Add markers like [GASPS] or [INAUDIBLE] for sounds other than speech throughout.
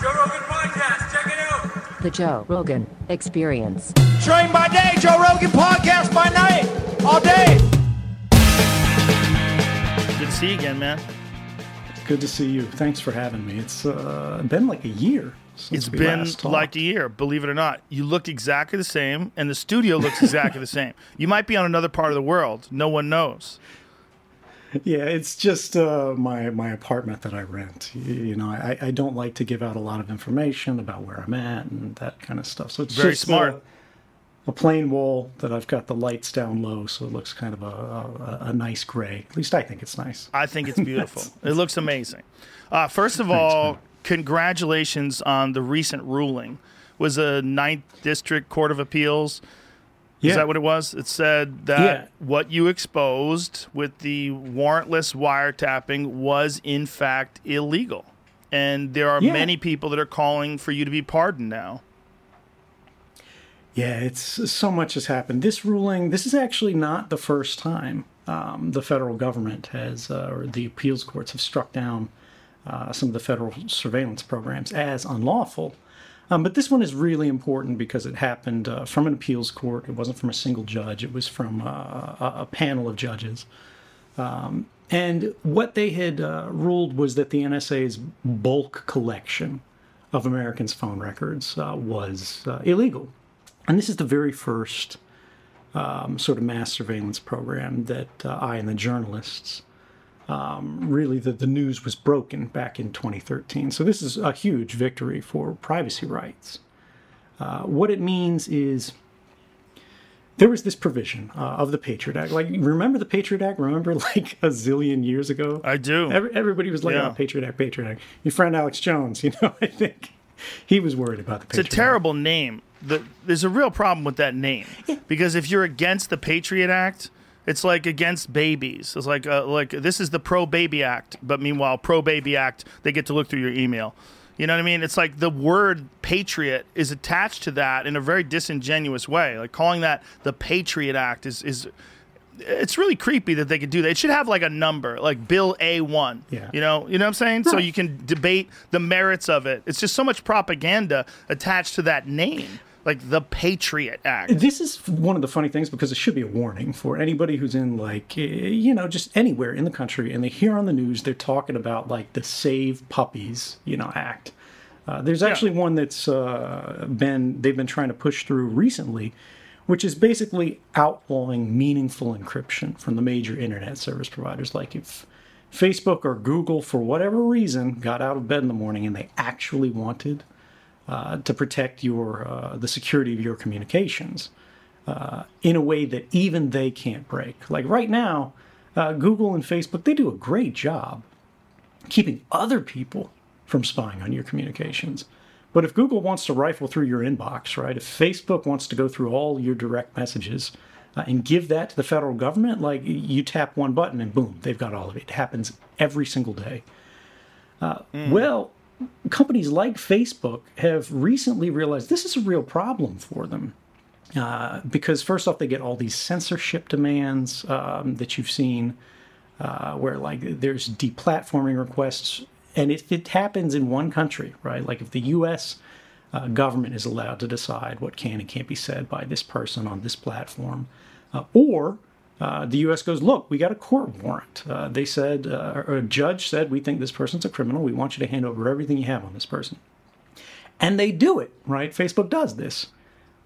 Joe Rogan Podcast. Check it out. The Joe Rogan Experience. Train by day, Joe Rogan podcast by night, all day. Good to see you again, man. Good to see you. Thanks for having me. It's uh, been like a year since It's we been last like a year, believe it or not. You look exactly the same, and the studio looks exactly the same. You might be on another part of the world. No one knows. Yeah, it's just uh, my my apartment that I rent. You, know, I, I don't like to give out a lot of information about where I'm at and that kind of stuff. So it's Very just smart. A, a plain wall that I've got the lights down low, so it looks kind of a, a, a nice gray. At least I think it's nice. I think it's beautiful. [LAUGHS] it looks amazing. Uh, first of all, congratulations on the recent ruling. Was a Ninth District Court of Appeals. Yeah. Is that what it was? It said that Yeah. what you exposed with the warrantless wiretapping was in fact illegal. And there are Yeah. many people that are calling for you to be pardoned now. Yeah, it's so much has happened. This ruling, this is actually not the first time um, the federal government has, uh, or the appeals courts have struck down uh, some of the federal surveillance programs as unlawful. Um, but this one is really important because it happened uh, from an appeals court. It wasn't from a single judge, it was from uh, a, panel of judges. Um, and what they had uh, ruled was that the NSA's bulk collection of Americans' phone records uh, was uh, illegal. And this is the very first um, sort of mass surveillance program that uh, I and the journalists um, really the, the news was broken back in 2013. So this is a huge victory for privacy rights. Uh, what it means is there was this provision uh, of the Patriot Act. Like, remember the Patriot Act? Remember, [LAUGHS] like a zillion years ago? I do. Every, everybody was like, Yeah. "Oh, Patriot Act, Patriot Act." Your friend Alex Jones, [LAUGHS] you know, I think he was worried about the It's a Patriot Act. terrible name. The, there's a real problem with that name because if you're against the Patriot Act, it's like against babies. It's like uh, like this is the Pro Baby Act, but meanwhile, Pro Baby Act they get to look through your email. You know what I mean? It's like the word patriot is attached to that in a very disingenuous way. Like calling that the Patriot Act is is it's really creepy that they could do that. It should have like a number, like Bill A one. Yeah. You know, you know what I'm saying? So you can debate the merits of it. It's just so much propaganda attached to that name, like the Patriot Act. This is one of the funny things because it should be a warning for anybody who's in like eh, you know just anywhere in the country and they hear on the news they're talking about like the Save Puppies you know Act. Uh, there's actually one that's uh, been they've been trying to push through recently, which is basically outlawing meaningful encryption from the major internet service providers. Like if Facebook or Google, for whatever reason, got out of bed in the morning and they actually wanted uh, to protect your uh, the security of your communications uh, in a way that even they can't break. Like right now, uh, Google and Facebook they do a great job keeping other people from spying on your communications. But if Google wants to rifle through your inbox, right? If Facebook wants to go through all your direct messages uh, and give that to the federal government, like you tap one button and boom, they've got all of it. It happens every single day. Uh, Well, companies like Facebook have recently realized this is a real problem for them. Uh, because first off, they get all these censorship demands um, that you've seen, uh, where like there's deplatforming requests, and if it happens in one country, right? Like if the U.S. Uh, government is allowed to decide what can and can't be said by this person on this platform, uh, or uh, the U.S. goes, look, we got a court warrant. Uh, they said, uh, or a judge said, we think this person's a criminal. We want you to hand over everything you have on this person. And they do it, right? Facebook does this.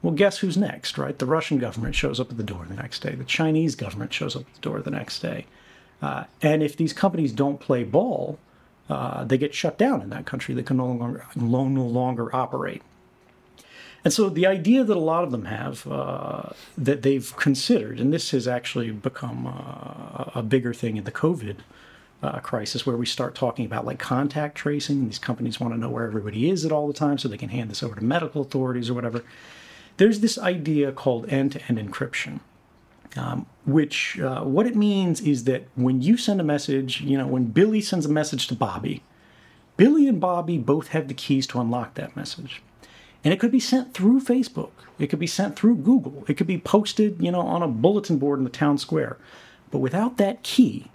Well, guess who's next, right? The Russian government shows up at the door the next day. The Chinese government shows up at the door the next day. Uh, and if these companies don't play ball, uh, they get shut down in that country. They can no longer, no longer operate. And so the idea that a lot of them have uh, that they've considered, and this has actually become uh, a bigger thing in the COVID uh, crisis, where we start talking about like contact tracing. And these companies want to know where everybody is at all the time, so they can hand this over to medical authorities or whatever. There's this idea called end-to-end encryption, um, which uh, what it means is that when you send a message, you know, when Billy sends a message to Bobby, Billy and Bobby both have the keys to unlock that message. And it could be sent through Facebook. It could be sent through Google. It could be posted, you know, on a bulletin board in the town square. But without that key,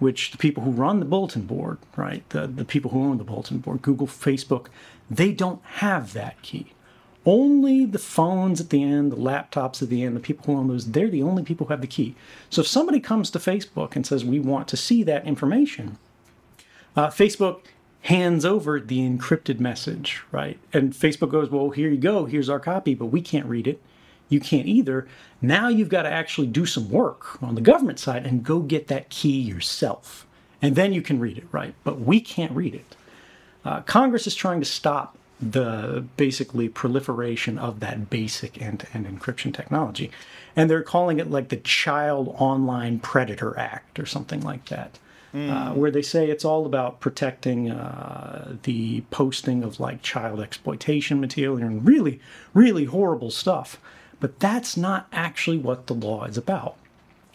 which the people who run the bulletin board, right, the, the people who own the bulletin board, Google, Facebook, they don't have that key. Only the phones at the end, the laptops at the end, the people who own those, they're the only people who have the key. So if somebody comes to Facebook and says, we want to see that information, uh, Facebook hands over the encrypted message, right? And Facebook goes, well, here you go, here's our copy, but we can't read it. You can't either. Now you've got to actually do some work on the government side and go get that key yourself. And then you can read it, right? But we can't read it. Uh, Congress is trying to stop the basically proliferation of that basic end-to-end encryption technology. And they're calling it like the Child Online Predator Act or something like that. Uh, where they say it's all about protecting uh, the posting of like child exploitation material and really, really horrible stuff. But that's not actually what the law is about.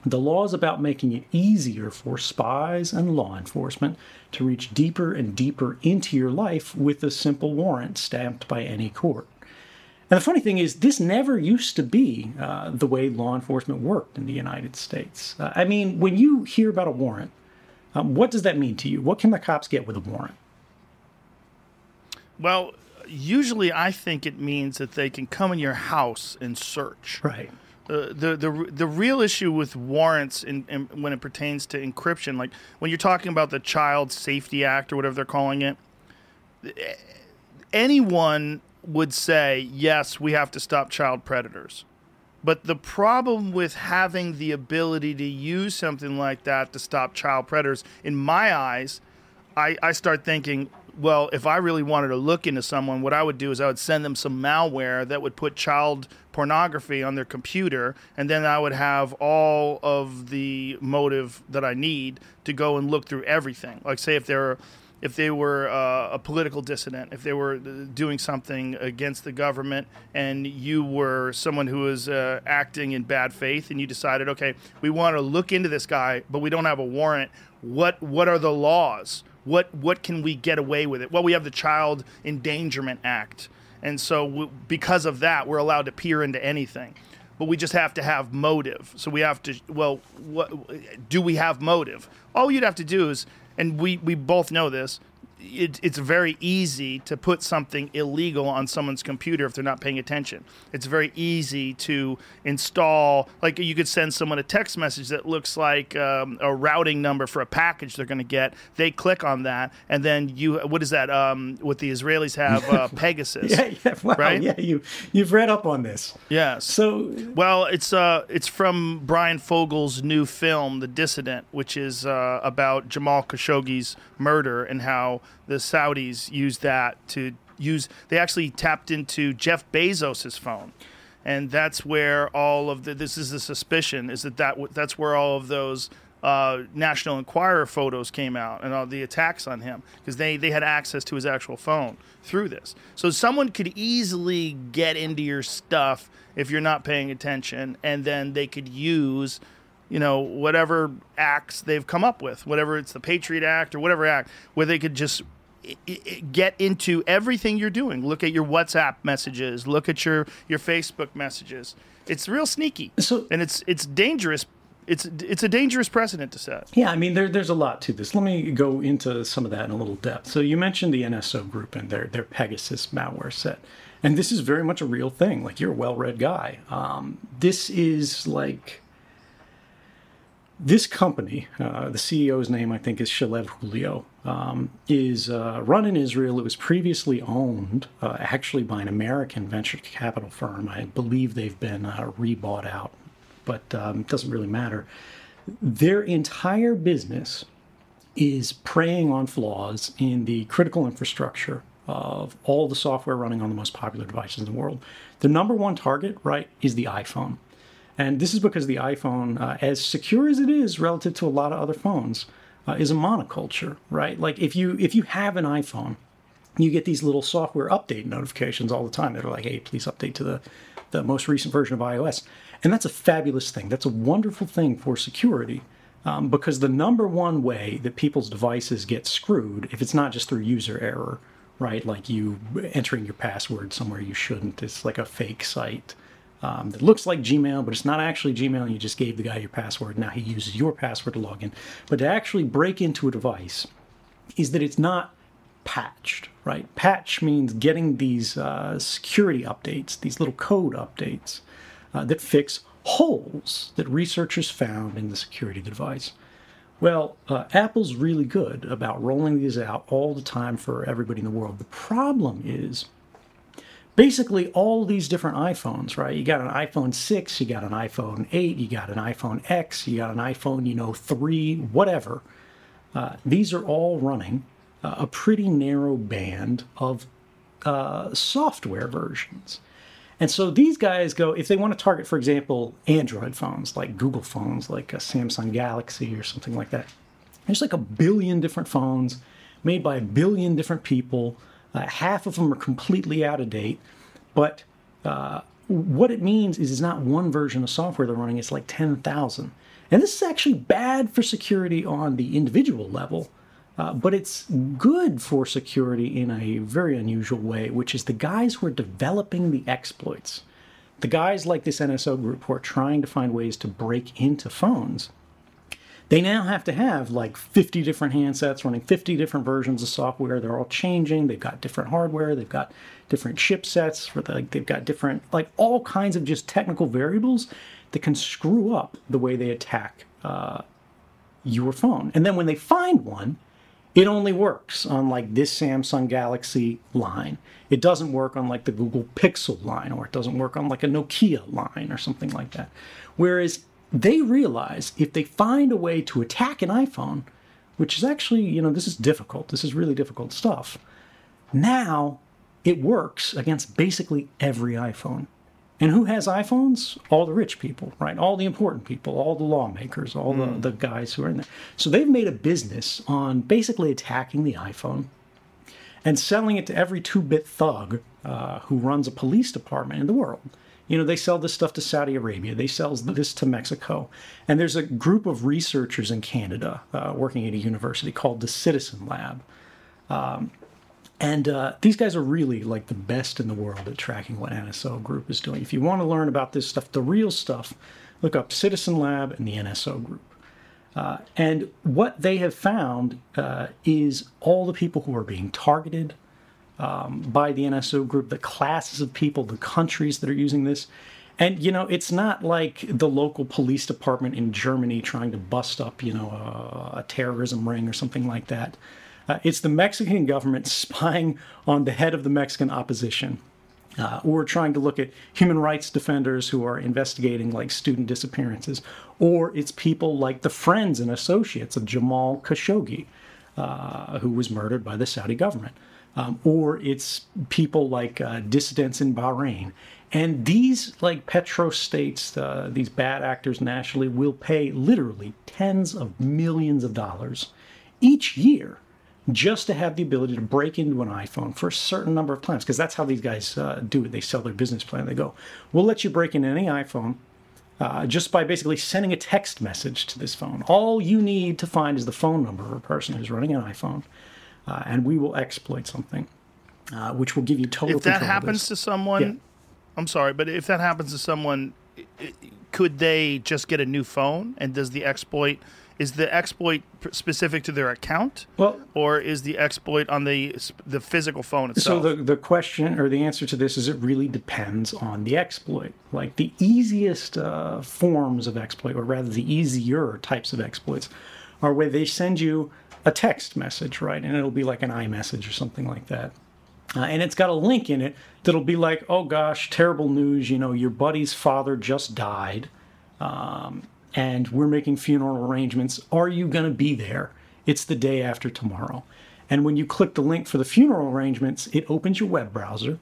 The law is about making it easier for spies and law enforcement to reach deeper and deeper into your life with a simple warrant stamped by any court. And the funny thing is, this never used to be uh, the way law enforcement worked in the United States. Uh, I mean, when you hear about a warrant, um, what does that mean to you? What can the cops get with a warrant? Well, usually I think it means that they can come in your house and search. Right. Uh, the the the real issue with warrants in, in, when it pertains to encryption, like when you're talking about the Child Safety Act or whatever they're calling it, anyone would say yes, we have to stop child predators. But the problem with having the ability to use something like that to stop child predators, in my eyes, I, I start thinking, well, if I really wanted to look into someone, what I would do is I would send them some malware that would put child pornography on their computer, and then I would have all of the motive that I need to go and look through everything. Like, say, if they're if they were uh, a political dissident, if they were uh, doing something against the government, and you were someone who was uh, acting in bad faith, and you decided, okay, we want to look into this guy, but we don't have a warrant. What what are the laws? What what can we get away with it? Well, we have the Child Endangerment Act, and so w- because of that, we're allowed to peer into anything. But we just have to have motive. So we have to. Well, what do we have motive? All you'd have to do is and we, we both know this it, it's very easy to put something illegal on someone's computer if they're not paying attention. It's very easy to install, like you could send someone a text message that looks like um, a routing number for a package they're going to get. They click on that, and then you, what is that? Um, what the Israelis have, uh, [LAUGHS] Pegasus. yeah, yeah, wow, right? yeah. You you've read up on this. Yes. So Well, it's uh, it's from Bryan Fogel's new film, The Dissident, which is uh, about Jamal Khashoggi's murder and how the Saudis used that to use. They actually tapped into Jeff Bezos's phone, and that's where all of the. This is the suspicion is that, that that's where all of those. Uh, National Enquirer photos came out and all the attacks on him because they, they had access to his actual phone through this. So someone could easily get into your stuff if you're not paying attention, and then they could use you know, whatever acts they've come up with, whatever it's the Patriot Act or whatever act, where they could just i- i- get into everything you're doing. Look at your WhatsApp messages, look at your your Facebook messages. It's real sneaky, So- and it's it's dangerous. It's it's a dangerous precedent to set. Yeah, I mean, there, there's a lot to this. Let me go into some of that in a little depth. So you mentioned the NSO group and their their Pegasus malware set, and this is very much a real thing. Like you're a well-read guy. Um, this is like this company. Uh, the CEO's name, I think, is Shalev Hulio. Um, is uh, run in Israel. It was previously owned uh, actually by an American venture capital firm. I believe they've been uh, rebought out, but um, it doesn't really matter their entire business is preying on flaws in the critical infrastructure of all the software running on the most popular devices in the world. The number one target, right, is the iPhone. And this is because the iPhone, uh, as secure as it is relative to a lot of other phones, uh, is a monoculture, right? Like if you if you have an iPhone, you get these little software update notifications all the time that are like, hey, please update to the, the most recent version of iOS. And that's a fabulous thing. That's a wonderful thing for security um, because the number one way that people's devices get screwed, if it's not just through user error, right, like you entering your password somewhere you shouldn't, it's like a fake site. Um, that looks like Gmail, but it's not actually Gmail. You just gave the guy your password. Now he uses your password to log in. But to actually break into a device is that it's not patched, right? Patch means getting these uh, security updates, these little code updates uh, that fix holes that researchers found in the security device. Well, uh, Apple's really good about rolling these out all the time for everybody in the world. The problem is basically all these different iPhones, right? You got an iPhone 6, you got an iPhone 8, you got an iPhone X, you got an iPhone, you know, 3, whatever. Uh, these are all running uh, a pretty narrow band of uh, software versions. And so these guys go, if they want to target, for example, Android phones, like Google phones, like a Samsung Galaxy or something like that, there's like a billion different phones made by a billion different people. Uh, half of them are completely out of date. But uh, what it means is it's not one version of software they're running, it's like 10,000. And this is actually bad for security on the individual level. Uh, but it's good for security in a very unusual way, which is the guys who are developing the exploits. The guys like this NSO group who are trying to find ways to break into phones. They now have to have like 50 different handsets running 50 different versions of software. They're all changing. They've got different hardware. They've got different chipsets. They've got different, like all kinds of just technical variables that can screw up the way they attack uh, your phone. And then when they find one, it only works on like this Samsung Galaxy line. It doesn't work on like the Google Pixel line, or it doesn't work on like a Nokia line or something like that. Whereas they realize if they find a way to attack an iPhone, which is actually, you know, this is difficult, this is really difficult stuff, now it works against basically every iPhone. And who has iPhones? All the rich people, right? All the important people, all the lawmakers, all mm. the, the guys who are in there. So they've made a business on basically attacking the iPhone and selling it to every two bit thug uh, who runs a police department in the world. You know, they sell this stuff to Saudi Arabia, they sell this to Mexico. And there's a group of researchers in Canada uh, working at a university called the Citizen Lab. Um, and uh, these guys are really like the best in the world at tracking what NSO Group is doing. If you want to learn about this stuff, the real stuff, look up Citizen Lab and the NSO Group. Uh, and what they have found uh, is all the people who are being targeted um, by the NSO Group, the classes of people, the countries that are using this. And you know, it's not like the local police department in Germany trying to bust up, you know, a, a terrorism ring or something like that. Uh, it's the Mexican government [LAUGHS] spying on the head of the Mexican opposition. Uh, or trying to look at human rights defenders who are investigating like student disappearances, or it's people like the friends and associates of Jamal Khashoggi, uh, who was murdered by the Saudi government, um, or it's people like uh, dissidents in Bahrain. And these like petrostates, uh, these bad actors nationally, will pay literally tens of millions of dollars each year just to have the ability to break into an iPhone for a certain number of times, because that's how these guys uh, do it. They sell their business plan. They go, we'll let you break into any iPhone uh, just by basically sending a text message to this phone. All you need to find is the phone number of a person who's running an iPhone, uh, and we will exploit something, uh, which will give you total. If that happens to someone, yeah. I'm sorry, but if that happens to someone, could they just get a new phone? And does the exploit? is the exploit specific to their account well, or is the exploit on the the physical phone itself so the, the question or the answer to this is it really depends on the exploit like the easiest uh, forms of exploit or rather the easier types of exploits are where they send you a text message right and it'll be like an iMessage or something like that uh, and it's got a link in it that'll be like oh gosh terrible news you know your buddy's father just died um, and we're making funeral arrangements. Are you going to be there? It's the day after tomorrow. And when you click the link for the funeral arrangements, it opens your web browser.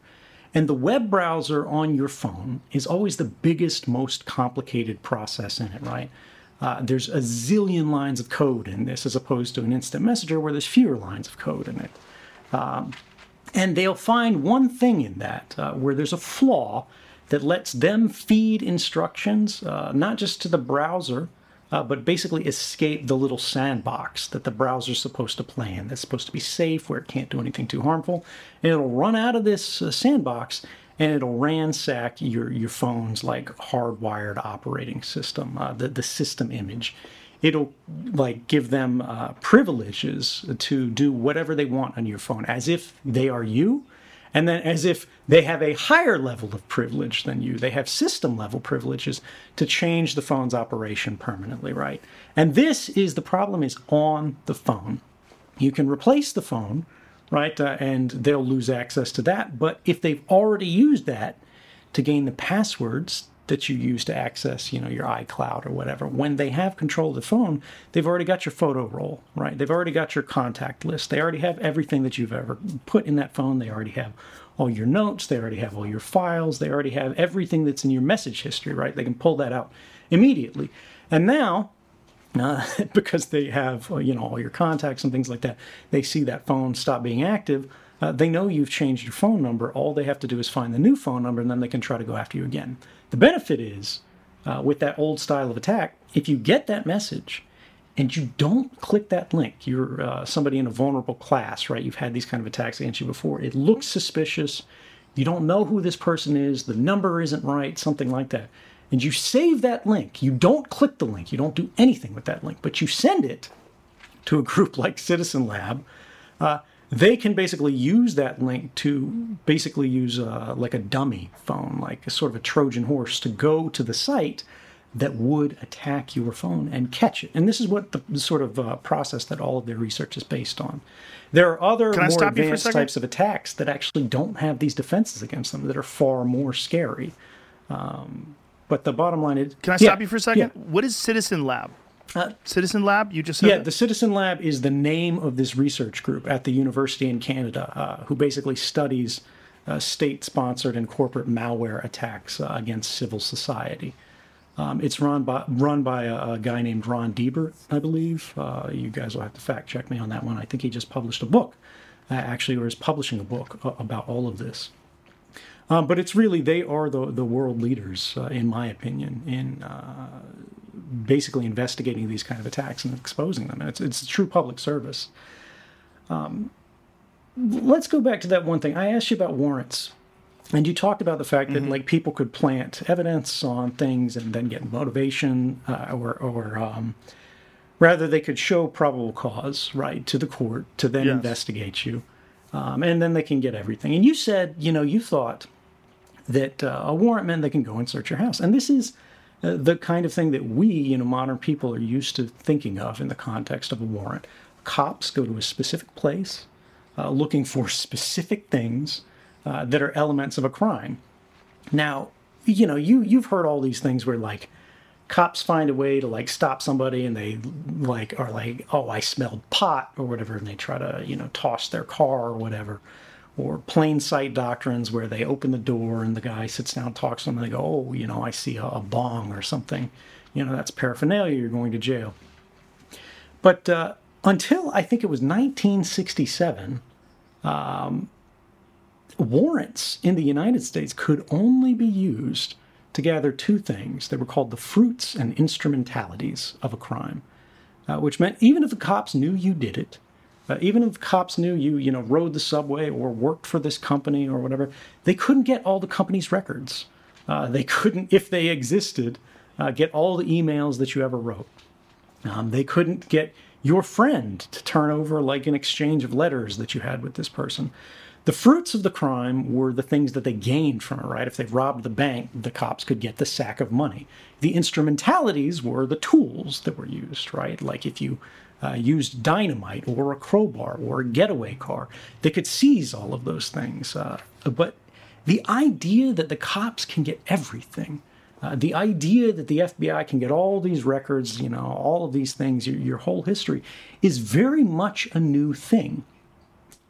And the web browser on your phone is always the biggest, most complicated process in it, right? Uh, there's a zillion lines of code in this as opposed to an instant messenger where there's fewer lines of code in it. Um, and they'll find one thing in that uh, where there's a flaw that lets them feed instructions, uh, not just to the browser, uh, but basically escape the little sandbox that the browser's supposed to play in. That's supposed to be safe, where it can't do anything too harmful. And it'll run out of this uh, sandbox and it'll ransack your your phone's like hardwired operating system, uh, the the system image. It'll like give them uh, privileges to do whatever they want on your phone, as if they are you, and then as if they have a higher level of privilege than you. They have system level privileges to change the phone's operation permanently, right? And this is the problem is on the phone. You can replace the phone, right? Uh, and they'll lose access to that. But if they've already used that to gain the passwords that you use to access, you know, your iCloud or whatever, when they have control of the phone, they've already got your photo roll, right? They've already got your contact list. They already have everything that you've ever put in that phone. They already have all your notes. They already have all your files. They already have everything that's in your message history, right? They can pull that out immediately. And now uh, [LAUGHS] because they have uh, you know all your contacts and things like that. They see that phone stop being active. Uh, they know you've changed your phone number. All they have to do is find the new phone number, and then they can try to go after you again. The benefit is uh, with that old style of attack, if you get that message and you don't click that link, you're uh, somebody in a vulnerable class, right? You've had these kind of attacks against you before. It looks suspicious. You don't know who this person is. The number isn't right. Something like that and you save that link. You don't click the link, you don't do anything with that link, but you send it to a [LAUGHS] group like Citizen Lab. Uh, they can basically use that link to basically use uh, like a dummy phone, like a sort of a Trojan horse, to go to the site that would attack your phone and catch it. And this is what the sort of uh, process that all of their research is based on. There are other more advanced types of attacks that actually don't have these defenses against them that are far more scary. Um, but the bottom line is. Can I stop yeah, you for a second? Yeah. What is Citizen Lab? Uh, Citizen Lab, you just said yeah. That? The Citizen Lab is the name of this research group at the university in Canada, uh, who basically studies uh, state-sponsored and corporate malware attacks uh, against civil society. Um, it's run by run by a, a, guy named Ron Deibert, I believe. Uh, you guys will have to fact check me on that one. I think he just published a book, uh, actually, or is publishing a book about all of this. Um, but it's really they are the the world leaders, uh, in my opinion, in uh, basically investigating these kind of attacks and exposing them. And it's it's a true public service. Um, let's go back to that one thing I asked you about warrants, and you talked about the fact mm-hmm. that like people could plant evidence on things and then get motivation, uh, or or um, rather they could show probable cause right to the court to then yes. investigate you. Um, and then they can get everything. And you said, you know, you thought that uh, a warrant meant they can go and search your house. And this is uh, the kind of thing that we, you know, modern people are used to thinking of in the context of a warrant. Cops go to a specific place uh, looking for specific things uh, that are elements of a crime. Now, you know, you you've heard all these things where like cops find a way to like stop somebody and they like are like, oh, I smelled pot or whatever, and they try to you know toss their car or whatever or plain sight doctrines where they open the door and the guy sits down talks to them and they go, oh, you know, I see a, a bong or something. You know, that's paraphernalia, you're going to jail. But uh, until I think it was 1967, um, warrants in the United States could only be used to gather two things. They were called the fruits and instrumentalities of a crime, uh, which meant even if the cops knew you did it, uh, even if cops knew you, you know, rode the subway or worked for this company or whatever, they couldn't get all the company's records. Uh, they couldn't, if they existed, uh, get all the emails that you ever wrote. Um, they couldn't get your friend to turn over like an exchange of letters that you had with this person. The fruits of the crime were the things that they gained from it, right? If they robbed the bank, the cops could get the sack of money. The instrumentalities were the tools that were used, right? Like if you uh, used dynamite or a crowbar or a getaway car. They could seize all of those things. Uh, but the idea that the cops can get everything, uh, the idea that the FBI can get all these records, you know, all of these things, your, your whole history, is very much a new thing.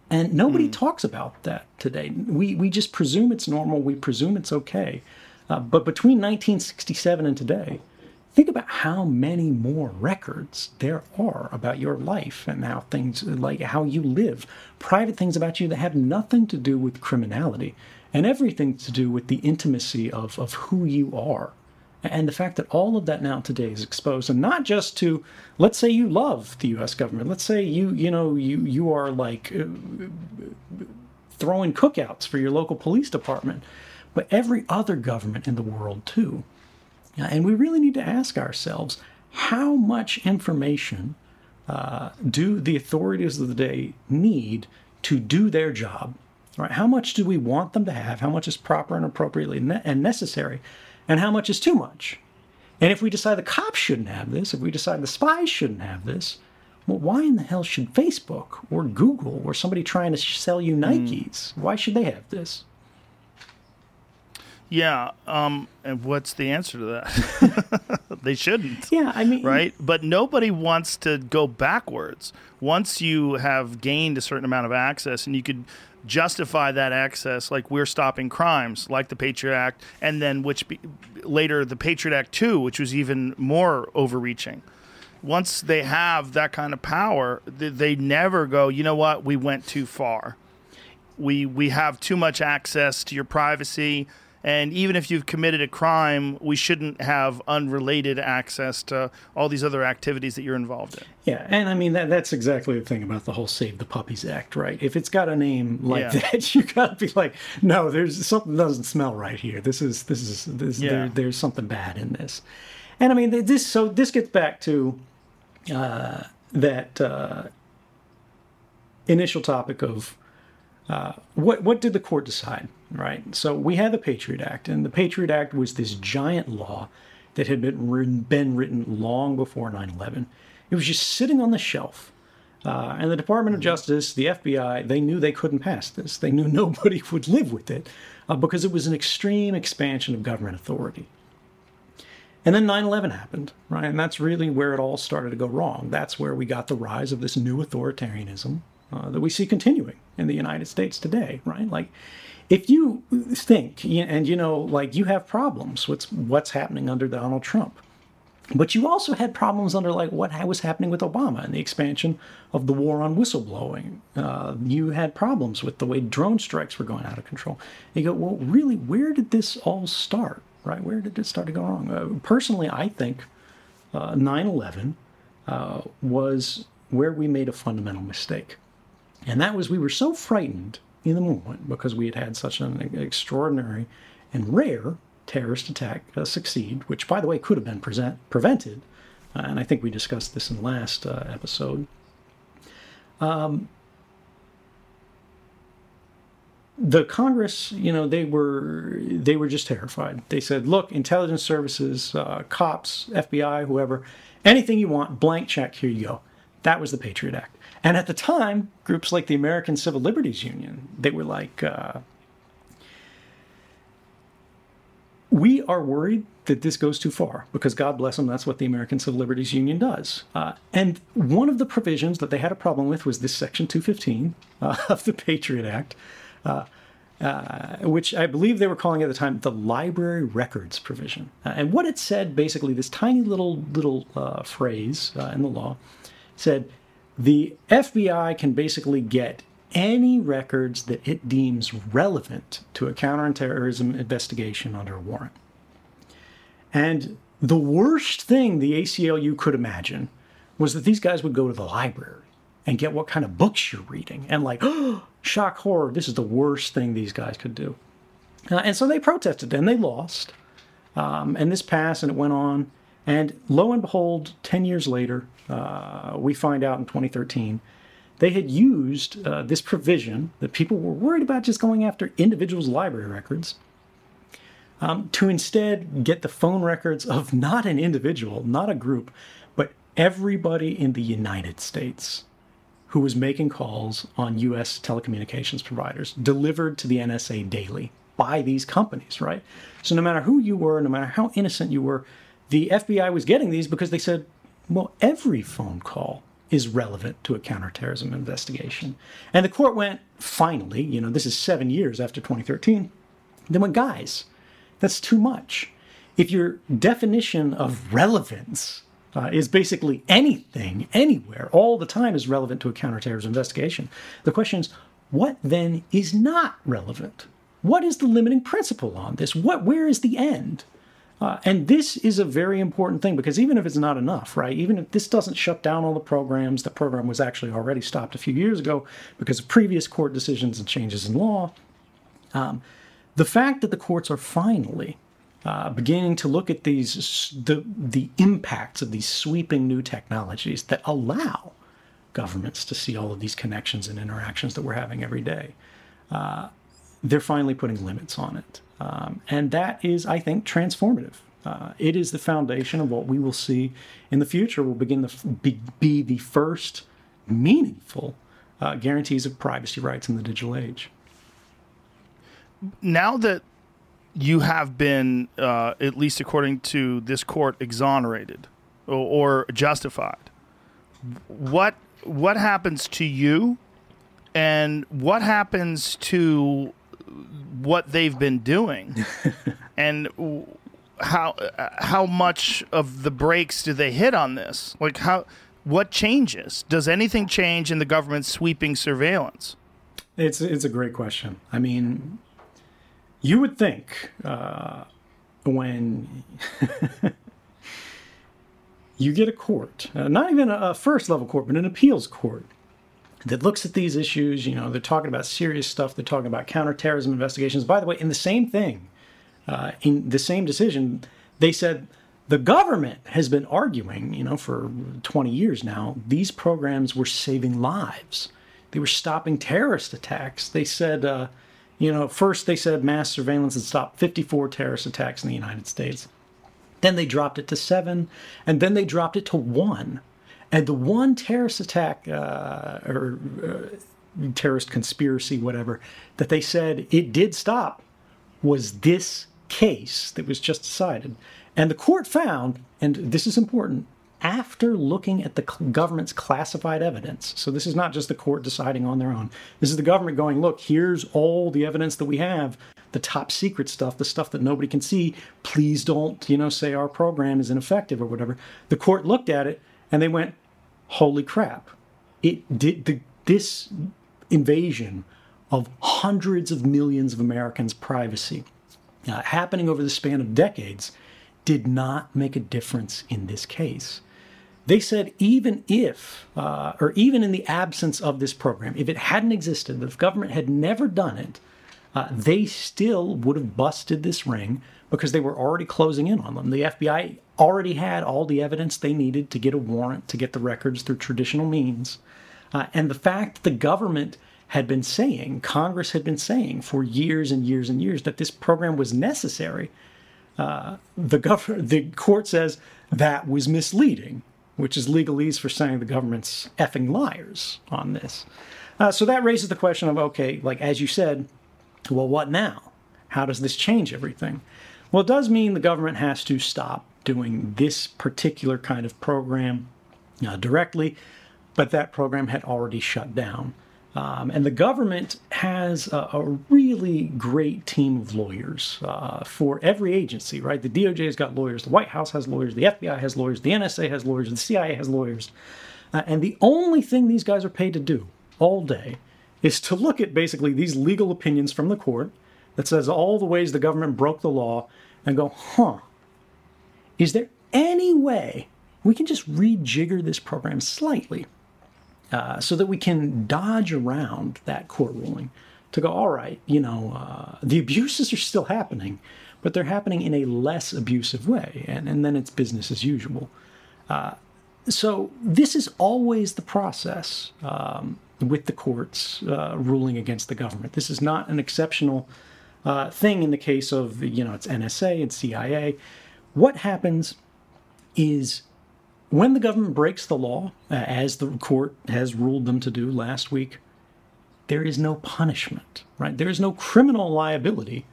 And nobody mm. talks about that today. We, we just presume it's normal, we presume it's okay. Uh, but between 1967 and today, think about how many more records there are about your life and how things like how you live, private things about you that have nothing to do with criminality and everything to do with the intimacy of, of who you are. And the fact that all of that now today is exposed, and not just to, let's say you love the U.S. government. Let's say you, you know, you you are like uh, throwing cookouts for your local police department. but every other government in the world too. And we really need to ask ourselves how much information uh, do the authorities of the day need to do their job? Right? How much do we want them to have? How much is proper and appropriately ne- and necessary? And how much is too much? And if we decide the cops shouldn't have this, if we decide the spies shouldn't have this, well, why in the hell should Facebook or Google or somebody trying to sell you Nikes? Why should they have this? Yeah. Um, and what's the answer to that? [LAUGHS] they shouldn't. Yeah, I mean, Right? But nobody wants to go backwards. Once you have gained a certain amount of access and you could justify that access, like we're stopping crimes, like the Patriot Act, and then which be, later the Patriot Act 2, which was even more overreaching. Once they have that kind of power, th- they never go, you know what, we went too far. We, we have too much access to your privacy. And even if you've committed a crime, we shouldn't have unrelated access to all these other activities that you're involved in. Yeah, and I mean that that's exactly the thing about the whole Save the Puppies Act, right? If it's got a name like Yeah. that, [LAUGHS] you gotta be like, no, there's something doesn't smell right here. This is this is this Yeah. there, there's something bad in this. And I mean this so this gets back to uh, that uh, initial topic of uh, what what did the court decide, right? So we had the Patriot Act, and the Patriot Act was this giant law that had been written, been written long before 9/11. It was just sitting on the shelf. Uh, and the Department of Justice, the FBI, they knew they couldn't pass this. They knew [LAUGHS] nobody would live with it uh, because it was an extreme expansion of government authority. And then 9 11 happened, right? And that's really where it all started to go wrong. That's where we got the rise of this new authoritarianism uh, that we see continuing in the United States today, right? Like, if you think, and you know, like you have problems with what's happening under Donald Trump, but you also had problems under like what was happening with Obama and the expansion of the war on whistleblowing. Uh, you had problems with the way drone strikes were going out of control. You go, well, really, where did this all start? Right? Where did it start to go wrong? Uh, personally, I think uh, 9/11 uh, was where we made a fundamental mistake, and that was we were so frightened in the moment because we had had such an extraordinary and rare terrorist attack uh, succeed, which, by the way, could have been present, prevented. Uh, and I think we discussed this in the last uh, episode. Um, the Congress, you know, they were they were just terrified. They said, "Look, intelligence services, uh, cops, FBI, whoever, anything you want, blank check. Here you go." That was the Patriot Act. And at the time, groups like the American Civil Liberties Union, they were like, uh, we are worried that this goes too far because God bless them, that's what the American Civil Liberties Union does. Uh, and one of the provisions that they had a problem with was this Section 215 uh, of the Patriot Act, uh, uh, which I believe they were calling at the time the library records provision. Uh, and what it said, basically, this tiny little little uh, phrase uh, in the law said the FBI can basically get any records that it deems relevant to a counterterrorism investigation under a warrant. And the worst thing the ACLU could imagine was that these guys would go to the library and get what kind of books you're reading and like, oh, [GASPS] shock horror, this is the worst thing these guys could do. Uh, and so they protested and they lost. Um, and this passed and it went on. And lo and behold, 10 years later, uh, we find out in 2013 they had used uh, this provision that people were worried about just going after individuals' library records um, to instead get the phone records of not an individual, not a group, but everybody in the United States who was making calls on U.S. telecommunications providers delivered to the NSA daily by these companies, right? So no matter who you were, no matter how innocent you were, the FBI was getting these because they said, well, every phone call is relevant to a counterterrorism investigation. And the court went, finally, you know, this is seven years after 2013, then went, guys, that's too much. If your definition of relevance uh, is basically anything, anywhere, all the time is relevant to a counterterrorism investigation, the question is, what then is not relevant? What is the limiting principle on this? What, where is the end? Uh, and this is a very important thing because even if it's not enough, right? Even if this doesn't shut down all the programs, the program was actually already stopped a few years ago because of previous court decisions and changes in law. Um, the fact that the courts are finally uh, beginning to look at these the the impacts of these sweeping new technologies that allow governments to see all of these connections and interactions that we're having every day. Uh, they're finally putting limits on it, um, and that is, I think, transformative. Uh, it is the foundation of what we will see in the future. Will begin to be, be the first meaningful uh, guarantees of privacy rights in the digital age. Now that you have been, uh, at least according to this court, exonerated or, or justified. What what happens to you, and what happens to what they've been doing, [LAUGHS] and how how much of the brakes do they hit on this? Like how what changes? Does anything change in the government's sweeping surveillance? It's it's a great question. I mean, you would think uh, when [LAUGHS] you get a court, uh, not even a first level court, but an appeals court that looks at these issues, you know, they're talking about serious stuff, they're talking about counterterrorism investigations. By the way, in the same thing, uh, in the same decision, they said the government has been arguing, you know, for 20 years now, these programs were saving lives. They were stopping terrorist attacks. They said, uh, you know, first they said mass surveillance had stopped 54 terrorist attacks in the United States. Then they dropped it to seven, and then they dropped it to one. And the one terrorist attack uh, or uh, terrorist conspiracy, whatever, that they said it did stop was this case that was just decided. And the court found, and this is important, after looking at the government's classified evidence. So this is not just the court deciding on their own. This is the government going, look, here's all the evidence that we have, the top secret stuff, the stuff that nobody can see. Please don't, you know, say our program is ineffective or whatever. The court looked at it and they went, holy crap. It did the, this invasion of hundreds of millions of Americans' privacy uh, happening over the span of decades did not make a difference in this case. They said even if, uh, or even in the absence of this program, if it hadn't existed, if government had never done it, uh, they still would have busted this ring because they were already closing in on them. The FBI already had all the evidence they needed to get a warrant, to get the records through traditional means. Uh, and the fact that the government had been saying, Congress had been saying for years and years and years that this program was necessary, uh, the, gov- the court says that was misleading which is legalese for saying the government's effing liars on this. Uh, so that raises the question of okay, like as you said, well, what now? How does this change everything? Well, it does mean the government has to stop doing this particular kind of program uh, directly, but that program had already shut down. Um, and the government has a, a, really great team of lawyers uh, for every agency, right? The DOJ has got lawyers, the White House has lawyers, the FBI has lawyers, the NSA has lawyers, the CIA has lawyers. Uh, and the only thing these guys are paid to do all day is to look at basically these legal opinions from the court that says all the ways the government broke the law and go, huh, is there any way we can just rejigger this program slightly? Uh, so that we can dodge around that court ruling to go, all right, you know, uh, the abuses are still happening, but they're happening in a less abusive way, and, and then it's business as usual. Uh, so this is always the process um, with the courts uh, ruling against the government. This is not an exceptional uh, thing in the case of, you know, it's NSA and CIA. What happens is when the government breaks the law, uh, as the court has ruled them to do last week, there is no punishment, right? There is no criminal liability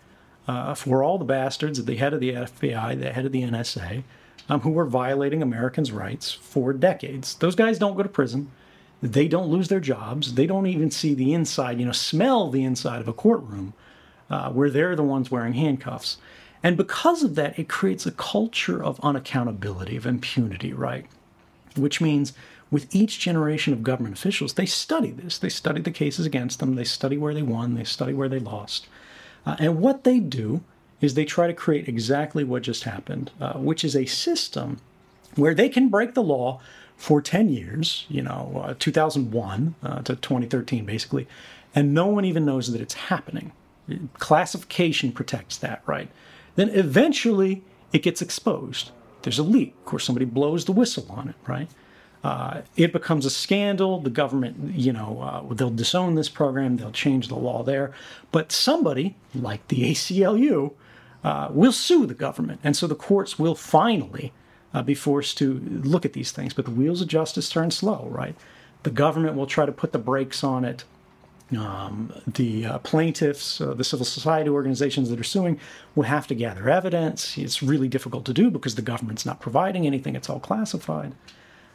uh, for all the bastards at the head of the FBI, the head of the NSA, um, who were violating Americans' rights for decades. Those guys don't go to prison. They don't lose their jobs. They don't even see the inside, you know, smell the inside of a courtroom uh, where they're the ones wearing handcuffs. And because of that, it creates a culture of unaccountability, of impunity, right? Which means with each generation of government officials, they study this. They study the cases against them, they study where they won, they study where they lost. Uh, and what they do is they try to create exactly what just happened, uh, which is a system where they can break the law for 10 years, you know, uh, 2001 uh, to 2013, basically, and no one even knows that it's happening Classification protects that, right? Then eventually it gets exposed. There's a leak. Of course, somebody blows the whistle on it, right? Uh, it becomes a scandal. The government, you know, uh, they'll disown this program. They'll change the law there. But somebody, like the ACLU, uh, will sue the government. And so the courts will finally uh, be forced to look at these things. But the wheels of justice turn slow, right? The government will try to put the brakes on it. Um, the uh, plaintiffs, uh, the civil society organizations that are suing, will have to gather evidence. It's really difficult to do because the government's not providing anything, it's all classified.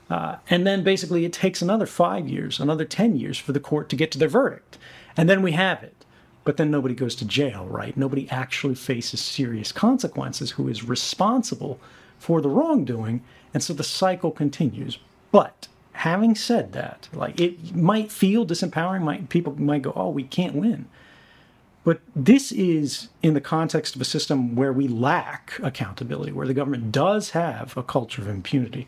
Uh, and then basically it takes another five years, another 10 years for the court to get to their verdict. And then we have it. But then nobody goes to jail, right? Nobody actually faces serious consequences who is responsible for the wrongdoing. And so the cycle continues. But having said that, like it might feel disempowering, might people might go, "Oh, we can't win." But this is in the context of a system where we lack accountability, where the government does have a culture of impunity.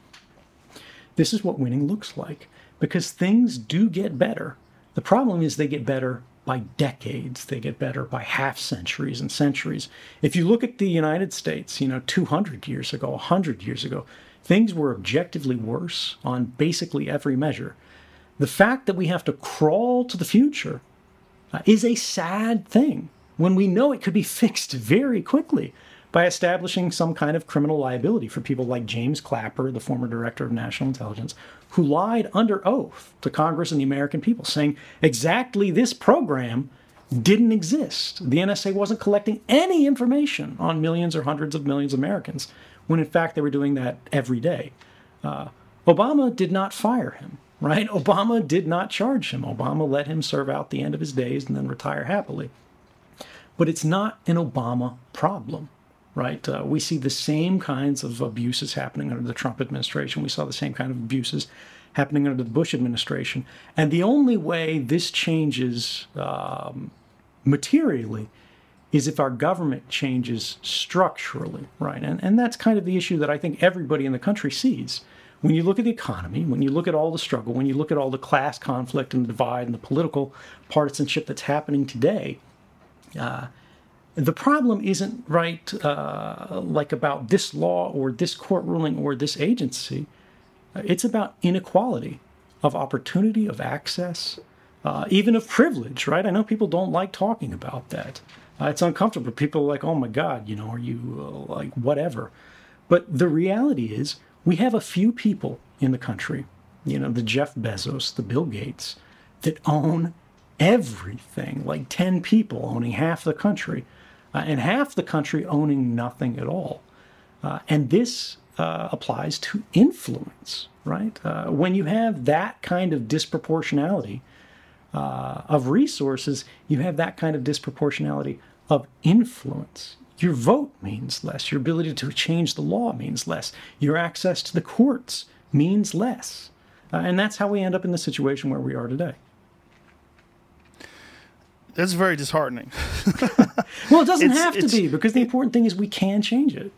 This is what winning looks like because things do get better. The problem is they get better by decades. They get better by half centuries and centuries. If you look at the United States, you know, 200 years ago, 100 years ago, things were objectively worse on basically every measure. The fact that we have to crawl to the future uh, is a sad thing when we know it could be [LAUGHS] fixed very quickly by establishing some kind of criminal liability for people like James Clapper, the former director of national intelligence, who lied under oath to Congress and the American people, saying exactly this program didn't exist. The NSA wasn't collecting any information on millions or hundreds of millions of Americans when in fact they were doing that every day. Uh, Obama did not fire him, right? [LAUGHS] Obama did not charge him. Obama let him serve out the end of his days and then retire happily. But it's not an Obama problem, right? Uh, we see the same kinds of abuses happening under the Trump administration. We saw the same kind of abuses happening under the Bush administration. And the only way this changes um, materially is if our government changes structurally, right? And, and that's kind of the issue that I think everybody in the country sees. When you look at the economy, when you look at all the struggle, when you look at all the class conflict and the divide and the political partisanship that's happening today, uh, the problem isn't right uh, like about this law or this court ruling or this agency. It's about inequality of opportunity, of access, uh, even of privilege, right? I know people don't like talking about that. Uh, it's uncomfortable. People are like, oh my God, you know, are you uh, like whatever? But the reality is, we have a few people in the country, you know, the Jeff Bezos, the Bill Gates, that own everything, like 10 people owning half the country, uh, and half the country owning nothing at all. Uh, and this uh, applies to influence, right? Uh, when you have that kind of disproportionality, uh, of resources, you have that kind of disproportionality of influence. Your vote means less. Your ability to change the law means less. Your access to the courts means less. Uh, and that's how we end up in the situation where we are today. That's very disheartening. [LAUGHS] well, it doesn't It's- have to be because the important thing is we can change it.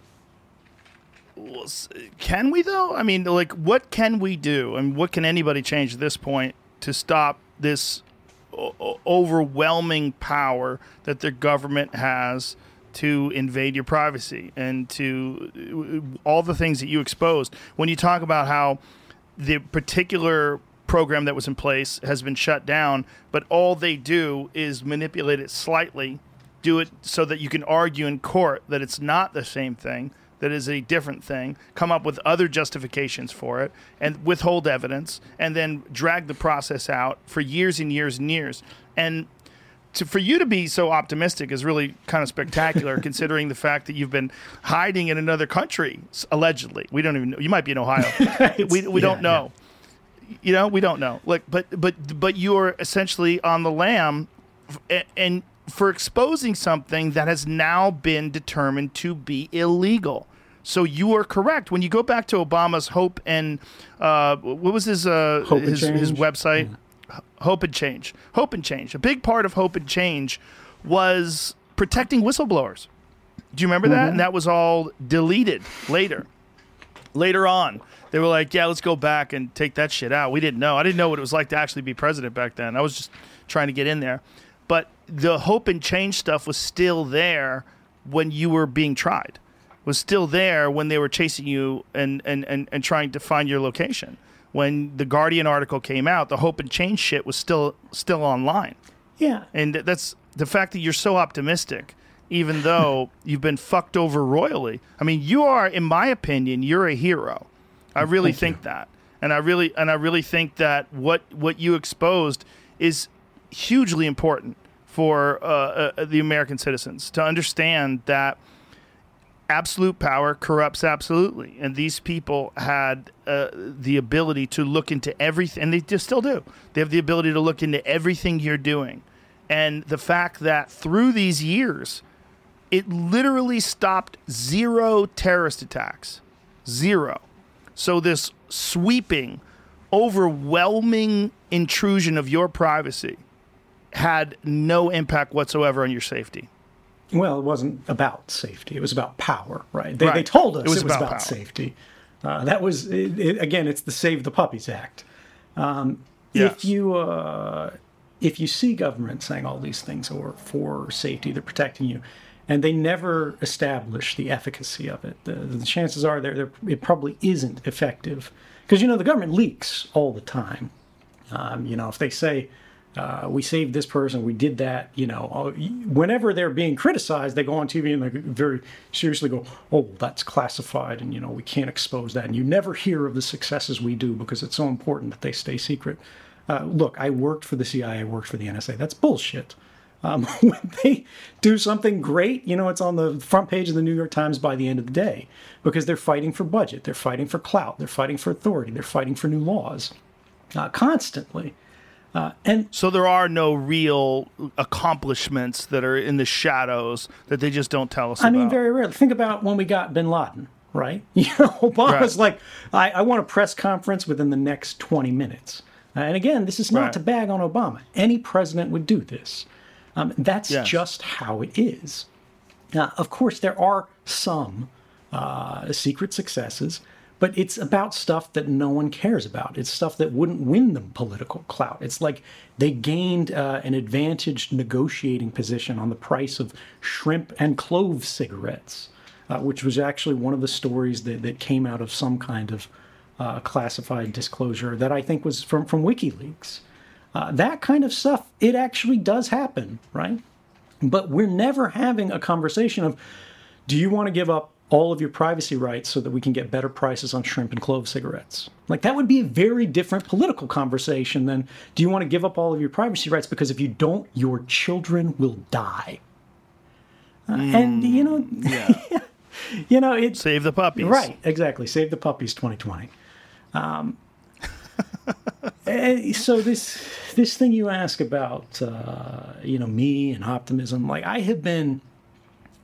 can we though? I mean, like, what can we do? I mean, what can anybody change at this point to stop this o- overwhelming power that the government has to invade your privacy and to uh, all the things that you exposed? When you talk about how the particular program that was in place has been shut down, but all they do is manipulate it slightly, do it so that you can argue in court that it's not the same thing, that is a different thing, come up with other justifications for it, and withhold evidence, and then drag the process out for years and years and years. And to, for you to be so optimistic is really kind of spectacular, [LAUGHS] considering the fact that you've been hiding in another country, allegedly. We don't even know. You might be in Ohio. [LAUGHS] we we yeah, don't know. You know, we don't know. Like, but but but you are essentially on the lam, and for exposing something that has now been determined to be illegal. So you are correct. When you go back to Obama's hope and uh, what was his uh, his, his website? Hope and Change. Hope and Change. A big part of Hope and Change was protecting whistleblowers. Do you remember that? And that was all deleted later. Later on, they were like, "Yeah, let's go back and take that shit out." We didn't know. I didn't know what it was like to actually be president back then. I was just trying to get in there. But the hope and change stuff was still there when you were being tried. Was still there when they were chasing you and and and, and trying to find your location. When the Guardian article came out, the hope and change shit was still still online. Yeah. And that's the fact that you're so optimistic, even [LAUGHS] though you've been fucked over royally. I mean, you are, in my opinion, you're a hero. I really Thank think that, and I really and I really think that what what you exposed is hugely important for uh, uh, the American citizens to understand that absolute power corrupts absolutely, and these people had uh, the ability to look into everything, and they just still do. They have the ability to look into everything you're doing, and the fact that through these years, it literally stopped zero terrorist attacks, zero. So this sweeping, overwhelming intrusion of your privacy had no impact whatsoever on your safety. Well, it wasn't about safety. It was about power, right? They, Right. they told us It was it was, about about, safety. Uh, that was, it, again, it's the Save the Puppies Act. Um, Yes. If you uh, if you see government saying all these things or for safety, they're protecting you, and they never establish the efficacy of it, the, the chances are there there- it probably isn't effective because you know the government leaks all the time. Um, you know, if they say uh, we saved this person, we did that, you know, whenever they're being criticized, they go on TV and they very seriously go, "Oh, that's classified, and you know we can't expose that." And you never hear of the successes we do because it's so important that they stay secret. Uh, look, I worked for the CIA, I worked for the NSA. That's bullshit. Um, [LAUGHS] when they do something great, you know, it's on the front page of the New York Times by the end of the day because they're fighting for budget, they're fighting for clout, they're fighting for authority, they're fighting for new laws uh, constantly. Uh, and So there are no real accomplishments that are in the shadows that they just don't tell us I about. mean, very rarely. Think about when we got Bin Laden, right? [LAUGHS] You know, Obama's Right. like, I, I want a press conference within the next 20 minutes. Uh, and again, this is not Right. to bag on Obama. Any president would do this. Um, that's Yes. just how it is. Now, of course, there are some uh, secret successes, but it's about stuff that no one cares about. It's stuff that wouldn't win them political clout. It's like they gained uh, an advantaged negotiating position on the price of shrimp and clove cigarettes, uh, which was actually one of the stories that, that came out of some kind of uh, classified disclosure that I think was from, from WikiLeaks. Uh, that kind of stuff, it actually does happen, right? But we're never having a conversation of, do you want to give up all of your privacy rights so that we can get better prices on shrimp and clove cigarettes? Like, that would be a very different political conversation than, do you want to give up all of your privacy rights because if you don't, your children will die? Uh, and, you know, [LAUGHS] you know, it's. Save the puppies. Right, exactly. Save the puppies 2020. Um, [LAUGHS] eh, so this this thing you ask about, uh, you know, me and optimism, like I have been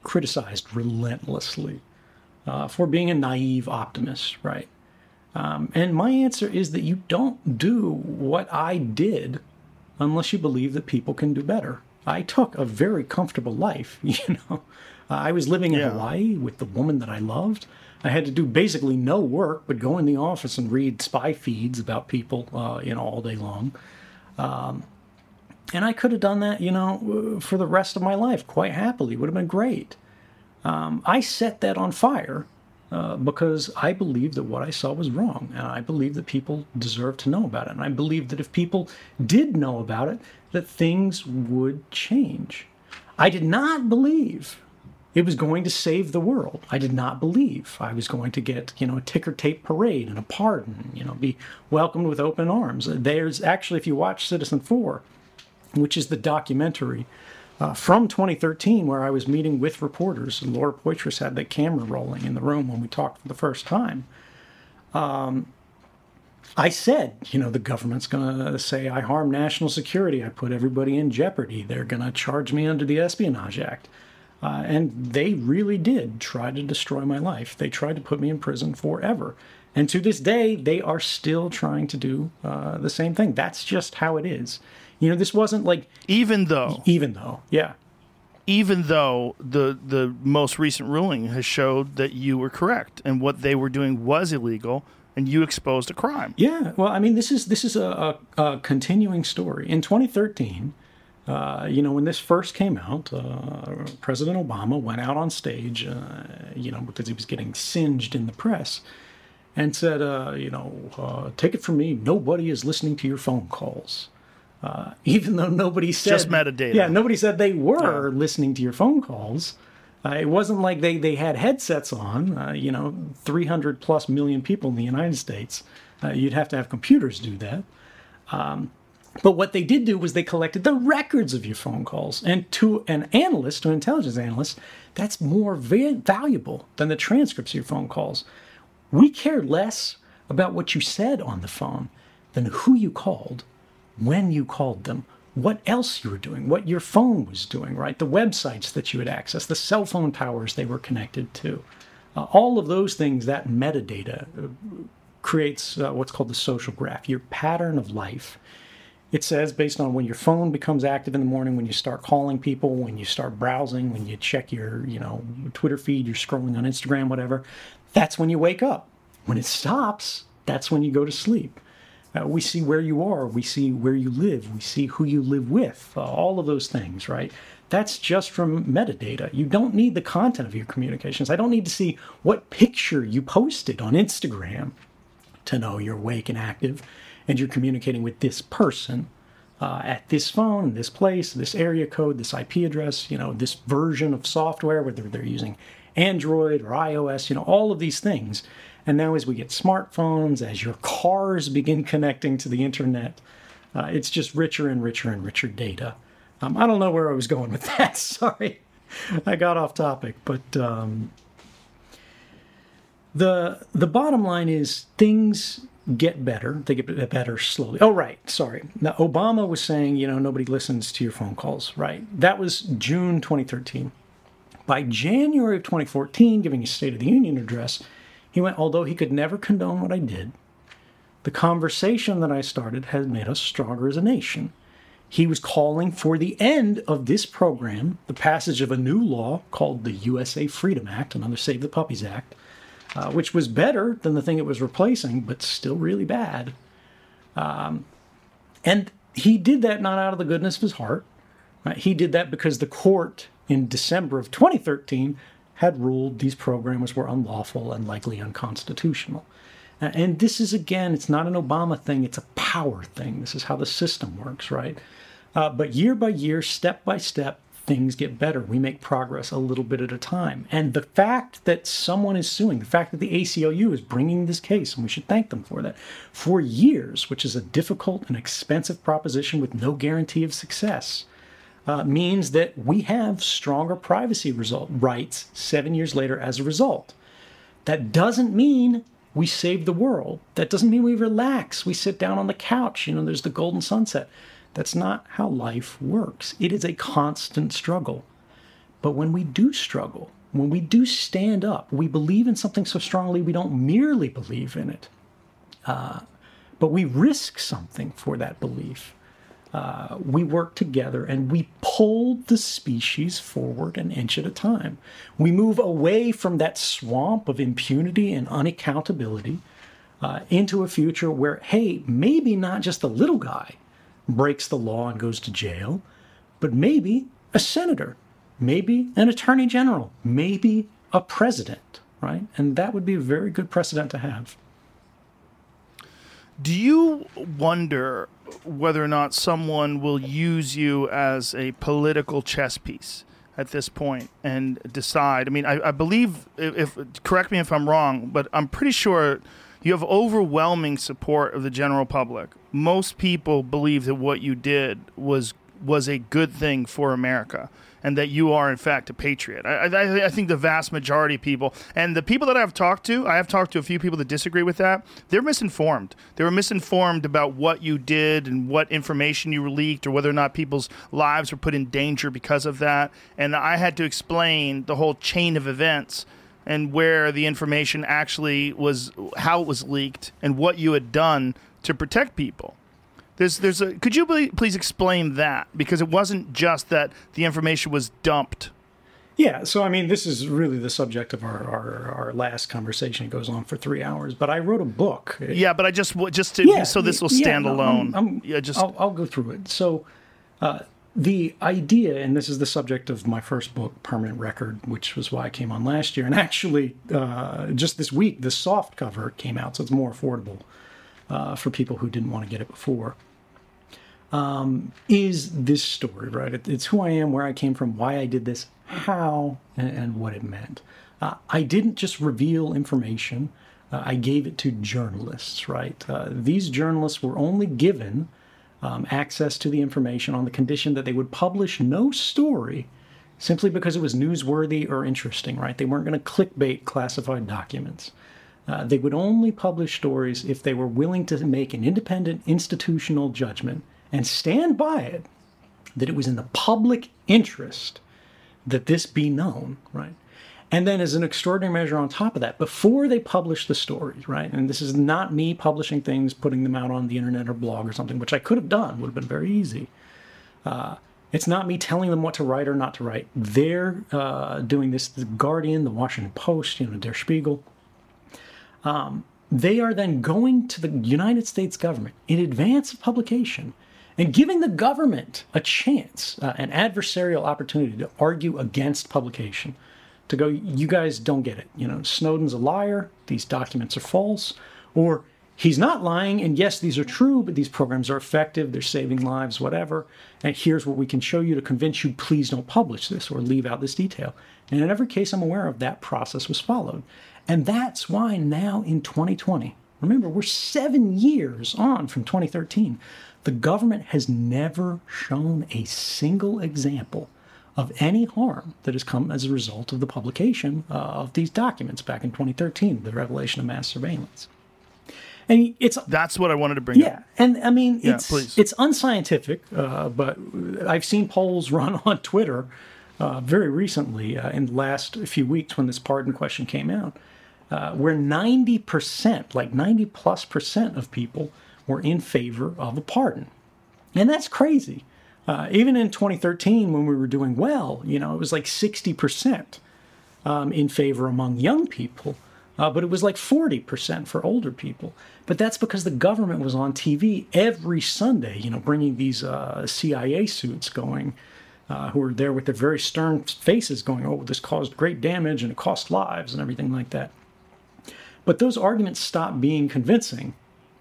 criticized relentlessly uh, for being a naive optimist, right? Um, and my answer is that you don't do what I did unless you believe that people can do better. I took a very comfortable life, [LAUGHS] you know. I was living in Yeah. Hawaii with the woman that I loved. I had to do basically no work but go in the office and read spy feeds about people, uh, you know, all day long. Um, and I could have done that, you know, for the rest of my life quite happily. It would have been great. Um, I set that on fire uh, because I believed that what I saw was wrong, and I believed that people deserved to know about it. And I believed that if people did know about it, that things would change. I did not believe it was going to save the world. I did not believe I was going to get, you know, a ticker tape parade and a pardon, you know, be welcomed with open arms. There's actually, if you watch Citizenfour, which is the documentary uh, from 2013 where I was meeting with reporters, and Laura Poitras had the camera rolling in the room when we talked for the first time. Um, I said, you know, the government's going to say I harm national security. I put everybody in jeopardy. They're going to charge me under the Espionage Act. Uh, and they really did try to destroy my life. They tried to put me in prison forever. And to this day, they are still trying to do uh, the same thing. That's just how it is. You know, this wasn't like, Even though, even though, yeah. even though the the most recent ruling has showed that you were correct and what they were doing was illegal, and you exposed a crime. Yeah, well, I mean, this is this is a, a, a continuing story. In 2013, Uh, you know, when this first came out, uh, President Obama went out on stage, uh, you know, because he was getting singed in the press, and said, uh, you know, uh, take it from me, nobody is listening to your phone calls. Uh, even though nobody said Just metadata. Yeah, nobody said they were listening to your phone calls. Uh, it wasn't like they, they had headsets on. Uh, you know, 300 plus million people in the United States. Uh, you'd have to have computers do that. Um, but what they did do was they collected the records of your phone calls. And to an analyst, to an intelligence analyst, that's more va- valuable than the transcripts of your phone calls. We care less about what you said on the phone than who you called, when you called them, what else you were doing, what your phone was doing, right? The websites that you had accessed, the cell phone towers they were connected to. Uh, all of those things, that metadata uh, creates uh, what's called the social graph, your pattern of life. It says based on when your phone becomes active in the morning, when you start calling people, when you start browsing, when you check your, you know, Twitter feed, you're scrolling on Instagram, whatever, that's when you wake up. When it stops, that's when you go to sleep. Uh, we see where you are, we see where you live, we see who you live with, uh, all of those things, right? That's just from metadata. You don't need the content of your communications. I don't need to see what picture you posted on Instagram to know you're awake and active and you're communicating with this person uh, at this phone, this place, this area code, this IP address, you know, this version of software, whether they're using Android or iOS, you know, all of these things. And now, as we get smartphones, as your cars begin connecting to the internet, uh, it's just richer and richer and richer data. Um, I don't know where I was going with [LAUGHS] that. Sorry, I got off topic, but um, the the bottom line is things get better. They get better slowly. Oh, right. Sorry. Now, Obama was saying, you know, nobody listens to your phone calls. Right. That was June 2013. By January of 2014, giving a State of the Union address, he went, although he could never condone what I did, the conversation that I started has made us stronger as a nation. He was calling for the end of this program, the passage of a new law called the USA Freedom Act, another Save the Puppies Act, uh, which was better than the thing it was replacing, but still really bad. Um, and he did that not out of the goodness of his heart. Right? He did that because the court in December of 2013 had ruled these programs were unlawful and likely unconstitutional. And this is, again, it's not an Obama thing, it's a power thing. This is how the system works, right? Uh, but year by year, step by step, things get better. We make progress a little bit at a time. And the fact that someone is suing, the fact that the ACLU is bringing this case, and we should thank them for that, for years, which is a difficult and expensive proposition with no guarantee of success, uh, means that we have stronger privacy result rights seven years later as a result. That doesn't mean we save the world. That doesn't mean we relax. We sit down on the couch. You know, there's the golden sunset. That's not how life works. It is a constant struggle. But when we do struggle, when we do stand up, we believe in something so strongly we don't merely believe in it, uh, but we risk something for that belief. Uh, we work together and we pulled the species forward an inch at a time. We move away from that swamp of impunity and unaccountability uh, into a future where, hey, maybe not just the little guy breaks the law and goes to jail, but maybe a senator, maybe an attorney general, maybe a president, right? And that would be a very good precedent to have. Do you wonder whether or not someone will use you as a political chess piece at this point and decide? I mean, I, I believe, if, if correct me if I'm wrong, but I'm pretty sure you have overwhelming support of the general public. Most people believe that what you did was was a good thing for America and that you are in fact a patriot. I, I, I, think the vast majority of people and the people that I've talked to, I have talked to a few people that disagree with that. They're misinformed. They were misinformed about what you did and what information you leaked, or whether or not people's lives were put in danger because of that. And I had to explain the whole chain of events and where the information actually was, how it was leaked, and what you had done to protect people. There's, there's a. Could you please explain that because it wasn't just that the information was dumped. Yeah, so I mean, this is really the subject of our, our, our last conversation. It goes on for three hours, but I wrote a book. Yeah, but I just just to yeah, so this will stand yeah, no, alone. I'm, I'm, yeah, just I'll, I'll, go through it. So, uh, the idea, and this is the subject of my first book, Permanent Record, which was why I came on last year. And actually, uh, just this week, the soft cover came out, so it's more affordable uh, for people who didn't want to get it before. Um, is this story, right? It, it's who I am, where I came from, why I did this, how, and, and what it meant. Uh, I didn't just reveal information, uh, I gave it to journalists, right? Uh, these journalists were only given um, access to the information on the condition that they would publish no story simply because it was newsworthy or interesting, right? They weren't going to clickbait classified documents. Uh, they would only publish stories if they were willing to make an independent institutional judgment and stand by it that it was in the public interest that this be known, right? And then, as an extraordinary measure on top of that, before they publish the stories, right? And this is not me publishing things, putting them out on the internet or blog or something, which I could have done, would have been very easy. Uh, it's not me telling them what to write or not to write. They're uh, doing this. The Guardian, the Washington Post, you know, Der Spiegel. Um, they are then going to the United States government in advance of publication and giving the government a chance, uh, an adversarial opportunity to argue against publication to go, you guys don't get it. You know, Snowden's a liar, these documents are false, or he's not lying, and yes, these are true, but these programs are effective, they're saving lives, whatever. And here's what we can show you to convince you, please don't publish this or leave out this detail. And in every case I'm aware of, that process was followed. And that's why now in 2020, remember, we're seven years on from 2013, the government has never shown a single example of any harm that has come as a result of the publication uh, of these documents back in 2013, the revelation of mass surveillance. And it's that's what I wanted to bring up. yeah, up. and I mean Yeah, it's please. it's unscientific, uh, but I've seen polls [LAUGHS] run on Twitter uh, very recently uh, in the last few weeks when this pardon question came out, uh, where 90 percent, like 90 plus percent of people, were in favor of a pardon, and that's crazy. Uh, even in 2013, when we were doing well, you know, it was like 60 percent um, in favor among young people, uh, but it was like 40% for older people. But that's because the government was on TV every Sunday, you know, bringing these uh, CIA suits going, uh, who were there with their very stern faces going, oh, this caused great damage and it cost lives and everything like that. But those arguments stopped being convincing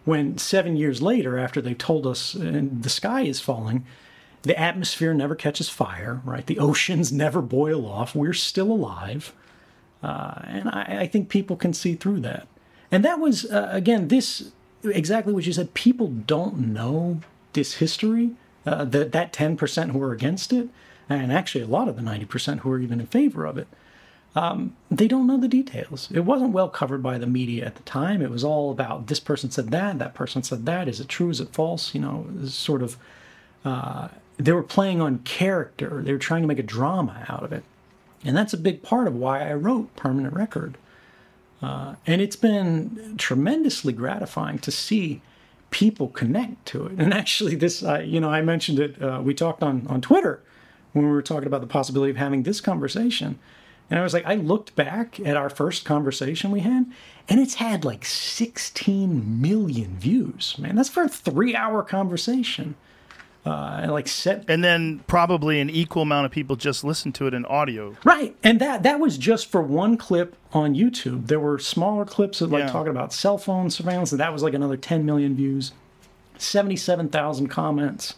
when seven years later, after they told us and the sky is falling, the atmosphere never catches fire, right? The [LAUGHS] oceans never boil off. We're still alive. Uh, and I, I, think people can see through that. And that was, uh, again, this exactly what you said. People don't know this history, uh, that, that 10% who are against it, and actually a lot of the 90% who are even in favor of it. Um, they don't know the details. It wasn't well covered by the media at the time. It was all about this person said that, that person said that. Is it true? Is it false? You know, sort of. Uh, they were playing on character. They were trying to make a drama out of it. And that's a big part of why I wrote Permanent Record. Uh, and it's been tremendously gratifying to see people connect to it. And actually, this, you know, I mentioned it, uh, we talked on, on Twitter when we were talking about the possibility of having this conversation. And I was like, I looked back at our first conversation we had, and it's had like 16 million views. Man, that's for a three hour conversation uh, and like set And then probably an equal amount of people just listened to it in audio. right and that that was just for one clip on youtube there were smaller clips of like Yeah. talking about cell phone surveillance and that was like another 10 million views 77000 comments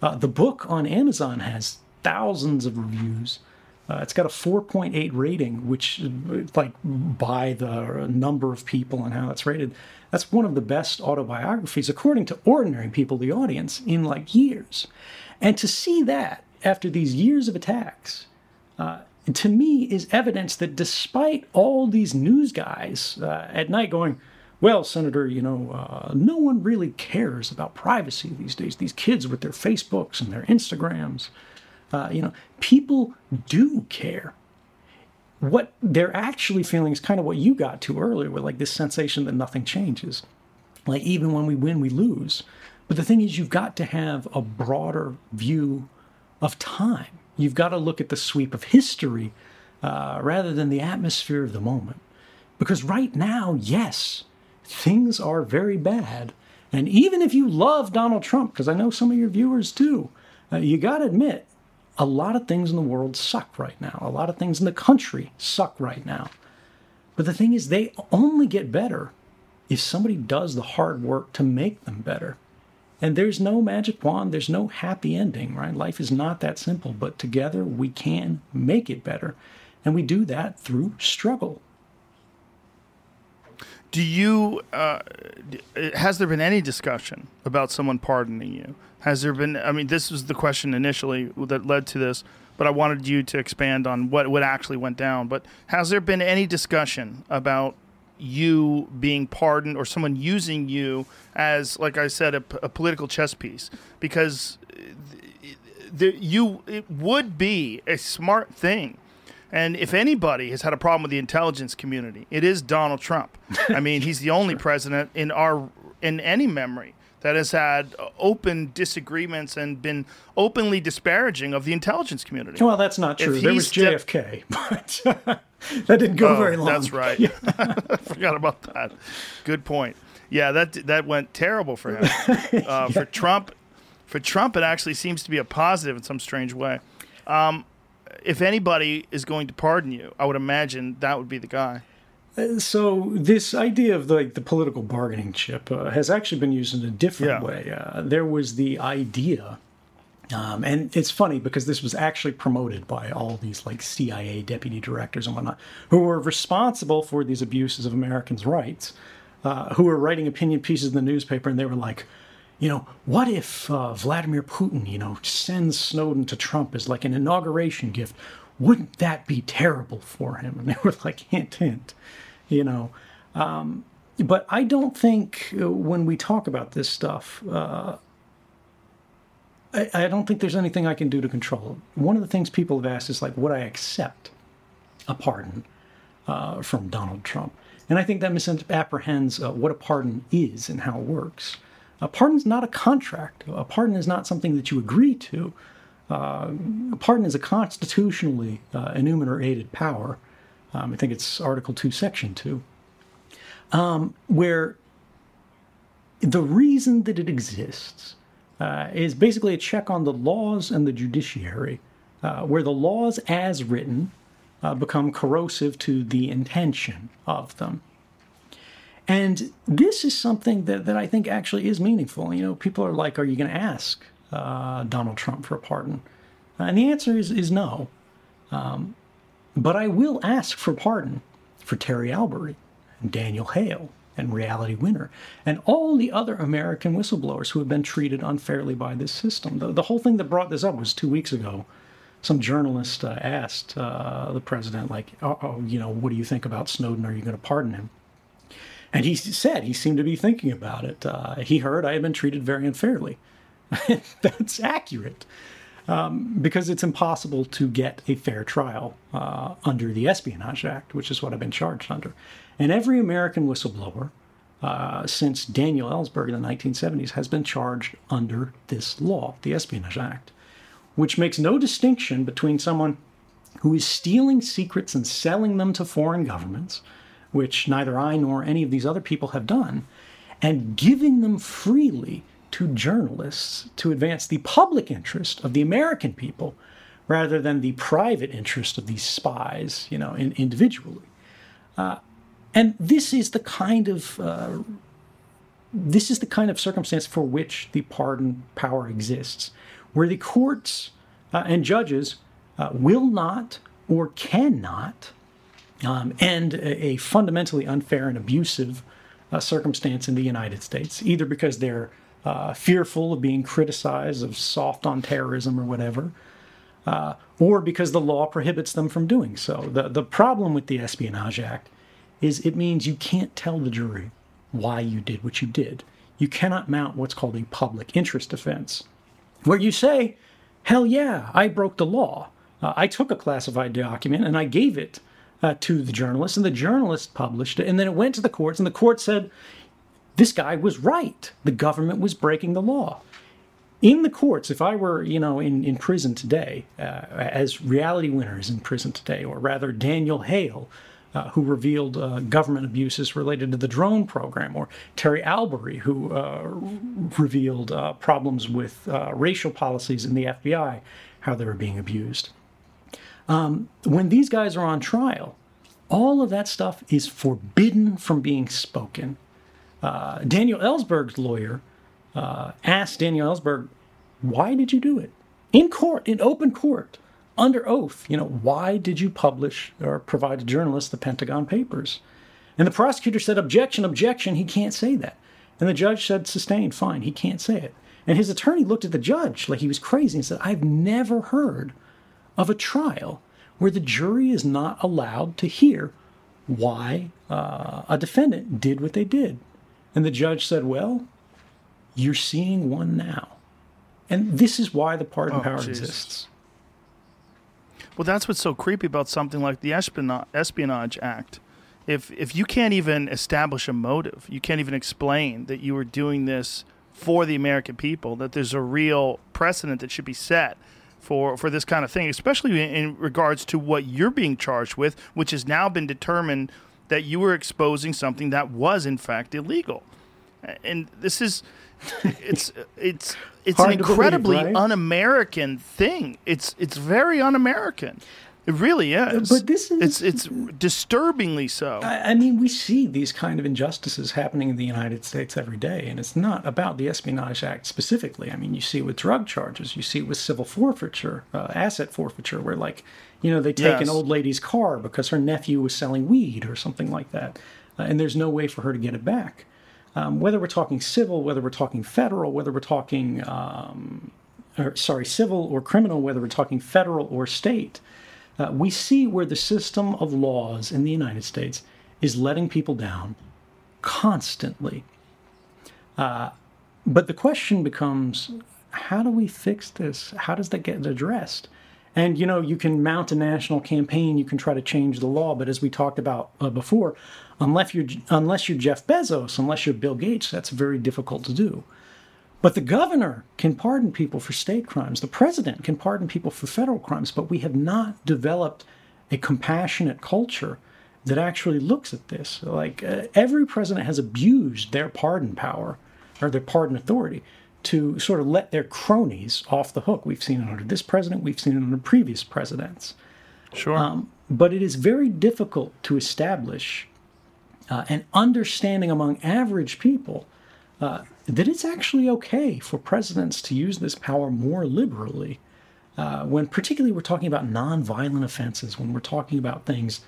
uh, the book on amazon has thousands of reviews uh, it's got a 4.8 rating which like by the number of people and how it's rated that's one of the best autobiographies according to ordinary people the audience in like years. And to see that after these years of attacks uh, to me is evidence that despite all these news guys uh, at night going well senator you know uh, no one really cares about privacy these days. These kids with their facebooks and their instagrams uh, you know people do care. What they're actually feeling is kind of what you got to earlier with like this sensation that nothing changes. Like even when we win we lose. But the thing is you've got to have a broader view of time. You've got to look at the sweep of history uh, rather than the atmosphere of the moment. Because right now yes things are very bad. And even if you love donald trump because i know some of your viewers do uh, you got to admit, a lot of things in the world suck right now. A lot of things in the country suck right now. But the thing is, they only get better if somebody does the hard work to make them better. And there's no magic wand, there's no happy ending, right? Life is not that simple, but together we can make it better. And we do that through struggle. Do you, uh, has there been any discussion about someone pardoning you? Has there been, I mean, this was the question initially that led to this, but I wanted you to expand on what, what actually went down. But has there been any discussion about you being pardoned or someone using you as, like I said, a, a political chess piece? Because uh, the, you, it would be a smart thing and if anybody has had a problem with the intelligence community, it is Donald Trump. I mean, [LAUGHS] he's the only president in our in any memory that has had open disagreements and been openly disparaging of the intelligence community. Well, that's not true. There was JFK, [LAUGHS] but that didn't go oh, very long. That's right. Yeah. I [LAUGHS] forgot about that. Good point. Yeah, that that went terrible for him. [LAUGHS] Uh, yeah. For Trump, for Trump, it actually seems to be a positive in some strange way. Um, if anybody is going to pardon you, I would imagine that would be the guy. So this idea of the, like the political bargaining chip uh, has actually been used in a different Yeah. way. Uh, there was the idea, um, and it's funny because this was actually promoted by all these like CIA deputy directors and whatnot, who were responsible for these abuses of Americans' rights, uh, who were writing opinion pieces in the newspaper, and they were like, you know, what if uh, Vladimir Putin, you know, sends Snowden to Trump as like an inauguration gift? Wouldn't that be terrible for him? [LAUGHS] And they were like, hint, hint, you know. Um, but I don't think uh, when we talk about this stuff, uh, I, I don't think there's anything I can do to control it. One of the things people have asked is like, would I accept a pardon uh, from Donald Trump? And I think that misapprehends uh, what a pardon is and how it works. A pardon is not a contract. A pardon is not something that you agree to. Uh, pardon is a constitutionally uh, enumerated power. Um, I think it's Article 2, Section 2, um, where the reason that it exists uh, is basically a check on the laws and the judiciary, uh, where the laws as written uh, become corrosive to the intention of them. And this is something that, that I think actually is meaningful. You know, people are like, are you going to ask uh, Donald Trump for a pardon? And the answer is, is no. Um, but I will ask for pardon for Terry Albury and Daniel Hale and Reality Winner and all the other American whistleblowers who have been treated unfairly by this system. The, the whole thing that brought this up was two weeks ago. Some journalist uh, asked uh, the president, like, oh, oh, you know, what do you think about Snowden? Are you going to pardon him? And he said he seemed to be thinking about it. Uh, he heard I had been treated very unfairly. [LAUGHS] That's accurate um, because it's impossible to get a fair trial uh, under the Espionage Act, which is what I've been charged under. And every American whistleblower uh, since Daniel Ellsberg in the 1970s has been charged under this law, the Espionage Act, which makes no distinction between someone who is stealing secrets and selling them to foreign governments which neither I nor any of these other people have done, and giving them freely to journalists to advance the public interest of the American people rather than the private interest of these spies, you know, in, individually. Uh, and this is the kind of uh, this is the kind of circumstance for which the pardon power exists, where the courts uh, and judges uh, will not or cannot um, and a, a, fundamentally unfair and abusive uh, circumstance in the United States, either because they're uh, fearful of being criticized, of soft on terrorism or whatever, uh, or because the law prohibits them from doing so. The, the problem with the Espionage Act is it means you can't tell the jury why you did what you did. You cannot mount what's called a public interest defense, where you say, hell yeah, I broke the law. Uh, I took a classified document and I gave it uh, to the journalist, and the journalist published it, and then it went to the courts, and the court said this guy was right. The government was breaking the law. In the courts, if I were, you know, in, in prison today, uh, as Reality Winner is in prison today, or rather Daniel Hale, uh, who revealed uh, government abuses related to the drone program, or Terry Albury, who uh, revealed uh, problems with uh, racial policies in the FBI, how they were being abused. Um, when these guys are on trial, all of that stuff is forbidden from being spoken. Uh, Daniel Ellsberg's lawyer asked Daniel Ellsberg, Why did you do it? In court, in open court under oath, you know, why did you publish or provide to journalists the Pentagon Papers? And the prosecutor said, objection, objection, he can't say that. And the judge said, sustained, fine, he can't say it. And his attorney looked at the judge like he was crazy and said, I've never heard of a trial where the jury is not allowed to hear why uh, a defendant did what they did. And the judge said, Well, you're seeing one now. And this is why the pardon Oh, power Jesus. exists. Well, that's what's so creepy about something like the Espionage, Espionage Act. If if you can't even establish a motive, you can't even explain that you were doing this for the American people, that there's a real precedent that should be set for for this kind of thing, especially in, in regards to what you're being charged with, which has now been determined that you were exposing something that was in fact illegal. And this is [LAUGHS] it's it's it's Hard an to believe, incredibly right? un-American thing. It's it's very un-American. It really is. But this is- it's it's disturbingly so. I I mean, we see these kind of injustices happening in the United States every day, and it's not about the Espionage Act specifically. I mean, you see it with drug charges, you see it with civil forfeiture, uh, asset forfeiture, where like, you know, they take an old lady's car because her nephew was selling weed or something like that, uh, and there's no way for her to get it back. Um, whether we're talking civil, whether we're talking federal, whether we're talking, um, or, sorry, civil or criminal, whether we're talking federal or state, uh, we see where the system of laws in the United States is letting people down constantly. Uh, but the question becomes how do we fix this? How does that get addressed? And you know, you can mount a national campaign, you can try to change the law, but as we talked about uh, before, unless you're unless you're Jeff Bezos, unless you're Bill Gates, that's very difficult to do. But the governor can pardon people for state crimes. The president can pardon people for federal crimes. But we have not developed a compassionate culture that actually looks at this. Like uh, every president has abused their pardon power or their pardon authority to sort of let their cronies off the hook. We've seen it under this president, we've seen it under previous presidents. sure. But it is very difficult to establish uh, an understanding among average people uh, that it's actually okay for presidents to use this power more liberally. Uh, when particularly we're talking about nonviolent offenses, when we're talking about things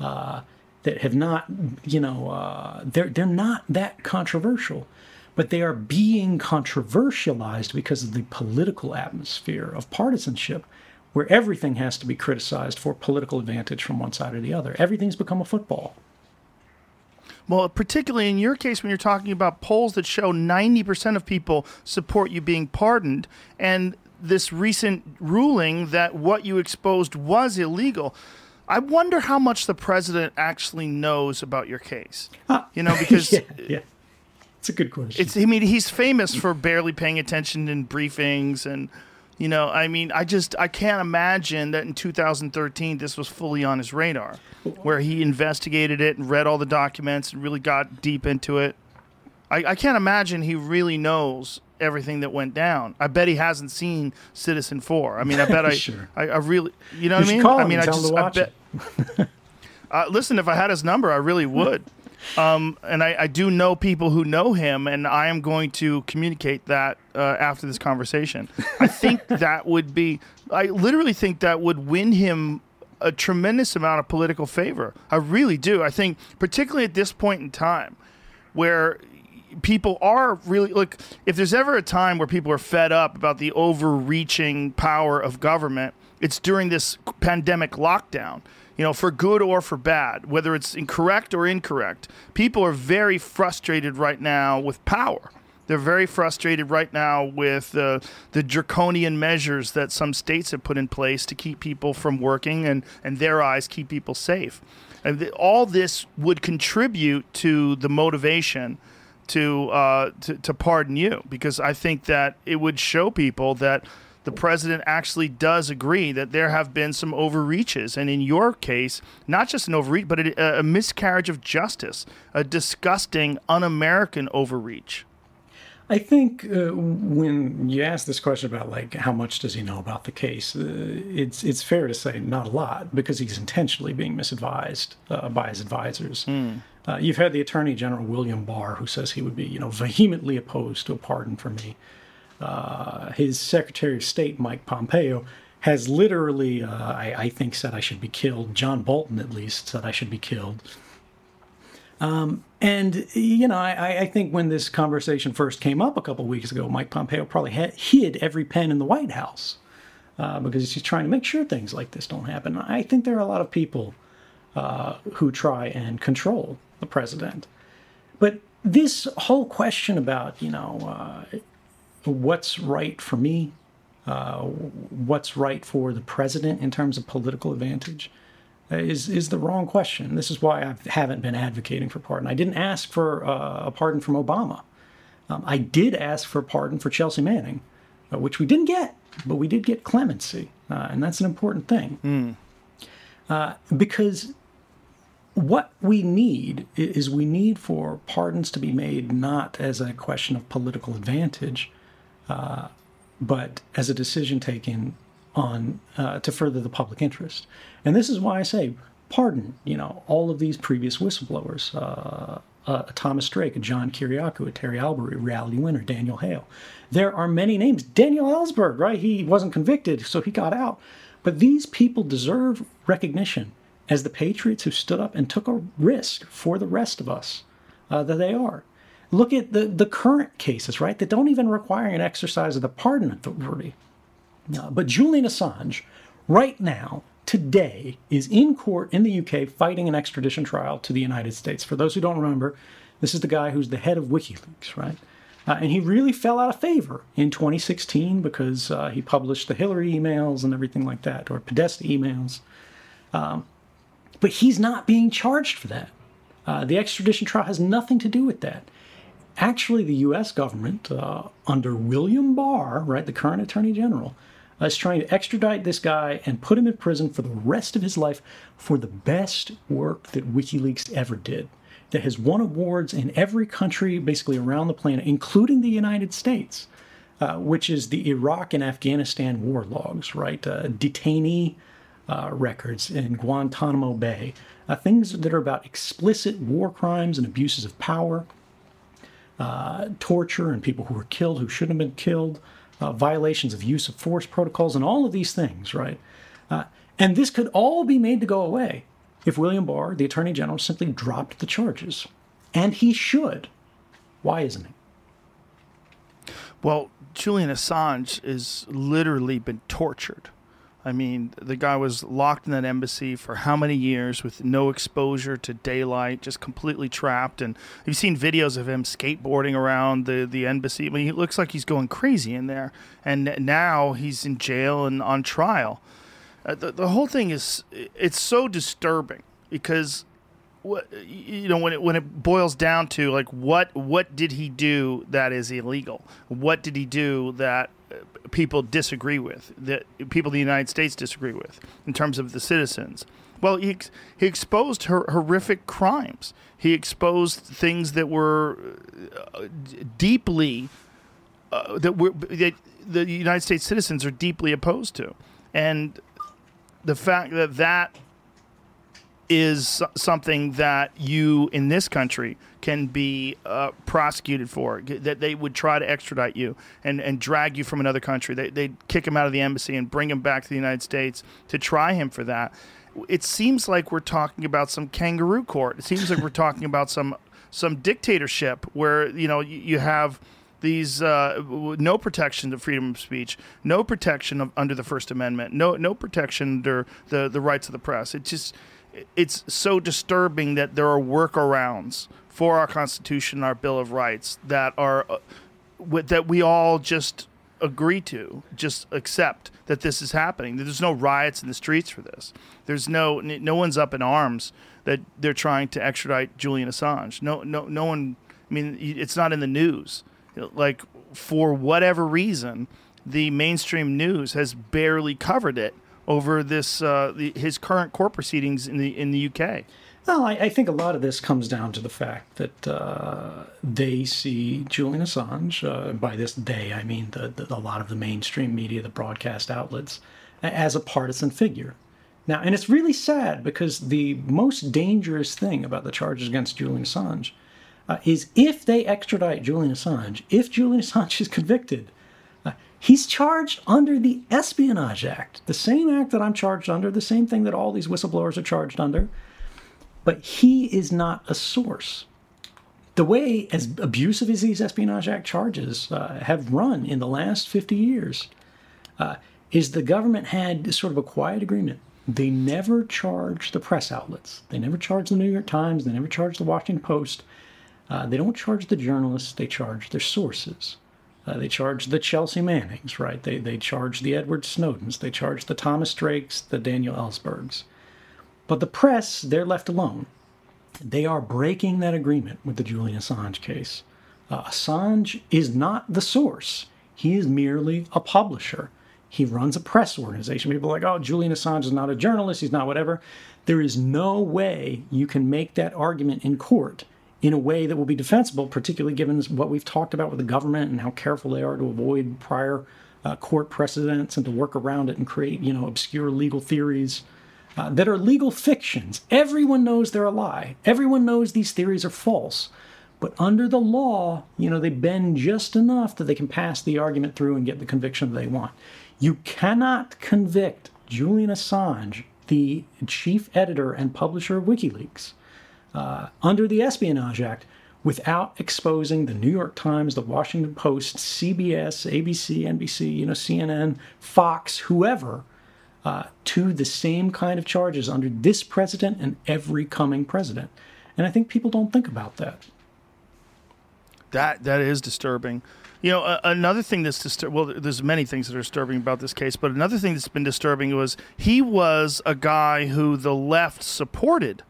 uh, that have not, you know, uh, they're they're not that controversial, but they are being controversialized because of the political atmosphere of partisanship, where everything has to be criticized for political advantage from one side or the other. Everything's become a football. Well, particularly in your case, when you're talking about polls that show 90% of people support you being pardoned, and this recent ruling that what you exposed was illegal, I wonder how much the president actually knows about your case. Uh, you know, because [LAUGHS] yeah, yeah, it's a good question. it's, I mean, he's famous for barely paying attention in briefings and. You know, I mean, I just I can't imagine that in 2013 this was fully on his radar, where he investigated it and read all the documents and really got deep into it. I, I can't imagine he really knows everything that went down. I bet he hasn't seen Citizenfour. I mean, I bet [LAUGHS] I, Sure. I, I really, you know You what I mean? I mean, I just, I bet. [LAUGHS] Uh, listen, if I had his number, I really would. Um, and I, I do know people who know him, and I am going to communicate that uh, after this conversation. I think [LAUGHS] that would be, I literally think that would win him a tremendous amount of political favor. I really do. I think, particularly at this point in time, where people are really look if there's ever a time where people are fed up about the overreaching power of government it's during this pandemic lockdown you know for good or for bad whether it's incorrect or incorrect people are very frustrated right now with power they're very frustrated right now with uh, the draconian measures that some states have put in place to keep people from working and, in their eyes, keep people safe. And th- all this would contribute to the motivation to, uh, to to pardon you because I think that it would show people that the president actually does agree that there have been some overreaches, and in your case, not just an overreach, but a, a miscarriage of justice, a disgusting, un-American overreach. I think uh, when you ask this question about like how much does he know about the case, uh, it's it's fair to say not a lot because he's intentionally being misadvised uh, by his advisors. Uh, you've had the Attorney General William Barr who says he would be you know vehemently opposed to a pardon for me. Uh, his Secretary of State Mike Pompeo has literally, uh, I, I think, said I should be killed. John Bolton at least said I should be killed. And you know, I, I think when this conversation first came up a couple weeks ago, Mike Pompeo probably hid every pen in the White House uh, because he's trying to make sure things like this don't happen. I think there are a lot of people uh, who try and control the president, but this whole question about you know uh, what's right for me, uh, what's right for the president in terms of political advantage is is the wrong question. This is why I haven't been advocating for pardon. I didn't ask for uh, a pardon from Obama. Um, I did ask for pardon for Chelsea Manning, uh, which we didn't get, but we did get clemency, uh, and that's an important thing. Uh, because what we need is we need for pardons to be made not as a question of political advantage, uh, but as a decision taken on uh, to further the public interest. And this is why I say pardon. You know, all of these previous whistleblowers. Uh, uh, Thomas Drake, John Kiriakou, Terry Albury, Reality Winner, Daniel Hale. There are many names. Daniel Ellsberg, right? He wasn't convicted, so he got out. But these people deserve recognition as the patriots who stood up and took a risk for the rest of us uh, that they are. Look at the, the current cases, right, that don't even require an exercise of the pardon authority. Uh, but Julian Assange, right now, today, is in court in the UK fighting an extradition trial to the United States. For those who don't remember, this is the guy who's the head of WikiLeaks, right? Uh, and he really fell out of favor in 2016 because uh, he published the Hillary emails and everything like that, or Podesta emails. Um, but he's not being charged for that. Uh, the extradition trial has nothing to do with that. Actually, the U.S. government, uh, under William Barr, right, the current Attorney General, is trying to extradite this guy and put him in prison for the rest of his life for the best work that WikiLeaks ever did. That has won awards in every country, basically around the planet, including the United States, uh, which is the Iraq and Afghanistan war logs, right? Uh, detainee uh, records in Guantanamo Bay, uh, things that are about explicit war crimes and abuses of power, uh, torture and people who were killed who shouldn't have been killed, uh, violations of use of force protocols, and all of these things, right? Uh, and this could all be made to go away if William Barr, the Attorney General, simply dropped the charges. And he should. Why isn't he? Well, Julian Assange has literally been tortured. I mean, the guy was locked in that embassy for how many years with no exposure to daylight, just completely trapped. And you've seen videos of him skateboarding around the, the embassy. I mean, he looks like he's going crazy in there. And now he's in jail and on trial. Uh, the, the whole thing is it's so disturbing because what you know when it when it boils down to like what what did he do that is illegal what did he do that people disagree with that people in the United States disagree with in terms of the citizens. Well he he exposed her horrific crimes. He exposed things that were uh, deeply uh, that were that the United States citizens are deeply opposed to. And the fact that that is something that you in this country can be uh, prosecuted for. That they would try to extradite you and, and drag you from another country. They, they'd kick him out of the embassy and bring him back to the United States to try him for that. It seems like we're talking about some kangaroo court. It seems like we're talking about some some dictatorship where you know you, you have these uh, no protection of freedom of speech, no protection of, under the First Amendment, no no protection under the, the rights of the press. It just it's so disturbing that there are workarounds for our Constitution, our Bill of Rights that are uh, wi- that we all just agree to, just accept that this is happening. There's no riots in the streets for this. There's no no one's up in arms that they're trying to extradite Julian Assange. No no no one. I mean, it's not in the news. Like for whatever reason, the mainstream news has barely covered it over this uh, the, his current court proceedings in the in the UK. Well, I, I think a lot of this comes down to the fact that uh, they see Julian Assange, uh, by this they, I mean the, the, a lot of the mainstream media, the broadcast outlets, as a partisan figure. Now, and it's really sad because the most dangerous thing about the charges against Julian Assange uh, is if they extradite Julian Assange, if Julian Assange is convicted, he's charged under the Espionage Act, the same act that I'm charged under, the same thing that all these whistleblowers are charged under but he is not a source. The way as abusive as these Espionage Act charges uh, have run in the last 50 years uh, is the government had sort of a quiet agreement. They never charge the press outlets. They never charge the New York Times. They never charge the Washington Post. Uh, they don't charge the journalists. They charge their sources. Uh, they charge the Chelsea Mannings, right? They, they charge the Edward Snowdens. They charge the Thomas Drakes, the Daniel Ellsbergs. But the press, they're left alone. They are breaking that agreement with the Julian Assange case. Uh, Assange is not the source, he is merely a publisher. He runs a press organization. People are like, oh, Julian Assange is not a journalist, he's not whatever. There is no way you can make that argument in court in a way that will be defensible, particularly given what we've talked about with the government and how careful they are to avoid prior uh, court precedents and to work around it and create, you know, obscure legal theories uh, that are legal fictions. Everyone knows they're a lie. Everyone knows these theories are false. But under the law, you know, they bend just enough that they can pass the argument through and get the conviction they want. You cannot convict Julian Assange, the chief editor and publisher of WikiLeaks, uh, under the Espionage Act without exposing the New York Times, the Washington Post, CBS, ABC, NBC, you know, CNN, Fox, whoever, uh, to the same kind of charges under this president and every coming president. And I think people don't think about that. That that is disturbing. You know, uh, another thing that's disturbing. Well, there's many things that are disturbing about this case, but another thing that's been disturbing was he was a guy who the left supported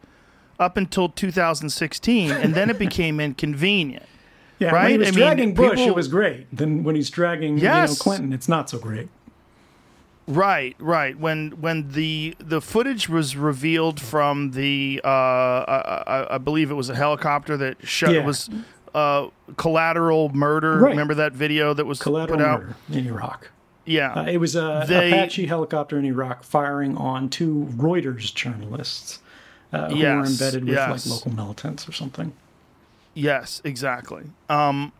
up until 2016, and then it became inconvenient. [LAUGHS] Yeah, right? when he was I mean, dragging Bush, people- it was great. Then when he's dragging you know, Clinton, it's not so great. Right, right. When when the the footage was revealed from the uh, I, I, I believe it was a helicopter that shot Yeah. was uh, collateral murder. Right. Remember that video that was Collateral put out? murder in Iraq. Yeah, Uh, it was a They- Apache helicopter in Iraq firing on two Reuters journalists uh, who were embedded with yes. like local militants or something. Yes, exactly. Um,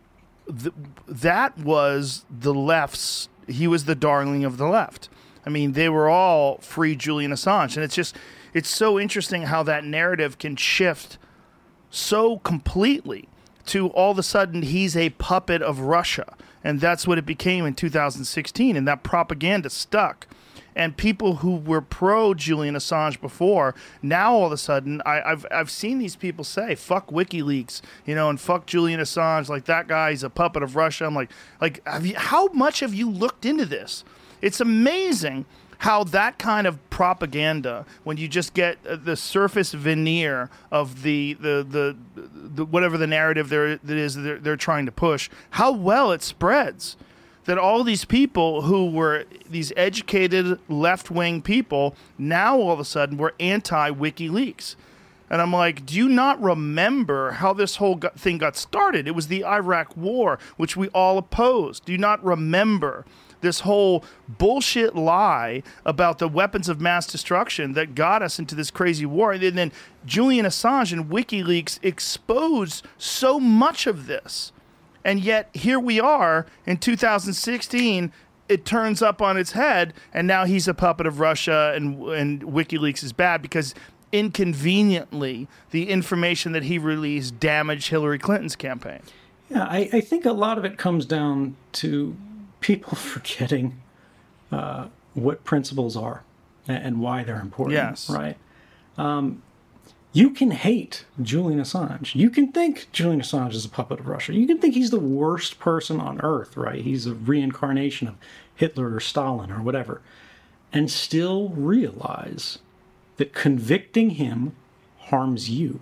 th- that was the left's. He was the darling of the left. I mean, they were all free Julian Assange, and it's just it's so interesting how that narrative can shift so completely to all of a sudden he's a puppet of Russia, and that's what it became in 2016, and that propaganda stuck. And people who were pro Julian Assange before, now all of a sudden, I, I've I've seen these people say "fuck WikiLeaks," you know, and "fuck Julian Assange," like that guy's a puppet of Russia. I'm like, like, have you, how much have you looked into this? It's amazing how that kind of propaganda, when you just get uh, the surface veneer of the the the, the whatever the narrative there that is they're, they're trying to push, how well it spreads. That all these people who were these educated left wing people now all of a sudden were anti WikiLeaks. And I'm like, do you not remember how this whole thing got started? It was the Iraq War, which we all opposed. Do you not remember this whole bullshit lie about the weapons of mass destruction that got us into this crazy war? And then Julian Assange and WikiLeaks exposed so much of this. And yet here we are in 2016. It turns up on its head, and now he's a puppet of Russia, and and WikiLeaks is bad because inconveniently the information that he released damaged Hillary Clinton's campaign. Yeah, I, I think a lot of it comes down to people [LAUGHS] forgetting uh, what principles are and why they're important. Yes. Right. Um, you can hate Julian Assange. You can think Julian Assange is a puppet of Russia. You can think he's the worst person on earth, right? He's a reincarnation of Hitler or Stalin or whatever, and still realize that convicting him harms you.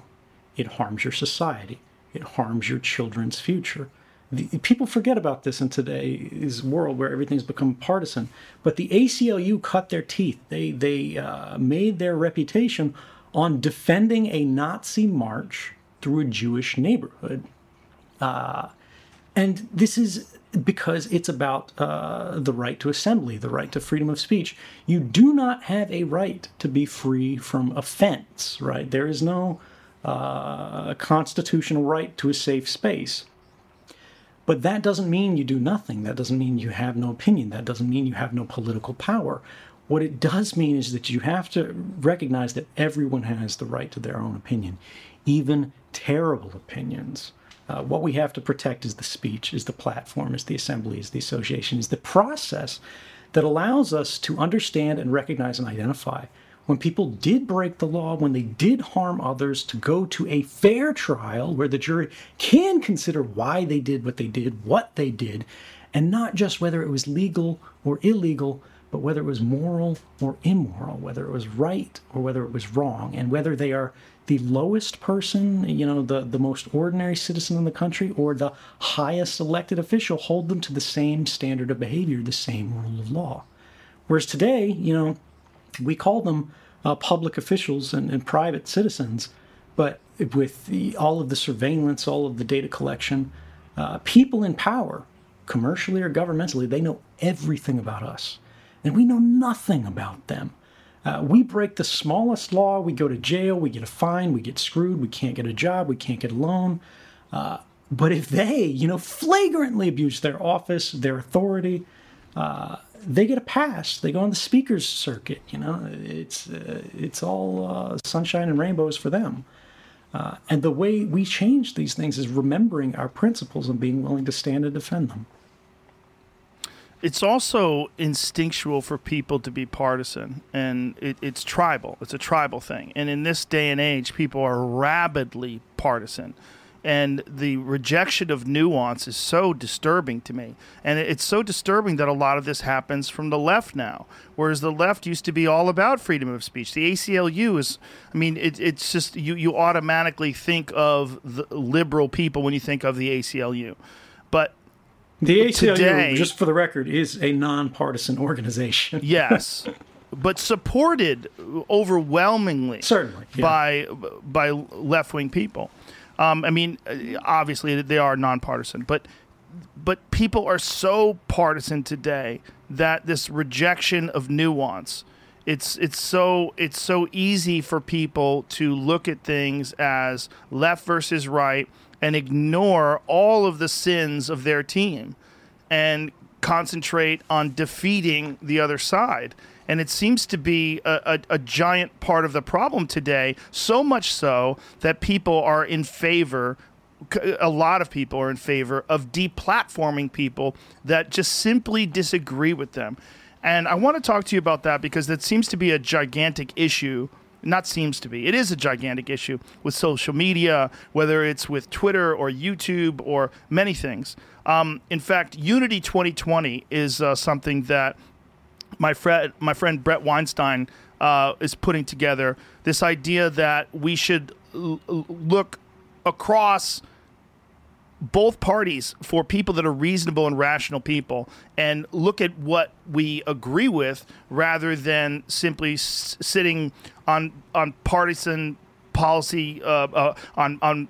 It harms your society. It harms your children's future. the, people forget about this in today's world where everything's become partisan. But the ACLU cut their teeth. They they uh, made their reputation on defending a Nazi march through a Jewish neighborhood, uh, and this is because it's about uh, the right to assembly, the right to freedom of speech. You do not have a right to be free from offense. Right? There is no uh, constitutional right to a safe space. But that doesn't mean you do nothing. That doesn't mean you have no opinion. That doesn't mean you have no political power. What it does mean is that you have to recognize that everyone has the right to their own opinion, even terrible opinions. Uh, what we have to protect is the speech, is the platform, is the assembly, is the association, is the process that allows us to understand and recognize and identify when people did break the law, when they did harm others, to go to a fair trial where the jury can consider why they did what they did, what they did, and not just whether it was legal or illegal, but whether it was moral or immoral, whether it was right or whether it was wrong, and whether they are the lowest person, you know, the, the most ordinary citizen in the country, or the highest elected official, hold them to the same standard of behavior, the same rule of law. Whereas today, you know, we call them uh, public officials and, and, private citizens, but with the, all of the surveillance, all of the data collection, uh, people in power, commercially or governmentally, they know everything about us, and we know nothing about them. Uh, we break the smallest law, we go to jail, we get a fine, we get screwed, we can't get a job, we can't get a loan. Uh, but if they, you know, flagrantly abuse their office, their authority, uh, they get a pass. They go on the speakers circuit. You know, it's uh, it's all uh, sunshine and rainbows for them. Uh, and the way we change these things is remembering our principles and being willing to stand and defend them. It's also instinctual for people to be partisan, and it, it's tribal. It's a tribal thing. And in this day and age, people are rabidly partisan and the rejection of nuance is so disturbing to me and it's so disturbing that a lot of this happens from the left now whereas the left used to be all about freedom of speech the aclu is i mean it, it's just you, you automatically think of the liberal people when you think of the aclu but the aclu today, just for the record is a nonpartisan organization. [LAUGHS] Yes. But supported overwhelmingly certainly yeah. by by left-wing people. Um, I mean, obviously they are nonpartisan, but but people are so partisan today that this rejection of nuance it's it's so it's so easy for people to look at things as left versus right and ignore all of the sins of their team and concentrate on defeating the other side and it seems to be a, a, a, giant part of the problem today, so much so that people are in favor. A lot of people are in favor of deplatforming people that just simply disagree with them. And I want to talk to you about that because that seems to be a gigantic issue not seems to be. It is a gigantic issue with social media, whether it's with Twitter or YouTube or many things. Um, in fact, Unity 2020 is uh, something that my friend my friend Bret Weinstein uh, is putting together this idea that we should l- look across both parties for people that are reasonable and rational people and look at what we agree with rather than simply s- sitting on on partisan policy uh, uh, on on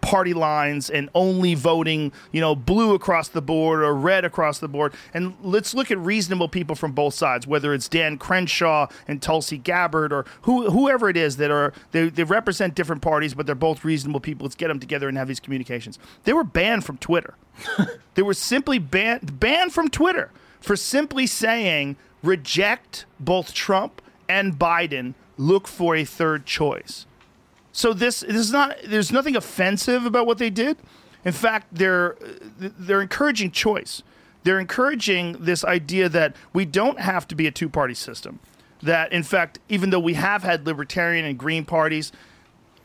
party lines and only voting, you know, blue across the board or red across the board. And let's look at reasonable people from both sides, whether it's Dan Crenshaw and Tulsi Gabbard or who, whoever it is that are they, they represent different parties, but they're both reasonable people. Let's get them together and have these communications. They were banned from Twitter. [LAUGHS] they were simply banned banned from Twitter for simply saying reject both Trump and Biden. Look for a third choice. So this, this is not. There's nothing offensive about what they did. In fact, they're they're encouraging choice. They're encouraging this idea that we don't have to be a two party system. That in fact, even though we have had libertarian and green parties,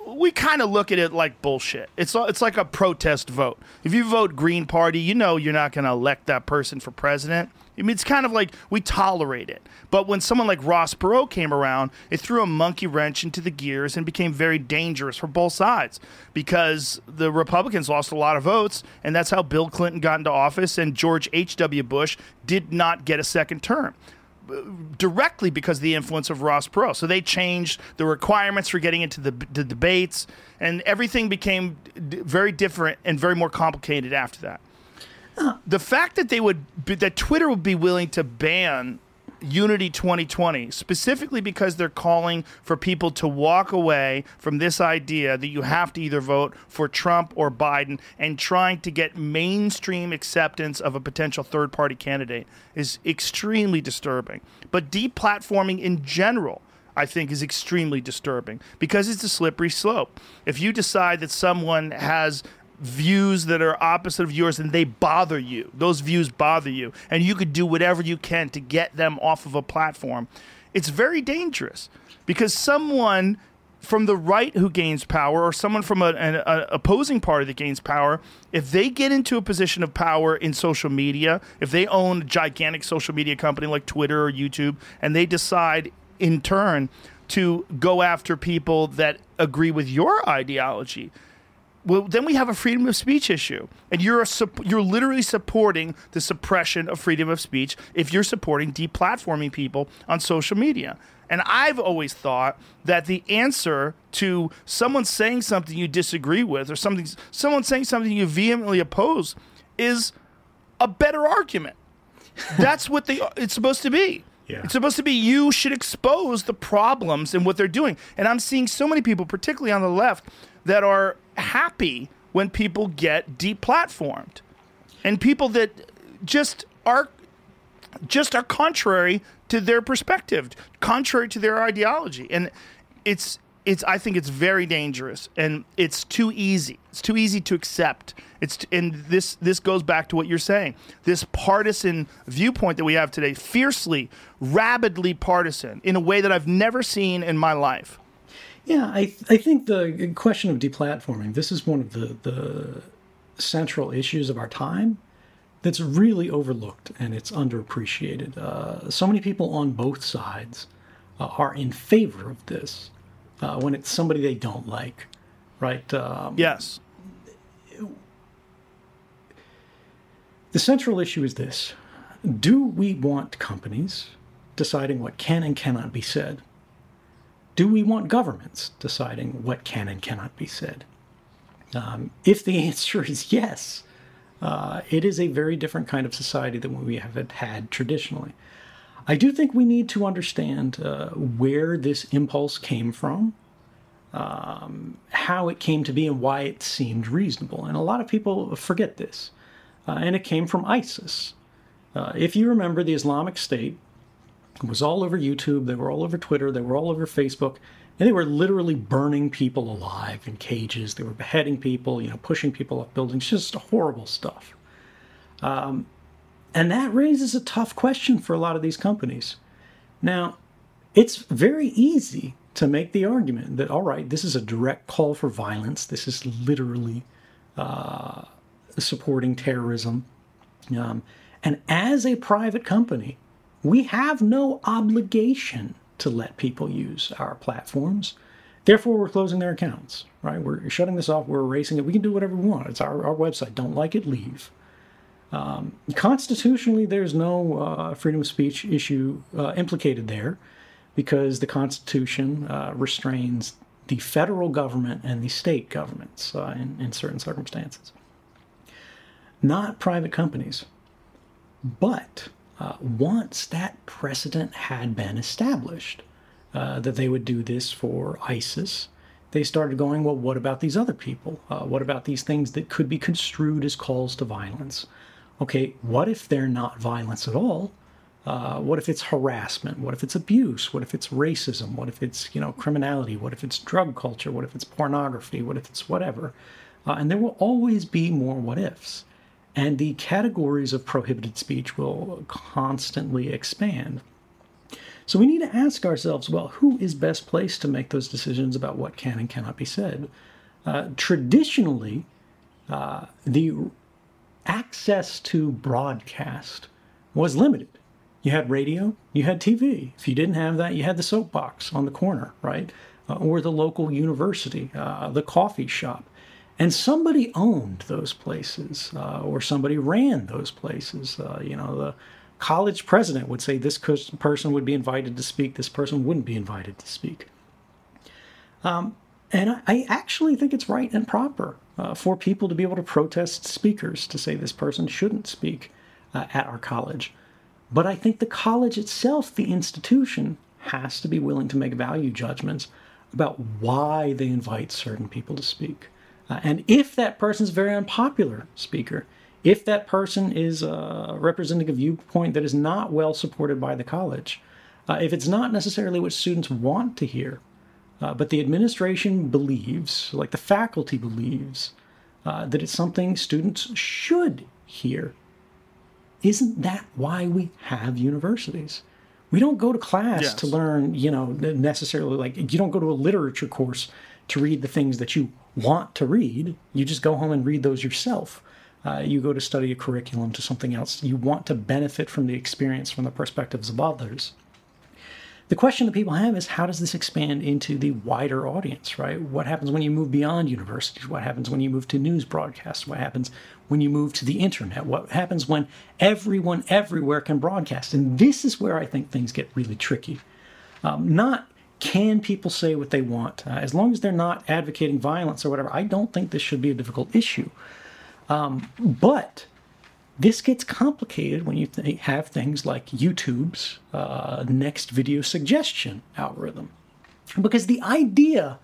we kind of look at it like bullshit. It's it's like a protest vote. If you vote Green Party, you know you're not going to elect that person for president. I mean, it's kind of like we tolerate it. But when someone like Ross Perot came around, it threw a monkey wrench into the gears and became very dangerous for both sides because the Republicans lost a lot of votes, and that's how Bill Clinton got into office, and George H.W. Bush did not get a second term directly because of the influence of Ross Perot. So they changed the requirements for getting into the, the debates, and everything became d- very different and very more complicated after that. The fact that they would be, that Twitter would be willing to ban Unity 2020 specifically because they're calling for people to walk away from this idea that you have to either vote for Trump or Biden and trying to get mainstream acceptance of a potential third party candidate is extremely disturbing. But deplatforming in general I think is extremely disturbing because it's a slippery slope. If you decide that someone has views that are opposite of yours and they bother you, those views bother you, and you could do whatever you can to get them off of a platform, it's very dangerous because someone from the right who gains power or someone from a, an a opposing party that gains power, if they get into a position of power in social media, if they own a gigantic social media company like Twitter or YouTube, and they decide in turn to go after people that agree with your ideology, well, then we have a freedom of speech issue, and you're a, sup- you're literally supporting the suppression of freedom of speech if you're supporting deplatforming people on social media. And I've always thought that the answer to someone saying something you disagree with, or something someone saying something you vehemently oppose, is a better argument. [LAUGHS] That's what they it's supposed to be. Yeah. It's supposed to be you should expose the problems and what they're doing. And I'm seeing so many people, particularly on the left, that are happy when people get deplatformed. And people that just are just are contrary to their perspective, contrary to their ideology. And it's it's I think it's very dangerous and it's too easy. It's too easy to accept. It's and this this goes back to what you're saying. This partisan viewpoint that we have today, fiercely, rabidly partisan in a way that I've never seen in my life. Yeah, I I think the question of deplatforming this is one of the the central issues of our time that's really overlooked and it's underappreciated. Uh, so many people on both sides uh, are in favor of this uh, when it's somebody they don't like, right? Um, Yes. The central issue is this Do we want companies deciding what can and cannot be said? Do we want governments deciding what can and cannot be said? Um, if the [LAUGHS] answer is yes, uh, it is a very different kind of society than what we have had traditionally. I do think we need to understand uh, where this impulse came from, um, how it came to be, and why it seemed reasonable. And a lot of people forget this. Uh, and it came from ISIS. Uh, if you remember, the Islamic State was all over YouTube, they were all over Twitter, they were all over Facebook, and they were literally burning people alive in cages. They were beheading people, you know, pushing people off buildings, just horrible stuff. Um, and that raises a tough question for a lot of these companies. Now, it's very easy to make the argument that, all right, this is a direct call for violence. This is literally uh, supporting terrorism. Um, and as a private company, we have no obligation to let people use our platforms. Therefore, we're closing their accounts, right? We're shutting this off, we're erasing it. We can do whatever we want. It's our, our website. Don't like it, leave. Um, constitutionally, there's no uh, freedom of speech issue uh, implicated there because the Constitution uh, restrains the federal government and the state governments uh, in, in certain circumstances, not private companies. But uh, once that precedent had been established, uh, that they would do this for ISIS, they started going, well, what about these other people? Uh, what about these things that could be construed as calls to violence? Okay, what if they're not violence at all? Uh, what if it's harassment? What if it's abuse? What if it's racism? What if it's you know criminality? What if it's drug culture? What if it's pornography? What if it's whatever? Uh, and there will always be more what ifs, and the categories of prohibited speech will constantly expand. So we need to ask ourselves, well, who is best placed to make those decisions about what can and cannot be said? Uh, traditionally, uh, the access to broadcast was limited. You had radio, you had TV. If you didn't have that, you had the soapbox on the corner, right? Uh, or the local university, uh, the coffee shop. And somebody owned those places, uh, or somebody ran those places. Uh, you know, the college president would say this person would be invited to speak, this person wouldn't be invited to speak. Um, and I, I, actually think it's right and proper uh, for people to be able to protest speakers to say this person shouldn't speak uh, at our college. But I think the college itself, the institution, has to be willing to make value judgments about why they invite certain people to speak. Uh, and if that person is a very unpopular speaker, if that person is uh, representing a viewpoint that is not well supported by the college, uh, if it's not necessarily what students want to hear, uh, but the administration believes, like the faculty believes, uh, that it's something students should hear, isn't that why we have universities? We don't go to class yes. to learn, you know, necessarily like you don't go to a literature course to read the things that you want to read. You just go home and read those yourself. Uh, you go to study a curriculum to something else. You want to benefit from the experience from the perspectives of others. The question that people have is how does this expand into the wider audience, right? What happens when you move beyond universities? What happens when you move to news broadcasts? What happens when you move to the internet? What happens when everyone everywhere can broadcast? And this is where I think things get really tricky. Um, not can people say what they want? Uh, as long as they're not advocating violence or whatever, I don't think this should be a difficult issue. Um, but this gets complicated when you th- have things like YouTube's uh, next video suggestion algorithm. Because the idea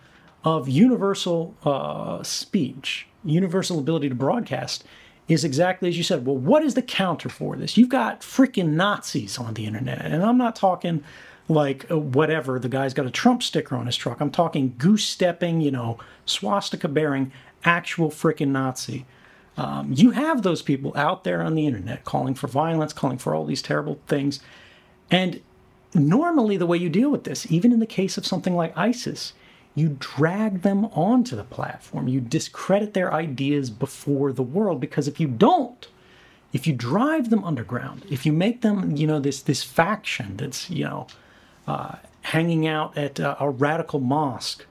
of universal uh, speech, universal ability to broadcast, is exactly as you said. Well, what is the counter for this? You've got freaking Nazis on the internet. And I'm not talking like uh, whatever, the guy's got a Trump sticker on his truck. I'm talking goose stepping, you know, swastika bearing, actual freaking Nazi. Um, you have those people out there on the internet calling for violence, calling for all these terrible things. And normally, the way you deal with this, even in the case of something like ISIS, you drag them onto the platform. You discredit their ideas before the world because if you don't, if you drive them underground, if you make them, you know, this this faction that's, you know, hanging out at uh, a radical mosque,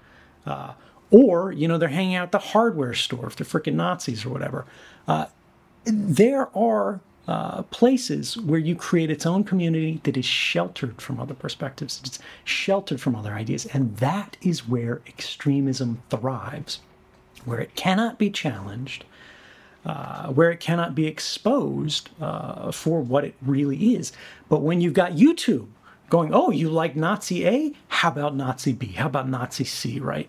uh, or you know they're hanging out at the hardware store if they're freaking Nazis or whatever. Uh, there are uh, places where you create its own community that is sheltered from other perspectives, it's sheltered from other ideas, and that is where extremism thrives, where it cannot be challenged. Uh, where it cannot be exposed uh, for what it really is. But when you've got YouTube going, oh, you like Nazi A? How about Nazi B? How about Nazi C, right?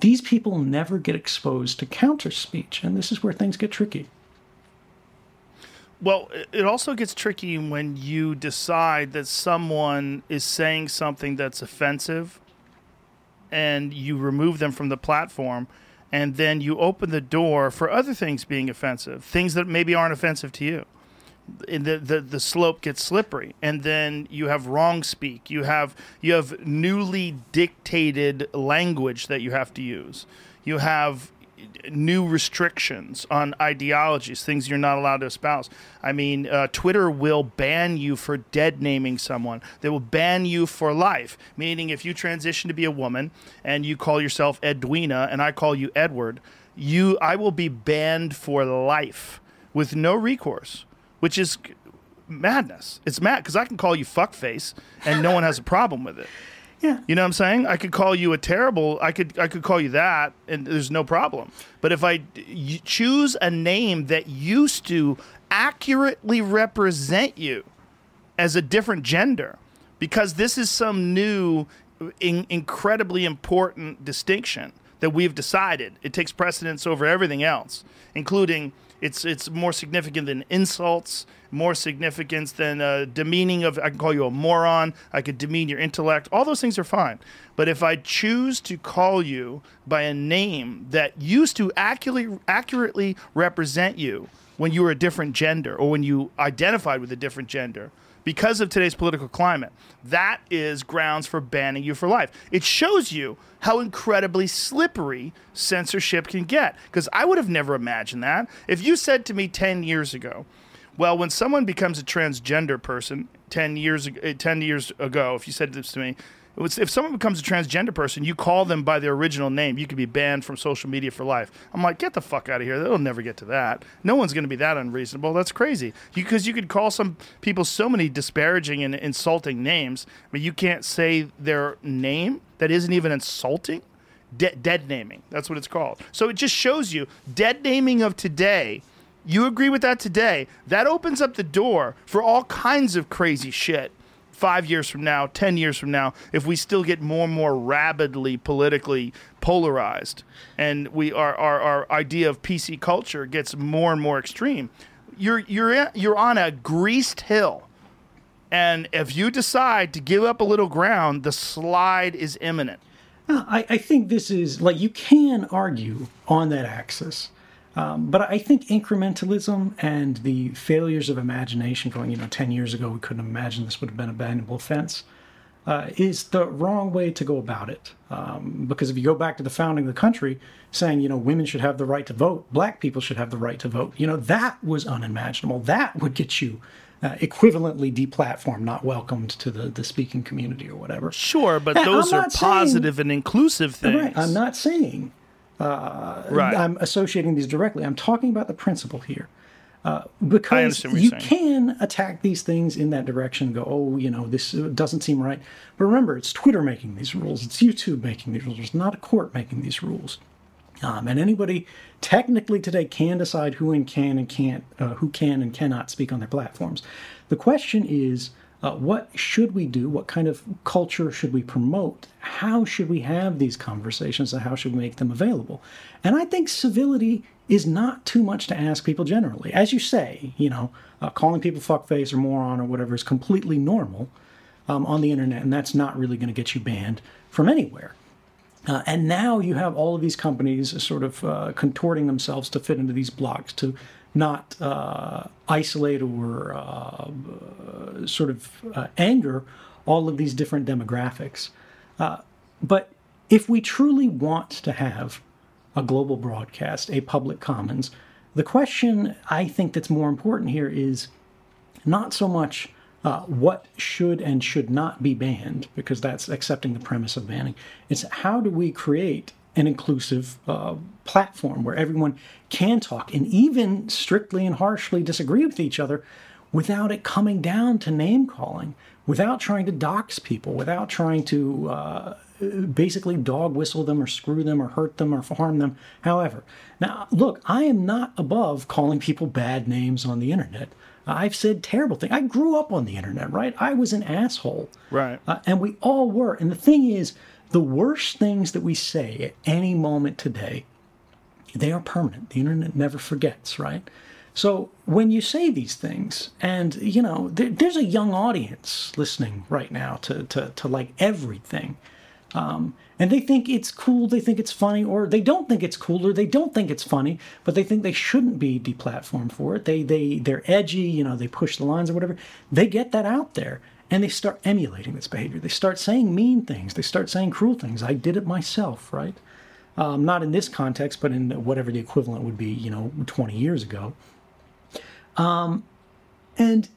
These people never get exposed to counter speech, and this is where things get tricky. Well, it also gets tricky when you decide that someone is saying something that's offensive and you remove them from the platform and then you open the door for other things being offensive, things that maybe aren't offensive to you the, the the slope gets slippery. And then you have wrong speak. You have you have newly dictated language that you have to use. You have new restrictions on ideologies things you're not allowed to espouse. I mean uh, twitter will ban you for dead naming someone. They will ban you for life. Meaning if you transition to be a woman and you call yourself edwina and i call you edward you i will be banned for life with no recourse which is madness. It's mad because I can call you fuckface and no one has a problem with it. [LAUGHS] Yeah. You know what I'm saying? I could call you a terrible. I could I could call you that, and there's no problem. But if I choose a name that used to accurately represent you as a different gender, because this is some new, in, incredibly important distinction that we've decided it takes precedence over everything else, including it's it's more significant than insults, more significance than uh, demeaning of. I can call you a moron. I could demean your intellect. All those things are fine. But if I choose to call you by a name that used to accurately accurately represent you when you were a different gender or when you identified with a different gender, because of today's political climate. That is grounds for banning you for life. It shows you how incredibly slippery censorship can get. Because I would have never imagined that. If you said to me 10 years ago, Well, when someone becomes a transgender person, ten years eh, ten years ago, if you said this to me, if someone becomes a transgender person, you call them by their original name. You could be banned from social media for life. I'm like, get the fuck out of here. They'll never get to that. No one's going to be that unreasonable. That's crazy. Because you, could call some people so many disparaging and insulting names, but you can't say their name that isn't even insulting. De- dead naming. That's what it's called. So it just shows you dead naming of today. You agree with that today? That opens up the door for all kinds of crazy shit five years from now, 10 years from now, if we still get more and more rabidly politically polarized and we our, our, our idea of PC culture gets more and more extreme, you're, you're, you're on a greased hill. And if you decide to give up a little ground, the slide is imminent. I, I think this is like you can argue on that axis. Um, but I think incrementalism and the failures of imagination going, you know, 10 years ago, we couldn't imagine this would have been a bannable offense, uh, is the wrong way to go about it. Um, because if you go back to the founding of the country, saying, you know, women should have the right to vote, black people should have the right to vote, you know, that was unimaginable. That would get you uh, equivalently deplatformed, not welcomed to the, the speaking community or whatever. Sure, but And those are not saying- positive and inclusive things. Right. I'm not saying Right. I'm associating these directly. I'm talking about the principle here. Uh, because you can attack these things in that direction and go, oh, you know, this uh, doesn't seem right. But remember, it's Twitter making these rules, it's YouTube making these rules, it's not a court making these rules. Um, and anybody technically today can decide who and can and can't, uh, who can and cannot speak on their platforms. The question is, uh, what should we do? What kind of culture should we promote? How should we have these conversations and how should we make them available? And I think civility is not too much to ask people generally. As you say, you know, uh, calling people fuckface or moron or whatever is completely normal um, on the internet, and that's not really going to get you banned from anywhere. Uh, and now you have all of these companies sort of uh, contorting themselves to fit into these blocks to not uh, isolate or uh, sort of uh, anger all of these different demographics. Uh, but if we truly want to have a global broadcast, a public commons, the question I think that's more important here is not so much uh, what should and should not be banned, because that's accepting the premise of banning. It's how do we create an inclusive uh, platform where everyone can talk and even strictly and harshly disagree with each other without it coming down to name calling, without trying to dox people, without trying to uh, basically dog whistle them or screw them or hurt them or harm them. However, now look, I am not above calling people bad names on the internet. I've said terrible things. I grew up on the internet, right? I was an asshole. Right. Uh, and we all were. And the thing is, the worst things that we say at any moment today, they are permanent. The internet never forgets, right? So when you say these things, and you know, there, there's a young audience listening right now to to, to like everything, um, and they think it's cool, they think it's funny, or they don't think it's cool, or they don't think it's funny, but they think they shouldn't be deplatformed for it. They they they're edgy, you know, they push the lines or whatever. They get that out there, and they start emulating this behavior. They start saying mean things. They start saying cruel things. I did it myself, right? Um, not in this context, but in whatever the equivalent would be, you know, 20 years ago. Um, and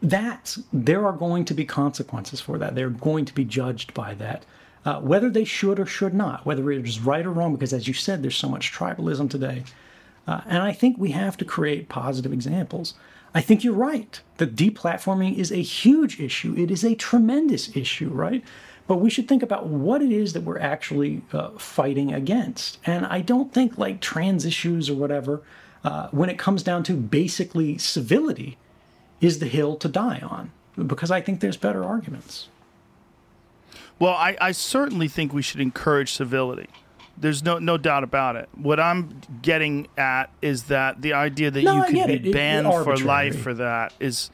that there are going to be consequences for that. They're going to be judged by that, uh, whether they should or should not, whether it is right or wrong. Because as you said, there's so much tribalism today, uh, and I think we have to create positive examples. I think you're right that deplatforming is a huge issue. It is a tremendous issue, right? But we should think about what it is that we're actually uh, fighting against. And I don't think like trans issues or whatever, uh, when it comes down to basically civility, is the hill to die on. Because I think there's better arguments. Well, I, I certainly think we should encourage civility. There's no no doubt about it. What I'm getting at is that the idea that No, you could be it. It- banned for life for that is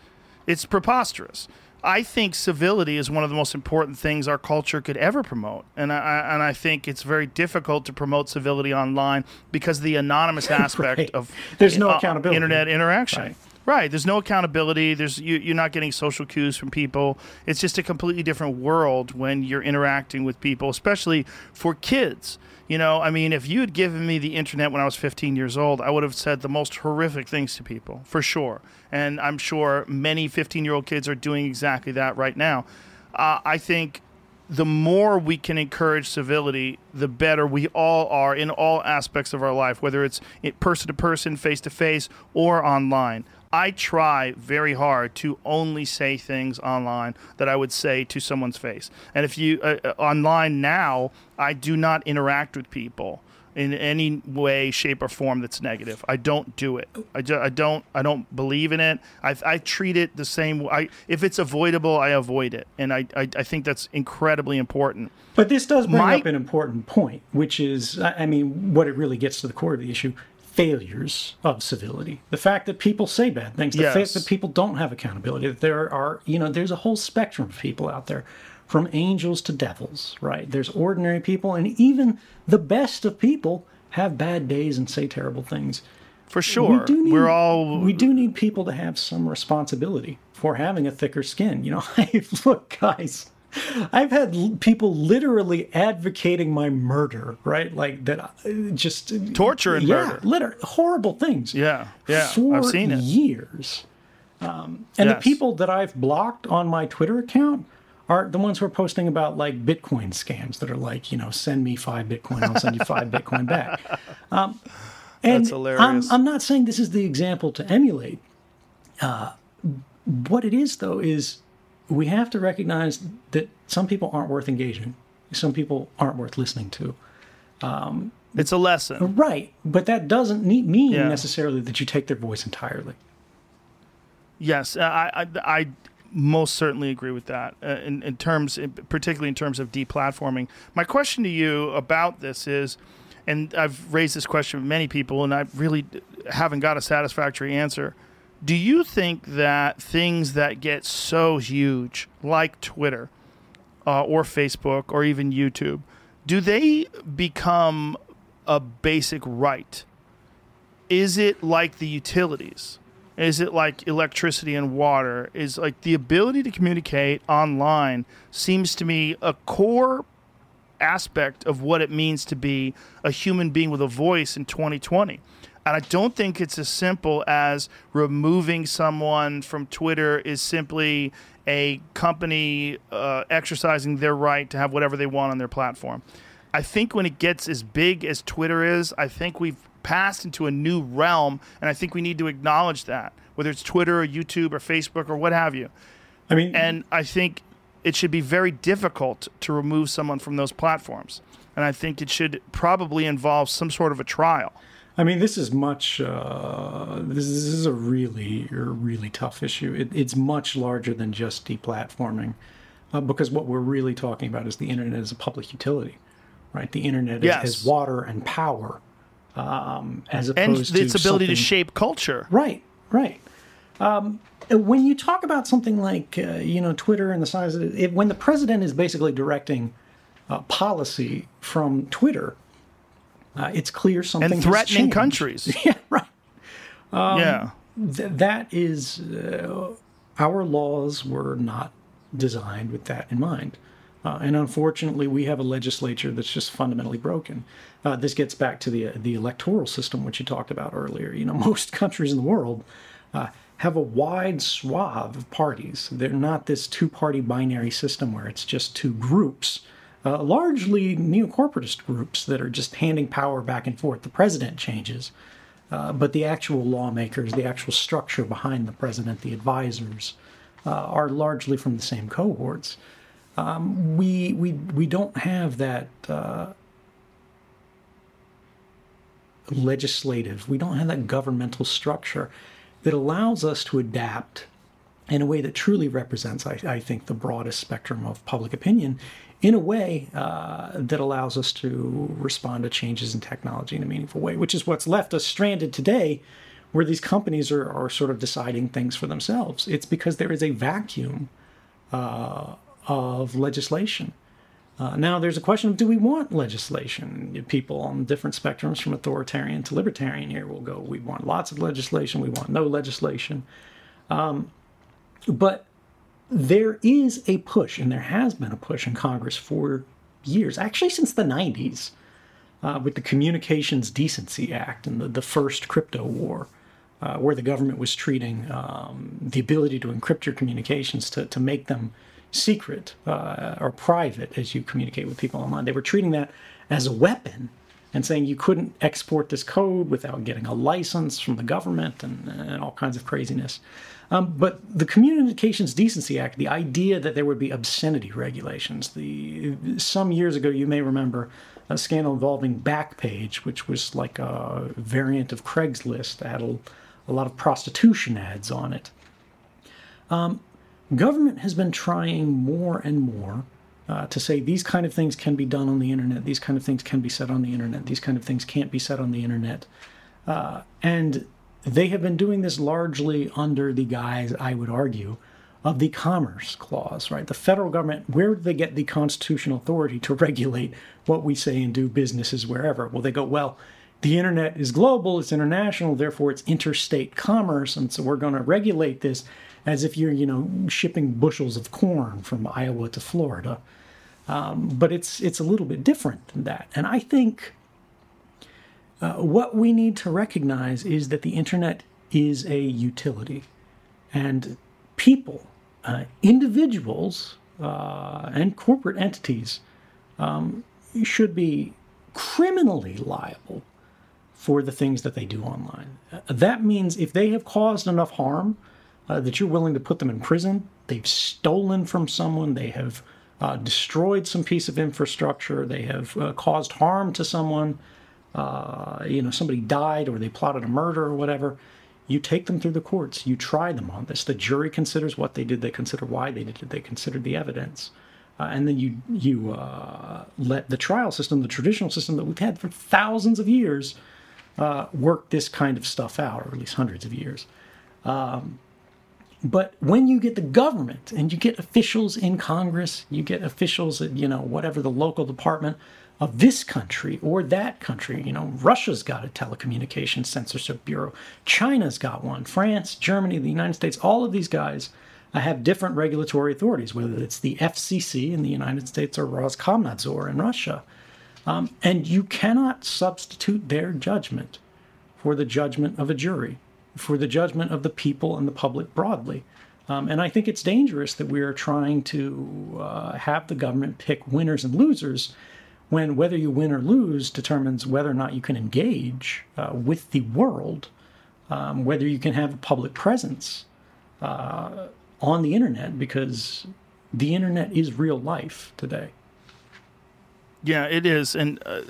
it's preposterous. I think civility is one of the most important things our culture could ever promote, and I, and I think it's very difficult to promote civility online because of the anonymous [LAUGHS] aspect Right. of There's no uh, accountability. internet interaction. Right. Right. There's no accountability. There's you, you're not getting social cues from people. It's just a completely different world when you're interacting with people, especially for kids. You know, I mean, if you had given me the internet when I was 15 years old, I would have said the most horrific things to people, for sure. And I'm sure many 15 year old kids are doing exactly that right now. Uh, I think the more we can encourage civility, the better we all are in all aspects of our life, whether it's person to person, face to face, or online. I try very hard to only say things online that I would say to someone's face. And if you uh, uh, online now, I do not interact with people in any way, shape, or form that's negative. I don't do it. I, ju- I don't. I don't believe in it. I, I treat it the same. I if it's avoidable, I avoid it, and I I, I think that's incredibly important. But this does bring My- up an important point, which is, I I mean, what it really gets to the core of the issue failures of civility. The fact that people say bad things, the Yes. fact that people don't have accountability, that there are, you know, there's a whole spectrum of people out there, from angels to devils, right? There's ordinary people, and even the best of people have bad days and say terrible things. For sure, do need, we're all we do need people to have some responsibility for having a thicker skin. You know, [LAUGHS] I look, guys. I've had l- people literally advocating my murder, right? Like that, uh, just Torture and yeah, murder. liter- horrible things. Yeah, yeah, for I've seen it. years. Um, and the people that I've blocked on my Twitter account are the ones who are posting about like Bitcoin scams that are like, you know, send me five Bitcoin, I'll send you five [LAUGHS] Bitcoin back. Um, and That's hilarious. I'm, I'm not saying this is the example to emulate. Uh, what it is, though, is we have to recognize that some people aren't worth engaging. Some people aren't worth listening to. it's a lesson. Right, but that doesn't mean Yeah. necessarily that you take their voice entirely. Yes, I, I, I most certainly agree with that. Uh, in, in terms, particularly in terms of deplatforming. My question to you about this is, and I've raised this question with many people, and I really haven't got a satisfactory answer. Do you think that things that get so huge, like Twitter, uh, or Facebook, or even YouTube, do they become a basic right? is it like the utilities? Is it like electricity and water? Is like the ability to communicate online seems to me a core aspect of what it means to be a human being with a voice in 2020. And I don't think it's as simple as removing someone from Twitter is simply a company uh, exercising their right to have whatever they want on their platform. I think when it gets as big as Twitter is, I think we've passed into a new realm, and I think we need to acknowledge that, whether it's Twitter or YouTube or Facebook or what have you. I mean, And I think it should be very difficult to remove someone from those platforms. And I think it should probably involve some sort of a trial. I mean, this is much. Uh, this, is, this is a really, really tough issue. It, it's much larger than just deplatforming, uh, because what we're really talking about is the internet as a public utility, right? The internet is, Yes. as water and power, um, as And opposed its ability to shape culture. Right, right. Um, when you talk about something like uh, you know Twitter and the size of it, it, when the president is basically directing uh, policy from Twitter, uh, it's clear something And threatening countries. [LAUGHS] Yeah, right. yeah. Th- that is, uh, our laws were not designed with that in mind. Uh, and unfortunately, we have a legislature that's just fundamentally broken. Uh, this gets back to the the electoral system, which you talked about earlier. You know, [LAUGHS] most countries in the world uh, have a wide swath of parties. They're not this two-party binary system where it's just two groups, uh, largely neo-corporatist groups that are just handing power back and forth. The president changes, uh, but the actual lawmakers, the actual structure behind the president, the advisors, uh, are largely from the same cohorts. Um, we we we don't have that uh, legislative. We don't have that governmental structure that allows us to adapt in a way that truly represents, I, I think, the broadest spectrum of public opinion in a way uh, that allows us to respond to changes in technology in a meaningful way, which is what's left us stranded today, where these companies are, are sort of deciding things for themselves. It's because there is a vacuum uh, of legislation. Uh, now, there's a question of do we want legislation? People on different spectrums, from authoritarian to libertarian, here will go, we want lots of legislation, we want no legislation. Um, but there is a push, and there has been a push in Congress for years, actually since the 90s, uh, with the Communications Decency Act and the, the first crypto war, uh, where the government was treating um, the ability to encrypt your communications to, to make them secret uh, or private as you communicate with people online. They were treating that as a weapon and saying you couldn't export this code without getting a license from the government and, and all kinds of craziness. Um, but the Communications Decency Act, the idea that there would be obscenity regulations, the some years ago you may remember a scandal involving Backpage, which was like a variant of Craigslist that had a, a lot of prostitution ads on it. Um, government has been trying more and more uh, to say these kind of things can be done on the internet, these kind of things can be said on the internet, these kind of things can't be said on the internet. Uh, and they have been doing this largely under the guise, I would argue, of the Commerce Clause, right? The federal government, where do they get the constitutional authority to regulate what we say and do businesses wherever? Well, they go, well, the internet is global, it's international, therefore it's interstate commerce, and so we're going to regulate this as if you're, you know, shipping bushels of corn from Iowa to Florida. Um, but it's it's a little bit different than that, and I think uh, what we need to recognize is that the internet is a utility, and people, uh, individuals, uh, and corporate entities um, should be criminally liable for the things that they do online. Uh, that means if they have caused enough harm uh, that you're willing to put them in prison, they've stolen from someone, they have uh, destroyed some piece of infrastructure, they have uh, caused harm to someone, uh, you know, somebody died or they plotted a murder or whatever. You take them through the courts, you try them on this. The jury considers what they did, they consider why they did it, they consider the evidence. Uh, and then you you uh, let the trial system, the traditional system that we've had for thousands of years, work this kind of stuff out, or at least hundreds of years. Um, but when you get the government and you get officials in Congress, you get officials at you know whatever the local department of this country or that country. You know, Russia's got a telecommunications censorship bureau, China's got one, France, Germany, the United States, all of these guys have different regulatory authorities, whether it's the FCC in the United States or Roskomnadzor in Russia. Um, and you cannot substitute their judgment for the judgment of a jury, for the judgment of the people and the public broadly. Um, and I think it's dangerous that we are trying to uh, have the government pick winners and losers when whether you win or lose determines whether or not you can engage uh, with the world, um, whether you can have a public presence uh, on the internet, because the internet is real life today. Yeah, it is. And uh,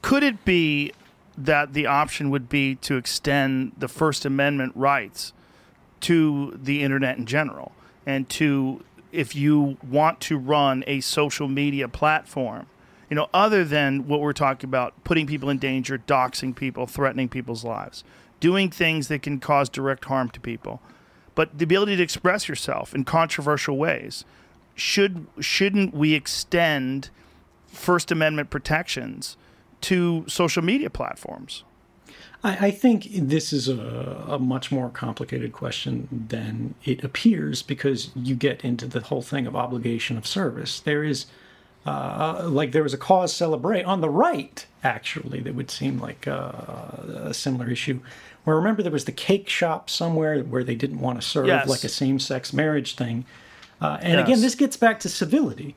could it be that the option would be to extend the First Amendment rights to the internet in general? And to, if you want to run a social media platform, you know, other than what we're talking about, putting people in danger, doxing people, threatening people's lives, doing things that can cause direct harm to people, but the ability to express yourself in controversial ways. Should shouldn't we extend First Amendment protections to social media platforms? I, I think this is a, a, much more complicated question than it appears because you get into the whole thing of obligation of service. There is uh, like there was a cause celebre on the right, actually, that would seem like uh, a similar issue. Where remember there was the cake shop somewhere where they didn't want to serve yes. like a same-sex marriage thing, uh, and yes. again, this gets back to civility.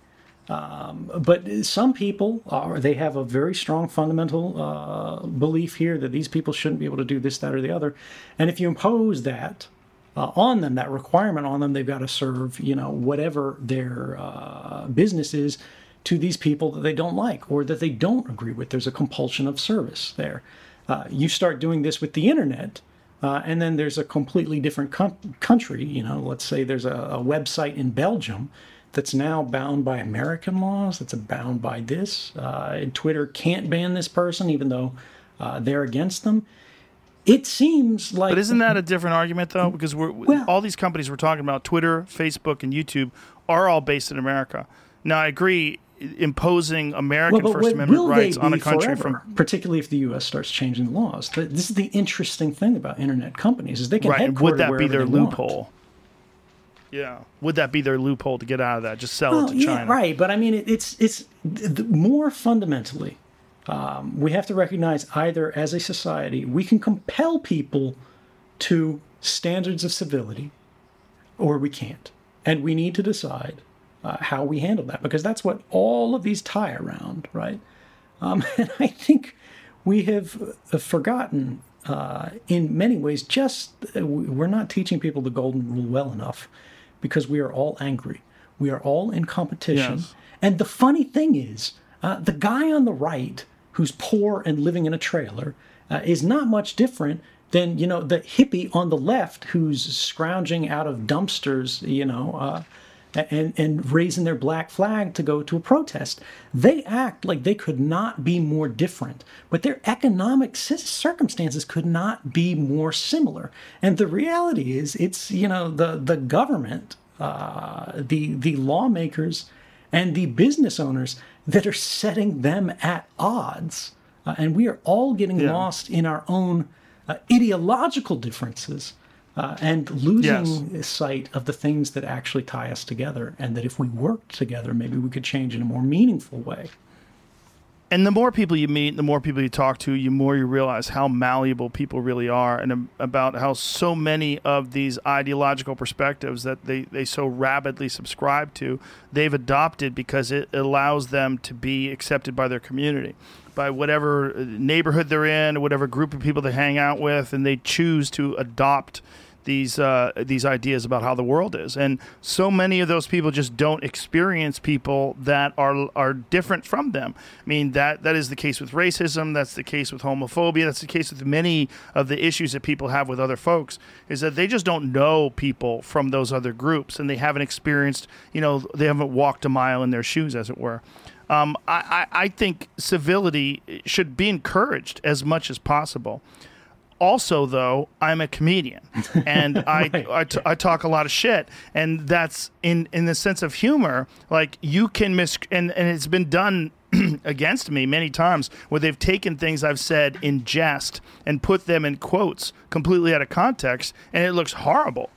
Um, but some people are they have a very strong fundamental uh, belief here that these people shouldn't be able to do this, that, or the other, and if you impose that uh, on them, that requirement on them, they've got to serve, you know, whatever their uh, business is to these people that they don't like or that they don't agree with. There's a compulsion of service there. Uh, you start doing this with the internet, uh, and then there's a completely different com- country. You know, let's say there's a, a, website in Belgium that's now bound by American laws, that's bound by this. Uh, and Twitter can't ban this person, even though uh, they're against them. It seems like. But isn't that a different argument, though? Because we're, well, all these companies we're talking about, Twitter, Facebook, and YouTube, are all based in America. Now, I agree imposing American Well, First Amendment rights on a country forever? from particularly if the U.S. starts changing the laws. This is the interesting thing about internet companies is they can right. And would that be their they want. Yeah. Would that be their loophole to get out of that? Just sell it Well, to yeah, China. right. But I mean, it, it's it's th- th- more fundamentally. Um, we have to recognize either as a society we can compel people to standards of civility, or we can't, and we need to decide uh, how we handle that because that's what all of these tie around, right? Um, [LAUGHS] and I think we have uh, forgotten, uh, in many ways, just uh, we're not teaching people the golden rule well enough because we are all angry. We are all in competition. Yes. And the funny thing is, uh, the guy on the right who's poor and living in a trailer uh, is not much different than you know the hippie on the left who's scrounging out of dumpsters, you know, uh, and and raising their black flag to go to a protest. They act like they could not be more different, but their economic circumstances could not be more similar. And the reality is, it's you know the the government, uh, the the lawmakers, and the business owners that are setting them at odds. Uh, and we are all getting Yeah. lost in our own uh, ideological differences uh, and losing sight of the things that actually tie us together. And that if we worked together, maybe we could change in a more meaningful way. and the more people you meet, the more people you talk to, you more you realize how malleable people really are, and about how so many of these ideological perspectives that they, they so rapidly subscribe to, they've adopted because it allows them to be accepted by their community, by whatever neighborhood they're in, or whatever group of people they hang out with, and they choose to adopt these uh, these ideas about how the world is, and so many of those people just don't experience people that are are different from them. I mean that that is the case with racism. That's the case with homophobia. That's the case with many of the issues that people have with other folks. Is that they just don't know people from those other groups, and they haven't experienced. You know, they haven't walked a mile in their shoes, as it were. Um, I, I I think civility should be encouraged as much as possible also though i'm a comedian. [LAUGHS] And I, Right. I, t- I talk a lot of shit. And that's in in the sense of humor like you can mis and, and it's been done [CLEARS THROAT] against me many times where they've taken things i've said in jest and put them in quotes completely out of context and it looks horrible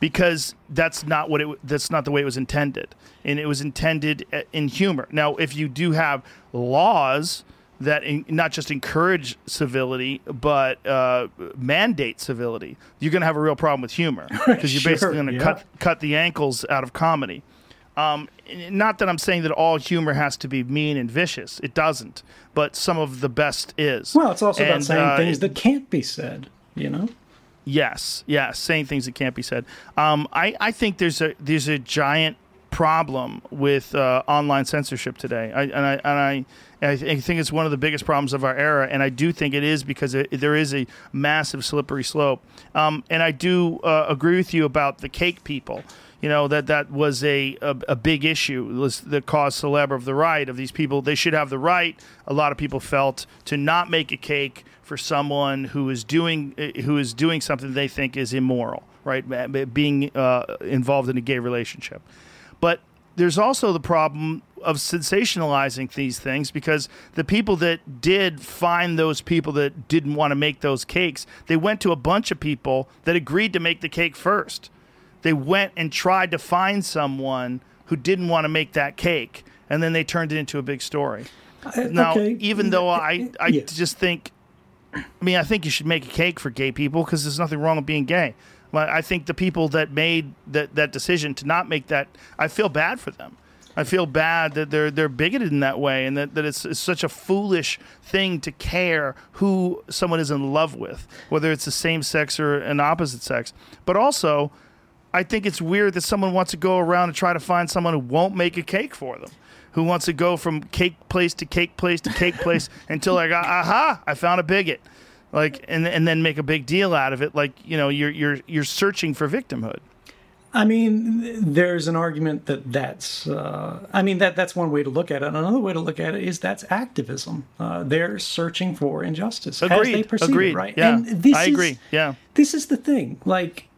because that's not what it that's not the way it was intended. And it was intended uh, in humor. Now if you do have laws that in, not just encourage civility but uh, mandate civility you're going to have a real problem with humor [LAUGHS] because you're Sure, basically going to yeah. cut cut the ankles out of comedy um, not that I'm saying that all humor has to be mean and vicious. It doesn't, but some of the best is. Well, it's also about saying uh, things that can't be said, you know? Yes, yes, saying things that can't be said. Um, I, I think there's a there's a giant problem with uh, online censorship today, I, and I and I. I think it's one of the biggest problems of our era, and I do think it is because it, there is a massive slippery slope. Um, and I do uh, agree with you about the cake people. You know that that was a a, a big issue. Was the cause celebre of the right of these people. They should have the right. A lot of people felt to not make a cake for someone who is doing uh, who is doing something they think is immoral, right? Being uh, involved in a gay relationship, but there's also the problem of sensationalizing these things because the people that did find those people that didn't want to make those cakes, they went to a bunch of people that agreed to make the cake first. They went and tried to find someone who didn't want to make that cake, and then they turned it into a big story. Uh, now, okay. even though I, I Yeah. just think, I mean, I think you should make a cake for gay people because there's nothing wrong with being gay. I think the people that made that, that decision to not make that, I feel bad for them. I feel bad that they're they're bigoted in that way, and that, that it's, it's such a foolish thing to care who someone is in love with, whether it's the same sex or an opposite sex. But also, I think it's weird that someone wants to go around and try to find someone who won't make a cake for them, who wants to go from cake place to cake place to cake place [LAUGHS] until like, aha, I found a bigot, like, and and then make a big deal out of it. Like, you know, you're you're you're searching for victimhood. I mean, there's an argument that that's. Uh, I mean, that that's one way to look at it. Another way to look at it is that's activism. Uh, they're searching for injustice as they perceive Agreed. it, right? Yeah, and this I is, agree. Yeah. This is the thing. Like,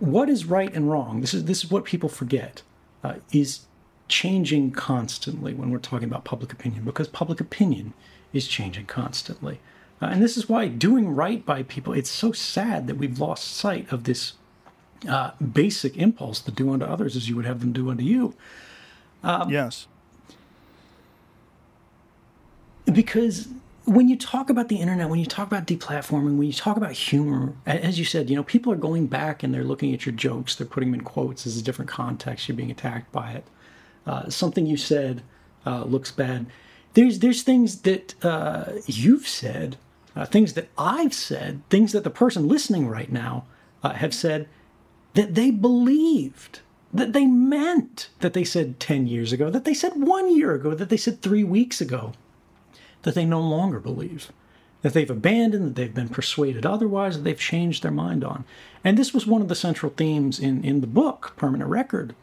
what is right and wrong? This is this is what people forget. Uh, is changing constantly when we're talking about public opinion because public opinion is changing constantly. Uh, and this is why doing right by people, it's so sad that we've lost sight of this uh, basic impulse to do unto others as you would have them do unto you. yes. because when you talk about the internet, when you talk about deplatforming, when you talk about humor, as you said, you know, people are going back and they're looking at your jokes, they're putting them in quotes as a different context. You're being attacked by it. Uh, something you said uh, looks bad. There's there's things that uh, you've said, uh, things that I've said, things that the person listening right now uh, have said that they believed, that they meant, that they said ten years ago, that they said one year ago, that they said three weeks ago that they no longer believe, that they've abandoned, that they've been persuaded otherwise, that they've changed their mind on. And this was one of the central themes in, in the book, Permanent Record,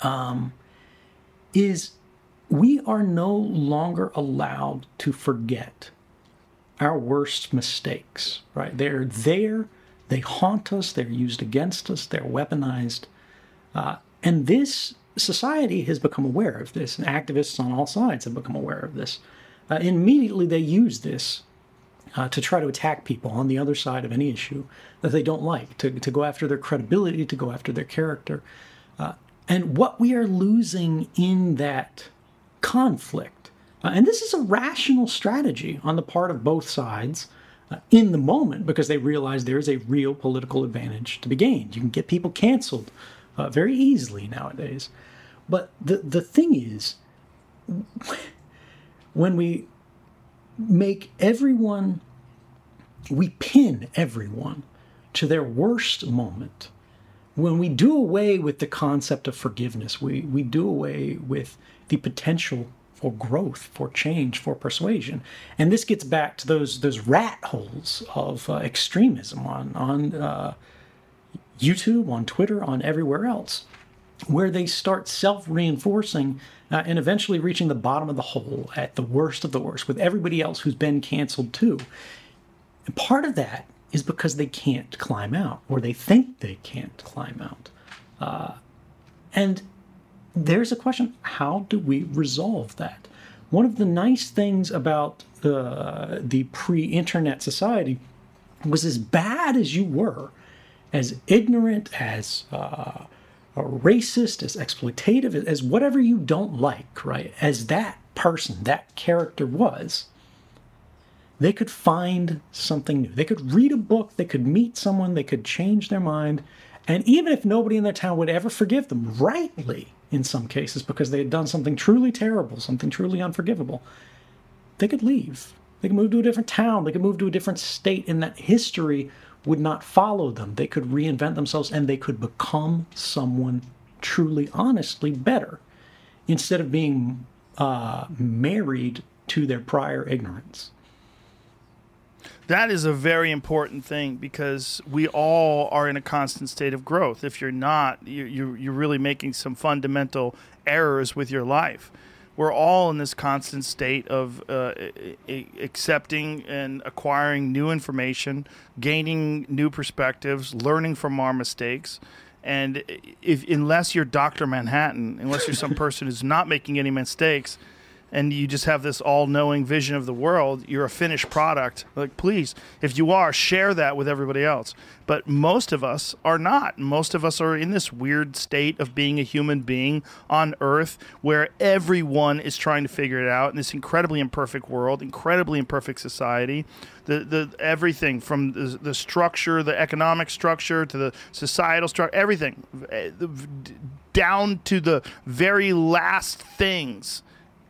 um, is we are no longer allowed to forget our worst mistakes, right? They're there, they haunt us, they're used against us, they're weaponized. Uh, and this society has become aware of this, and activists on all sides have become aware of this. Uh, immediately they use this uh, to try to attack people on the other side of any issue that they don't like, to, to go after their credibility, to go after their character. Uh, and what we are losing in that conflict, uh, and this is a rational strategy on the part of both sides uh, in the moment because they realize there is a real political advantage to be gained. You can get people canceled uh, very easily nowadays. But the, the thing is, [LAUGHS] when we make everyone, we pin everyone to their worst moment, when we do away with the concept of forgiveness, we, we do away with the potential for growth, for change, for persuasion. And this gets back to those those rat holes of uh, extremism on on uh, YouTube, on Twitter, on everywhere else, where they start self reinforcing uh, and eventually reaching the bottom of the hole at the worst of the worst with everybody else who's been canceled too. And part of that is because they can't climb out or they think they can't climb out. Uh, and there's a question how do we resolve that? One of the nice things about uh, the pre internet society was as bad as you were, as ignorant, as uh, racist, as exploitative, as whatever you don't like, right? As that person, that character was, they could find something new. They could read a book, they could meet someone, they could change their mind. And even if nobody in their town would ever forgive them, rightly in some cases, because they had done something truly terrible, something truly unforgivable, they could leave. They could move to a different town, they could move to a different state, and that history would not follow them. They could reinvent themselves and they could become someone truly, honestly better instead of being uh, married to their prior ignorance. That is a very important thing because we all are in a constant state of growth. If you're not, you, you, you're really making some fundamental errors with your life. We're all in this constant state of uh, accepting and acquiring new information, gaining new perspectives, learning from our mistakes. And if unless you're Dr. Manhattan, unless you're some [LAUGHS] person who's not making any mistakes, and you just have this all-knowing vision of the world you're a finished product. Like please if you are share that with everybody else. But most of us are not. Most of us are in this weird state of being a human being on earth where everyone is trying to figure it out in this incredibly imperfect world incredibly imperfect society. The, the everything from the, the structure the economic structure to the societal structure everything eh, down to the very last things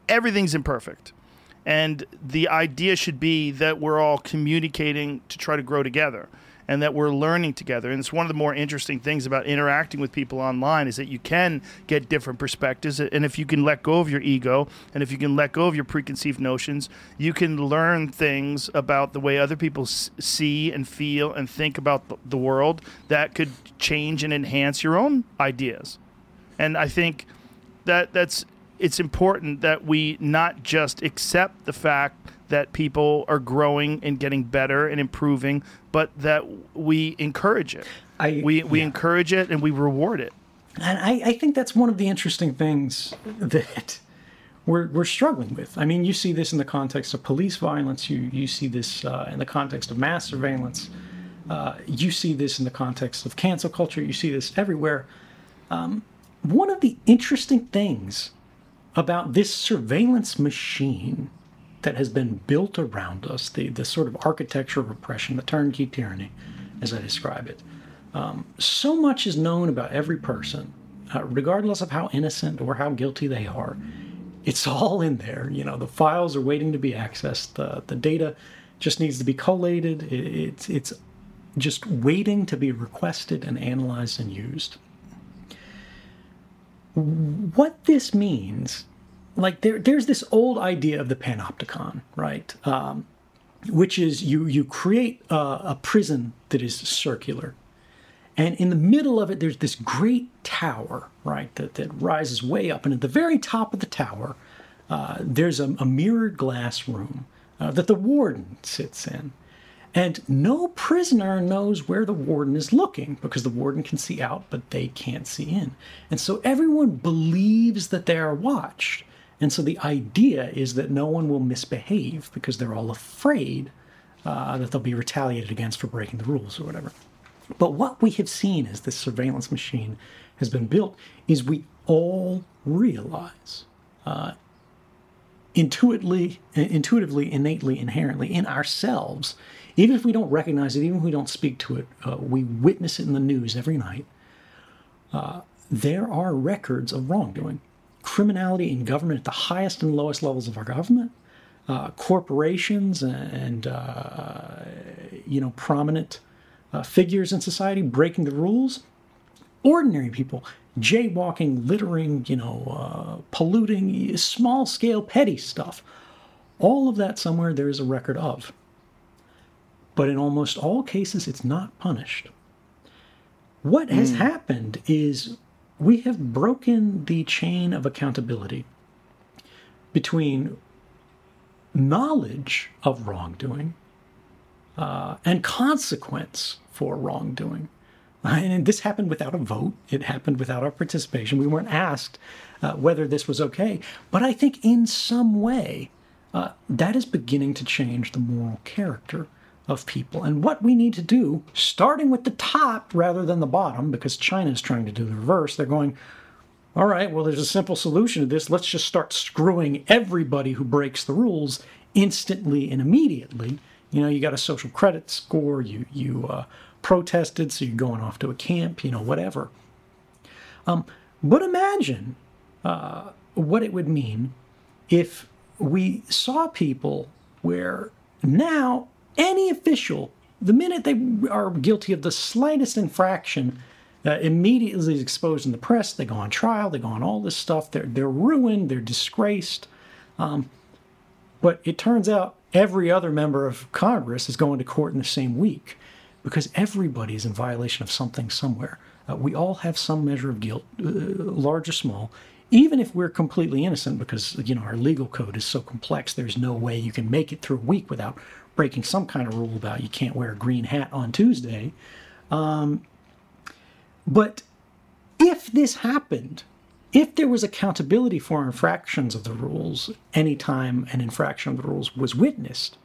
everything's imperfect. And the idea should be that we're all communicating to try to grow together and that we're learning together. And it's one of the more interesting things about interacting with people online is that you can get different perspectives. And if you can let go of your ego and if you can let go of your preconceived notions, you can learn things about the way other people see and feel and think about th- the world that could change and enhance your own ideas. And I think that that's it's important that we not just accept the fact that people are growing and getting better and improving, but that we encourage it. I- we we yeah. encourage it and we reward it. And I, I think that's one of the interesting things that we're, we're struggling with. I mean, you see this in the context of police violence, you, you see this uh, in the context of mass surveillance, uh, you see this in the context of cancel culture, you see this everywhere. Um, one of the interesting things about this surveillance machine that has been built around us, the, the sort of architecture of oppression, the turnkey tyranny, as I describe it. Um, so much is known about every person, uh, regardless of how innocent or how guilty they are. It's all in there. You know, the files are waiting to be accessed. The, the data just needs to be collated. It, it's, it's just waiting to be requested and analyzed and used. What this means like there, there's this old idea of the panopticon, right? Um, which is you you create a, a prison that is circular, and in the middle of it there's this great tower, right? That that rises way up, and at the very top of the tower, uh, there's a, a, mirrored glass room uh, that the warden sits in. And no prisoner knows where the warden is looking because the warden can see out, but they can't see in. And so everyone believes that they are watched. And so the idea is that no one will misbehave because they're all afraid uh, that they'll be retaliated against for breaking the rules or whatever. But what we have seen as this surveillance machine has been built is we all realize uh, intuitively, intuitively, innately, inherently in ourselves, even if we don't recognize it, even if we don't speak to it, uh, we witness it in the news every night. Uh, there are records of wrongdoing criminality in government at the highest and lowest levels of our government, uh, corporations and uh, you know prominent uh, figures in society breaking the rules, ordinary people jaywalking, littering, you know, uh, polluting, small scale petty stuff. All of that somewhere there is a record of. But in almost all cases, it's not punished. What has mm. happened is we have broken the chain of accountability between knowledge of wrongdoing uh, and consequence for wrongdoing. [LAUGHS] And this happened without a vote. It happened without our participation. We weren't asked uh, whether this was okay. But I think in some way, uh, that is beginning to change the moral character of people and what we need to do, starting with the top rather than the bottom, because China is trying to do the reverse. They're going, all right, well, there's a simple solution to this. Let's just start screwing everybody who breaks the rules instantly and immediately. You know, you got a social credit score, you, you uh, protested, so you're going off to a camp, you know, whatever. Um, but imagine uh, what it would mean if we saw people where now any official, the minute they are guilty of the slightest infraction, uh, immediately is exposed in the press. They go on trial. They go on all this stuff. They're they're ruined. They're disgraced. Um, but it turns out every other member of Congress is going to court in the same week because everybody is in violation of something somewhere. Uh, we all have some measure of guilt, uh, large or small, even if we're completely innocent because you know our legal code is so complex. There's no way you can make it through a week without breaking some kind of rule about you can't wear a green hat on Tuesday. Um, but if this happened, if there was accountability for infractions of the rules anytime an infraction of the rules was witnessed,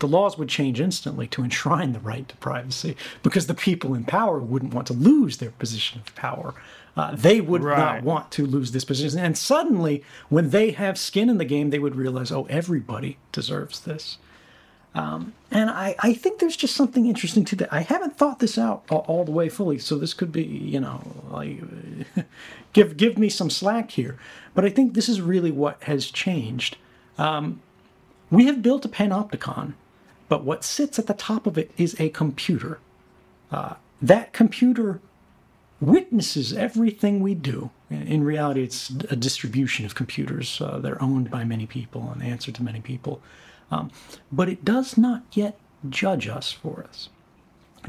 the laws would change instantly to enshrine the right to privacy because the people in power wouldn't want to lose their position of power. Uh, they would right. not want to lose this position. And suddenly, when they have skin in the game, they would realize, oh, everybody deserves this. Um, and I, I think there's just something interesting to that. I haven't thought this out all, the way fully, so this could be, you know, like [LAUGHS] give give me some slack here. But I think this is really what has changed. Um, we have built a panopticon, but what sits at the top of it is a computer. Uh, that computer witnesses everything we do. In reality, it's a distribution of computers. Uh, they're owned by many people and answer to many people. Um, but it does not yet judge us for us,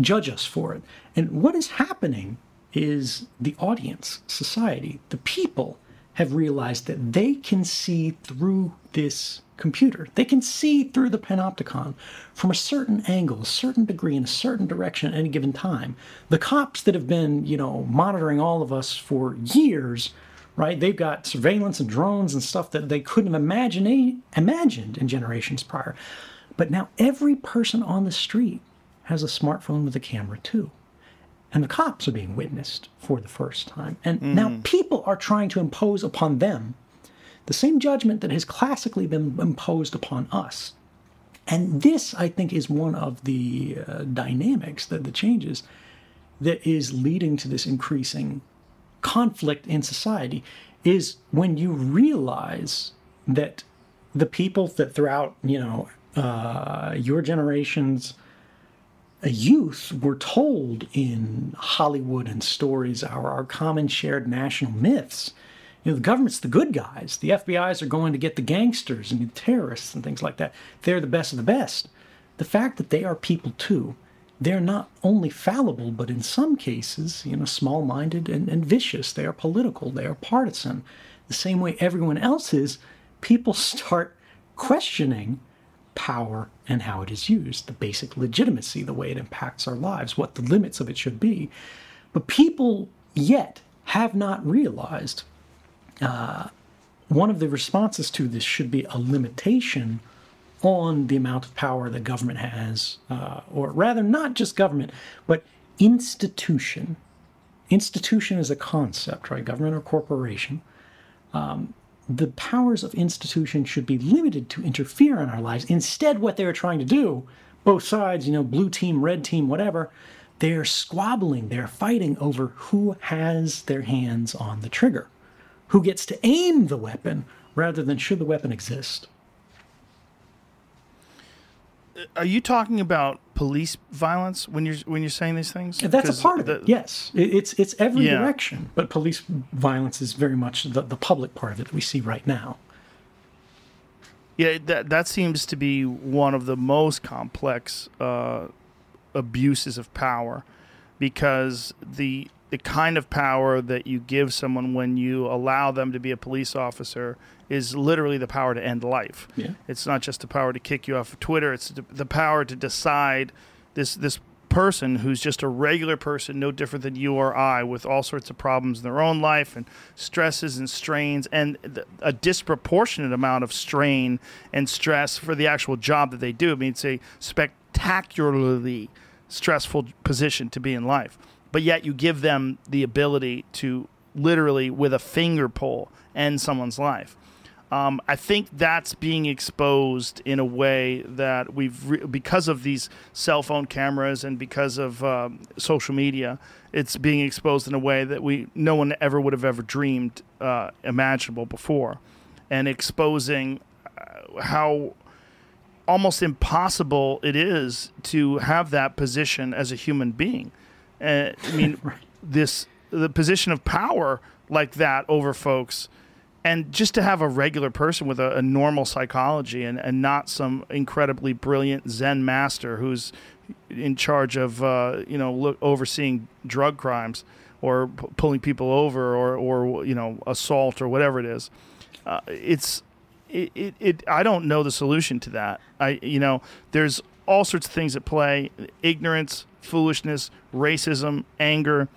judge us for it. And what is happening is the audience, society, the people have realized that they can see through this computer. They can see through the panopticon from a certain angle, a certain degree, in a certain direction at any given time. The cops that have been, you know, monitoring all of us for years, right? They've got surveillance and drones and stuff that they couldn't have imagine, imagined in generations prior. But now every person on the street has a smartphone with a camera too. And the cops are being witnessed for the first time. And now people are trying to impose upon them the same judgment that has classically been imposed upon us. And this, I think, is one of the uh, dynamics, that the changes that is leading to this increasing conflict in society is when you realize that the people that throughout, you know, uh, your generation's youth were told in Hollywood and stories, our, our common shared national myths. You know, the government's the good guys. The FBI's are going to get the gangsters and the terrorists and things like that. They're the best of the best. The fact that they are people too, they're not only fallible, but in some cases, you know, small minded and, and vicious. They are political, they are partisan. The same way everyone else is, people [LAUGHS] start questioning power and how it is used, the basic legitimacy, the way it impacts our lives, what the limits of it should be. But people yet have not realized uh, one of the responses to this should be a limitation on the amount of power that government has, uh, or rather, not just government, but institution. Institution is a concept, right? Government or corporation. Um, the powers of institution should be limited to interfere in our lives. Instead, what they're trying to do, both sides, you know, blue team, red team, whatever, they're squabbling, they're fighting over who has their hands on the trigger, who gets to aim the weapon rather than should the weapon exist. Are you talking about police violence when you're when you're saying these things? That's a part of the- it. Yes, It- it's it's every Yeah. direction, but police violence is very much the, the public part of it that we see right now. Yeah, that that seems to be one of the most complex uh, abuses of power, because the the kind of power that you give someone when you allow them to be a police officer is literally the power to end life. Yeah. It's not just the power to kick you off of Twitter; it's the, power to decide this this person who's just a regular person, no different than you or I, with all sorts of problems in their own life and stresses and strains, and th- a disproportionate amount of strain and stress for the actual job that they do. I mean, it's a spectacularly stressful position to be in life, but yet you give them the ability to literally, with a finger pull, end someone's life. Um, I think that's being exposed in a way that we've, re- because of these cell phone cameras and because of um, social media, it's being exposed in a way that we no one ever would have ever dreamed uh, imaginable before, and exposing uh, how almost impossible it is to have that position as a human being. Uh, I mean, [LAUGHS] this the position of power like that over folks, and just to have a regular person with a, a normal psychology and, and not some incredibly brilliant Zen master who's in charge of uh, you know look, overseeing drug crimes or p- pulling people over or or you know assault or whatever it is. Uh, it's it, it, it I don't know the solution to that. I you know there's all sorts of things at play: ignorance, foolishness, racism, anger.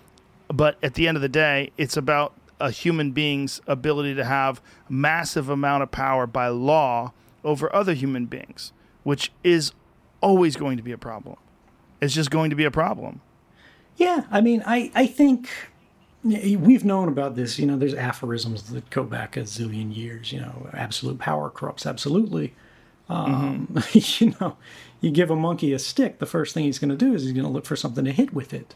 But at the end of the day, it's about a human being's ability to have massive amount of power by law over other human beings, which is always going to be a problem. It's just going to be a problem. Yeah, I mean, I, I think we've known about this. You know, there's aphorisms that go back a zillion years. You know, absolute power corrupts absolutely. Um, [LAUGHS] you know, you give a monkey a stick, the first thing he's going to do is he's going to look for something to hit with it.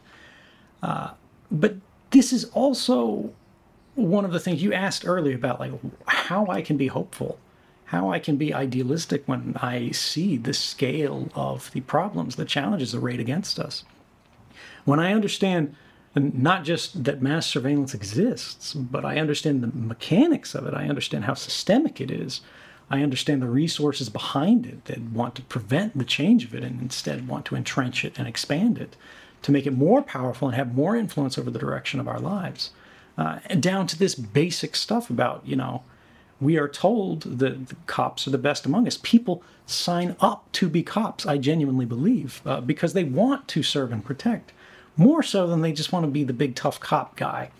Uh, but this is also one of the things you asked earlier about, like how I can be hopeful, how I can be idealistic when I see the scale of the problems, the challenges arrayed against us when I understand not just that mass surveillance exists, but I understand the mechanics of it, I understand how systemic it is, I understand the resources behind it that want to prevent the change of it and instead want to entrench it and expand it to make it more powerful and have more influence over the direction of our lives. Uh, down to this basic stuff about you know we are told that the cops are the best among us. People sign up to be cops, I genuinely believe, uh, because they want to serve and protect, more so than they just want to be the big tough cop guy.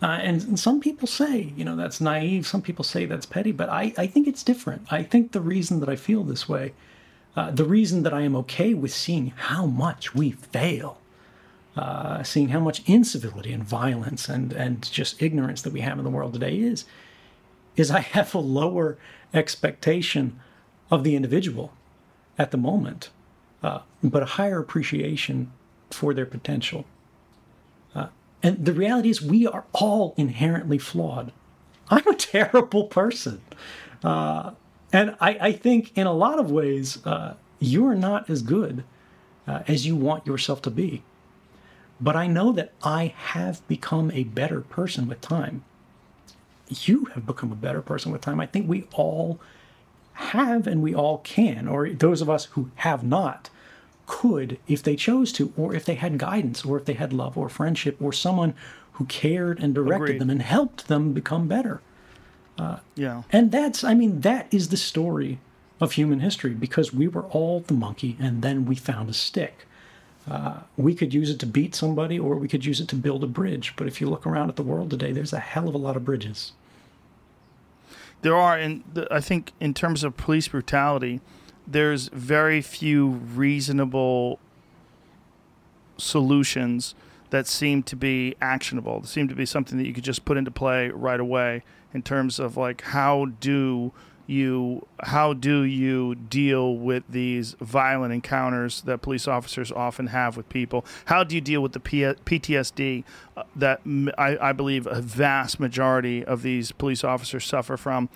Uh, and, and some people say, you know, that's naive. Some people say that's petty, but I, I think it's different. I think the reason that I feel this way, uh, the reason that I am okay with seeing how much we fail, uh, seeing how much incivility and violence and, and just ignorance that we have in the world today is, is I have a lower expectation of the individual at the moment, uh, but a higher appreciation for their potential. Uh, and the reality is, we are all inherently flawed. I'm a [LAUGHS] terrible person. Uh, and I, I, think in a lot of ways, uh, you're not as good uh, as you want yourself to be. But I know that I have become a better person with time you have become a better person with time. I think we all have and we all can, or those of us who have not could if they chose to, or if they had guidance, or if they had love or friendship, or someone who cared and directed Agreed. them and helped them become better. Uh, yeah. And that's, I mean, that is the story of human history because we were all the monkey and then we found a stick. Uh, we could use it to beat somebody or we could use it to build a bridge. But if you look around at the world today, there's a hell of a lot of bridges there are, and I think in terms of police brutality, there's very few reasonable solutions that seem to be actionable. They seem to be something that you could just put into play right away in terms of like how do you how do you deal with these violent encounters that police officers often have with people? How do you deal with the P- PTSD uh, that I, I, believe a vast majority of these police officers suffer from?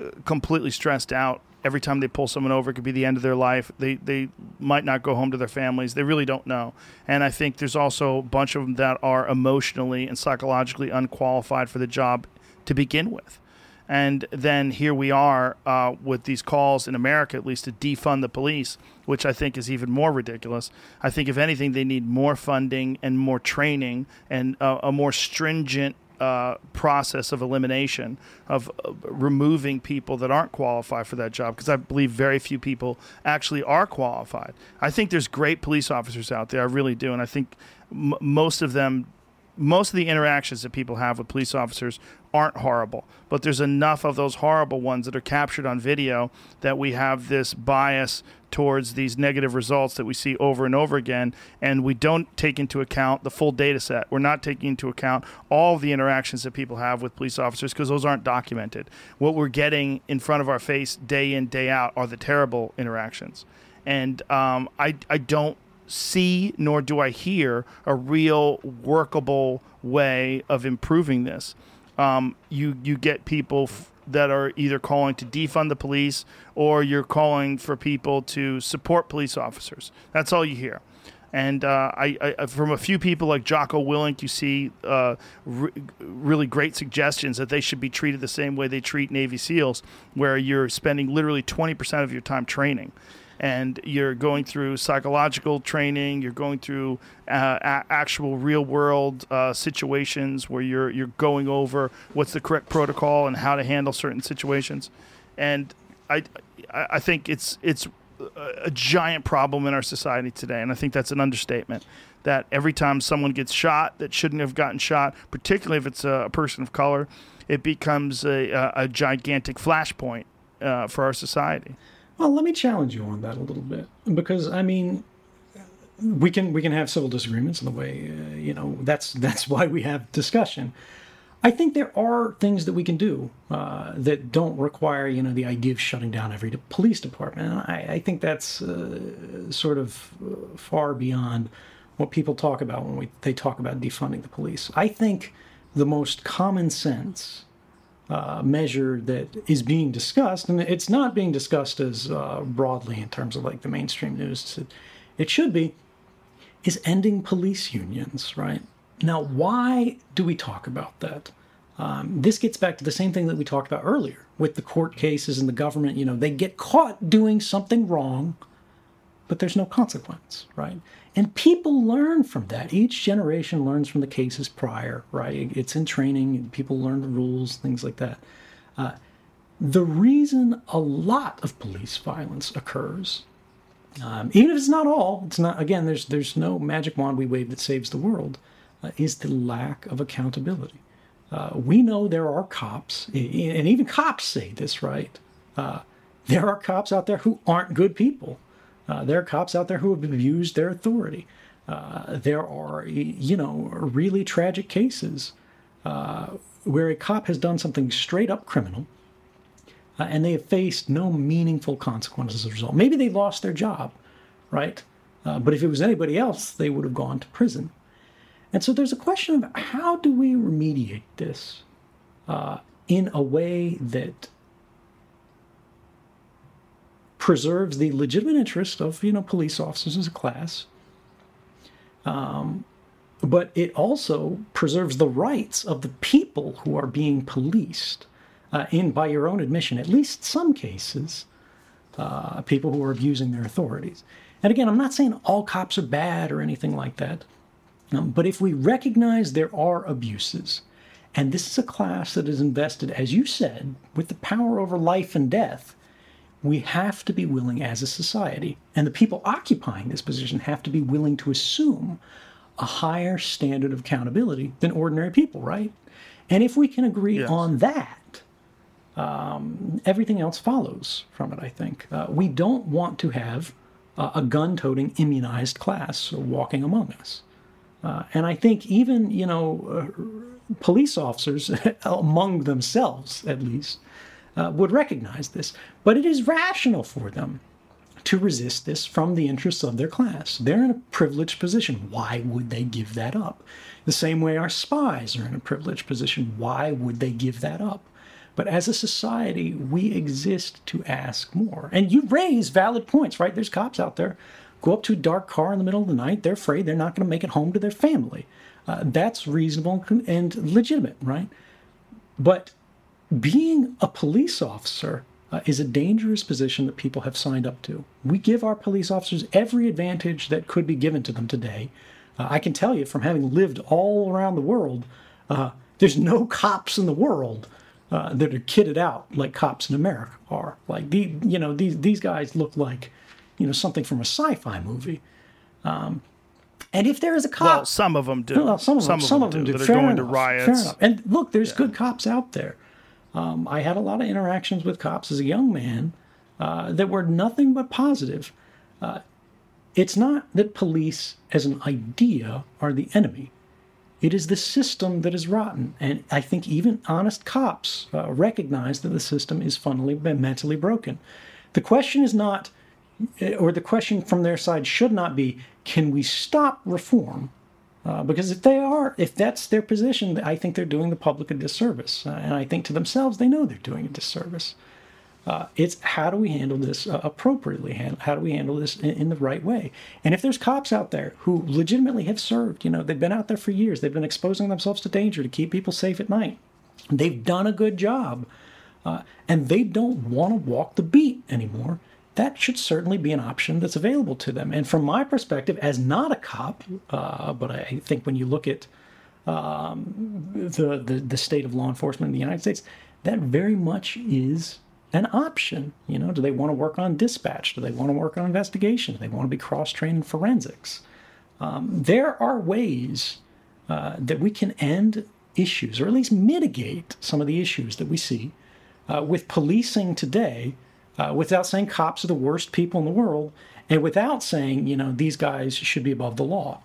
Uh, completely stressed out every time they pull someone over, it could be the end of their life. They they might not go home to their families. They really don't know. And I think there's also a bunch of them that are emotionally and psychologically unqualified for the job to begin with. And then here we are uh, with these calls in America, at least, to defund the police, which I think is even more ridiculous. I think, if anything, they need more funding and more training and uh, a more stringent uh, process of elimination, of uh, removing people that aren't qualified for that job, because I believe very few people actually are qualified. I think there's great police officers out there, I really do, and I think m- most of them most of the interactions that people have with police officers aren't horrible, but there's enough of those horrible ones that are captured on video that we have this bias towards these negative results that we see over and over again, and we don't take into account the full data set. We're not taking into account all the interactions that people have with police officers because those aren't documented. What we're getting in front of our face day in, day out are the terrible interactions. And um, I, I don't see nor do I hear a real workable way of improving this. Um, you you get people f- that are either calling to defund the police or you're calling for people to support police officers. That's all you hear. And uh, I, I, from a few people like Jocko Willink, you see uh, re- really great suggestions that they should be treated the same way they treat Navy SEALs, where you're spending literally 20% of your time training and you're going through psychological training, you're going through uh, a- actual real world uh, situations where you're you're going over what's the correct protocol and how to handle certain situations, and I I think it's it's a giant problem in our society today, and I think that's an understatement. That every time someone gets shot that shouldn't have gotten shot, particularly if it's a, person of color, it becomes a, a, a gigantic flashpoint uh, for our society. Well, let me challenge you on that a little bit because I mean, we can we can have civil disagreements in the way uh, you know that's [LAUGHS] that's why we have discussion. I think there are things that we can do uh, that don't require you know the idea of shutting down every police department. I, I think that's uh, sort of uh, far beyond what people talk about when we, they talk about defunding the police. I think the most common sense uh, measure that is being discussed, and it's not being discussed as uh, broadly in terms of like the mainstream news. It, it should be, is ending police unions, right? Now, why do we talk about that? Um, this gets back to the same thing that we talked about earlier with the court cases and the government. You know, they get caught doing something wrong, but there's no consequence, right? And people learn from that. Each generation learns from the cases prior, right? It's in training, people learn the rules, things like that. Uh, the reason a lot of police violence occurs, um, even if it's not all, it's not. Again, there's there's no magic wand we wave that saves the world, uh, is the lack of accountability. Uh, we know there are cops, and even cops say this, right? Uh, there are cops out there who aren't good people. Uh, there are cops out there who have abused their authority. Uh, there are, you know, really tragic cases uh, where a cop has done something straight up criminal uh, and they have faced no meaningful consequences as a result. Maybe they lost their job, right? Uh, but if it was anybody else, they would have gone to prison. And so there's a question of how do we remediate this in a way that preserves the legitimate interest of you know police officers as a class, um, but it also preserves the rights of the people who are being policed. Uh, in, by your own admission, at least some cases, uh, people who are abusing their authorities. And again, I'm not saying all cops are bad or anything like that, um, but if we recognize there are abuses, and this is a class that is invested, as you said, with the power over life and death, we have to be willing as a society, and the people occupying this position have to be willing to assume a higher standard of accountability than ordinary people, right? And if we can agree Yes. on that, um, everything else follows from it, I think. Uh, we don't want to have uh, a gun toting immunized class walking among us. Uh, and I think even, you know, uh, police officers, [LAUGHS] among themselves at least, uh, would recognize this. But it is rational for them to resist this from the interests of their class. They're in a privileged position. Why would they give that up? The same way our spies are in a privileged position. Why would they give that up? But as a society, we exist to ask more. And you raise valid points, right? There's cops out there go up to a dark car in the middle of the night. They're afraid they're not going to make it home to their family. Uh, that's reasonable and legitimate, right? But being a police officer uh, is a dangerous position that people have signed up to. We give our police officers every advantage that could be given to them today. Uh, I can tell you from having lived all around the world, uh, there's no cops in the world uh, that are kitted out like cops in America are. Like the, you know, these these guys look like, you know, something from a sci-fi movie. Um, and if there is a cop, Well, some of them do. well, some of them, some of them do. that are going enough, to riots. And look, there's good cops out there. Um, I had a lot of interactions with cops as a young man uh, that were nothing but positive. Uh, it's not that police as an idea are the enemy. It is the system that is rotten. And I think even honest cops uh, recognize that the system is fundamentally mentally broken. The question is not, or the question from their side should not be, can we stop reform? Uh, because if they are, if that's their position, I think they're doing the public a disservice. Uh, and I think to themselves, they know they're doing a disservice. Uh, it's how do we handle this uh, appropriately? How do we handle this in, in the right way? And if there's cops out there who legitimately have served, you know, they've been out there for years, they've been exposing themselves to danger to keep people safe at night, they've done a good job, uh, and they don't want to walk the beat anymore. That should certainly be an option that's available to them. And from my perspective, as not a cop, uh, but I think when you look at um, the, the the state of law enforcement in the United States, that very much is an option. You know, do they want to work on dispatch? Do they want to work on investigation? Do they want to be cross trained in forensics? Um, there are ways uh, that we can end issues, or at least mitigate some of the issues that we see uh, with policing today, uh, without saying cops are the worst people in the world, and without saying you know these guys should be above the law.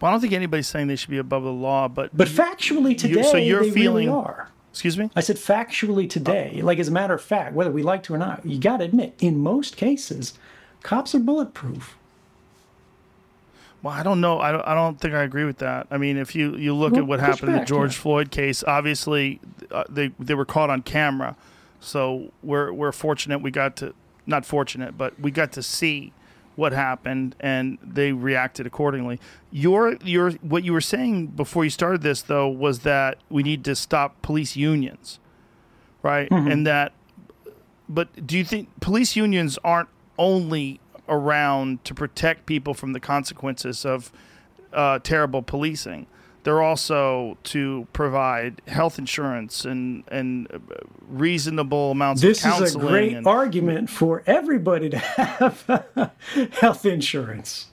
Well, I don't think anybody's saying they should be above the law, but But factually today, so you're feeling- really are. excuse me. I said factually today, like as a matter of fact, whether we like to or not, you got to admit, in most cases, cops are bulletproof. Well, I don't know. I don't, I don't think I agree with that. I mean, if you, you look Well, at what happened in the George yeah. Floyd case, obviously uh, they they were caught on camera, so we're we're fortunate we got to not fortunate, but we got to see what happened and they reacted accordingly. Your your what you were saying before you started this though was that we need to stop police unions, right? Mm-hmm. And that, but do you think police unions aren't only around to protect people from the consequences of uh, terrible policing. They're also to provide health insurance and and reasonable amounts This of is a great and, argument for everybody to have [LAUGHS] health insurance.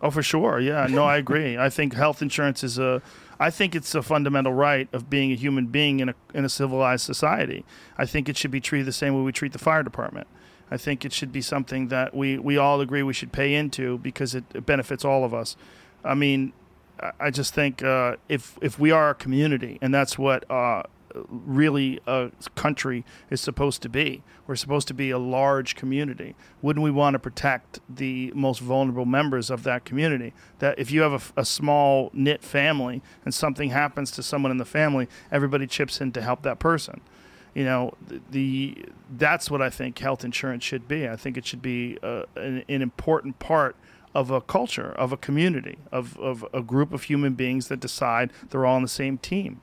Oh, for sure. Yeah. No, I agree. [LAUGHS] I think health insurance is a. I think it's a fundamental right of being a human being in a in a civilized society. I think it should be treated the same way we treat the fire department. I think it should be something that we, we all agree we should pay into because it, it benefits all of us. I mean, I- just think uh, if if we are a community, and that's what uh, really a country is supposed to be, we're supposed to be a large community. Wouldn't we want to protect the most vulnerable members of that community? That if you have a small knit family and something happens to someone in the family, everybody chips in to help that person you know the that's what I think health insurance should be. I think it should be uh, an, an important part of a culture, of a community, of, of a group of human beings that decide they're all on the same team.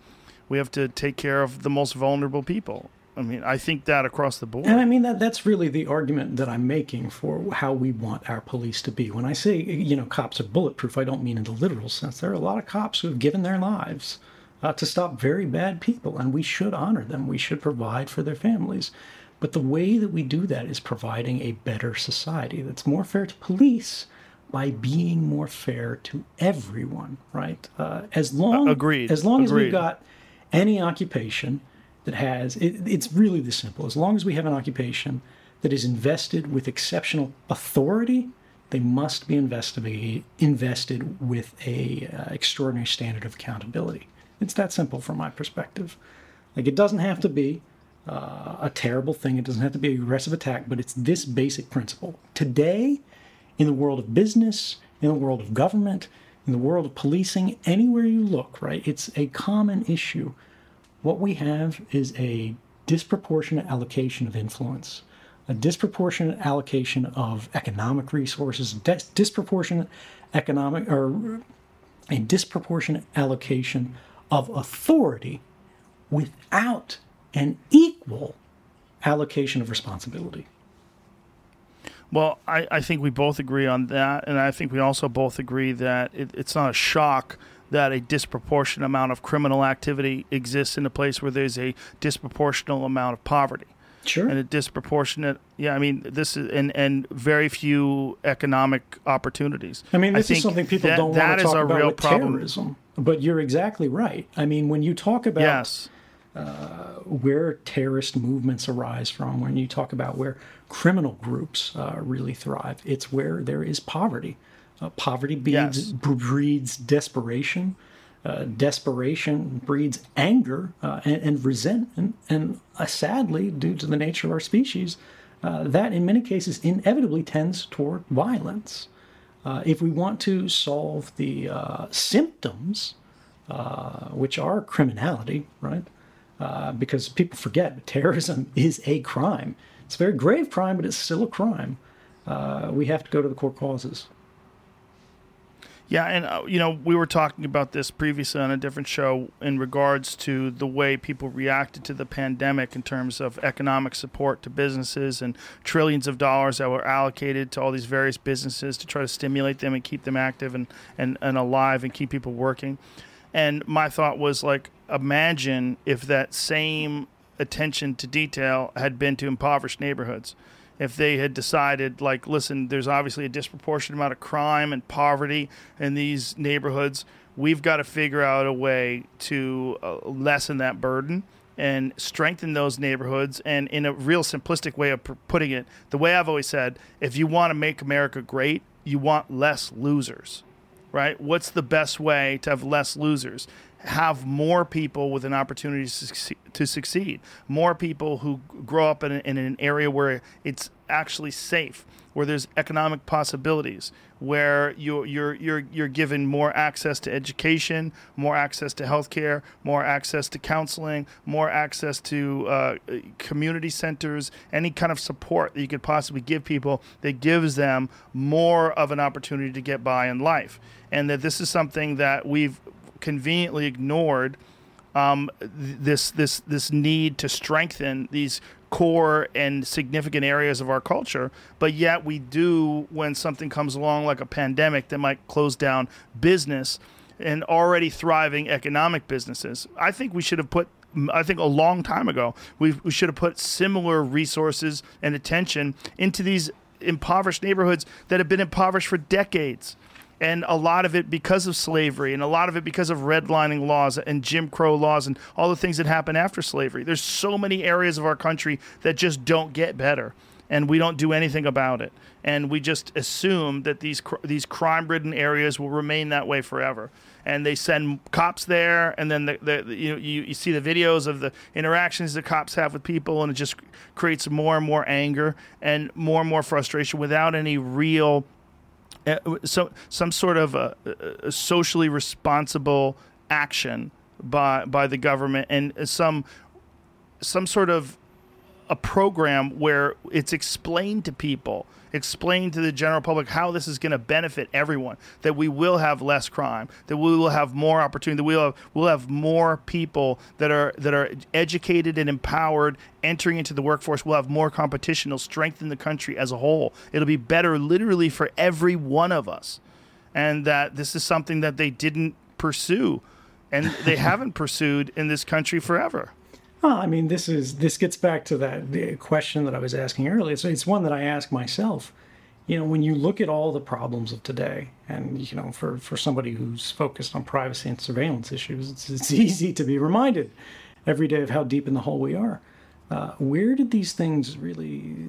We have to take care of the most vulnerable people. I mean, I think that across the board. And I mean that that's really the argument that I'm making for how we want our police to be. When I say you know cops are bulletproof, I don't mean in the literal sense. There are a lot of cops who have given their lives uh, to stop very bad people, and we should honor them. We should provide for their families. But the way that we do that is providing a better society that's more fair to police by being more fair to everyone, right? Uh, as long agreed. as long as we've got any occupation that has it, it's really this simple. As long as we have an occupation that is invested with exceptional authority, they must be invested invested with a uh, extraordinary standard of accountability. It's that simple from my perspective. Like it doesn't have to be uh, a terrible thing. It doesn't have to be an aggressive attack, but it's this basic principle. Today, in the world of business, in the world of government, in the world of policing, anywhere you look, right? It's a common issue. What we have is a disproportionate allocation of influence, a disproportionate allocation of economic resources, dis- disproportionate economic or a disproportionate allocation of authority without an equal allocation of responsibility. Well, I, I think we both agree on that, and I think we also both agree that it, it's not a shock that a disproportionate amount of criminal activity exists in a place where there's a disproportionate amount of poverty Sure. and a disproportionate. Yeah, I mean this is and and very few economic opportunities. I mean, this is something people that- don't want to talk about real with problem. terrorism. But you're exactly right. I mean, when you talk about Yes. Uh, where terrorist movements arise from, when you talk about where criminal groups uh, really thrive, it's where there is poverty. Uh, poverty breeds, Yes. breeds desperation. Uh, desperation breeds anger uh, and, and resentment. And uh, sadly, due to the nature of our species, uh, that in many cases inevitably tends toward violence. Uh, if we want to solve the uh, symptoms, uh, which are criminality, right? Uh, because people forget terrorism [LAUGHS] is a crime. It's a very grave crime, but it's still a crime. Uh, we have to go to the core causes. Yeah, and uh, you know, we were talking about this previously on a different show in regards to the way people reacted to the pandemic in terms of economic support to businesses and trillions of dollars that were allocated to all these various businesses to try to stimulate them and keep them active and, and, and alive and keep people working. And my thought was like, imagine if that same attention to detail had been to impoverished neighborhoods if they had decided like listen there's obviously a disproportionate amount of crime and poverty in these neighborhoods we've got to figure out a way to uh, lessen that burden and strengthen those neighborhoods and in a real simplistic way of putting it the way i've always said if you want to make america great you want less losers right? What's the best way to have less losers? Have more people with an opportunity to succeed, to succeed. More people who grow up in, in an area where it's actually safe, where there's economic possibilities, where you're, you're, you're, you're given more access to education, more access to healthcare, more access to counseling, more access to uh, community centers, any kind of support that you could possibly give people that gives them more of an opportunity to get by in life. And that this is something that we've conveniently ignored um, this this this need to strengthen these core and significant areas of our culture, but yet we do when something comes along like a pandemic that might close down business and already thriving economic businesses. I think we should have put I think a long time ago, we, we should have put similar resources and attention into these impoverished neighborhoods that have been impoverished for decades. And a lot of it because of slavery, and a lot of it because of redlining laws and Jim Crow laws and all the things that happened after slavery. There's so many areas of our country that just don't get better, and we don't do anything about it. And we just assume that these these crime-ridden areas will remain that way forever and they send cops there, and then the, the, you, you you see the videos of the interactions the cops have with people, and it just creates more and more anger and more and more frustration without any real. Uh, so some sort of a, a socially responsible action by by the government and some some sort of a program where it's explained to people, explained to the general public how this is going to benefit everyone. That we will have less crime, that we will have more opportunity, that we'll have we'll have more people that are that are educated and empowered entering into the workforce. We'll have more competition. It'll strengthen the country as a whole. It'll be better, literally, for every one of us. And that this is something that they didn't pursue, and they [LAUGHS] haven't pursued in this country forever. Well, I mean, this is this gets back to that question that I was asking earlier. So it's one that I ask myself. You know, when you look at all the problems of today, and you know, for for somebody who's focused on privacy and surveillance issues, it's, it's [LAUGHS] easy to be reminded every day of how deep in the hole we are. Uh, where did these things really?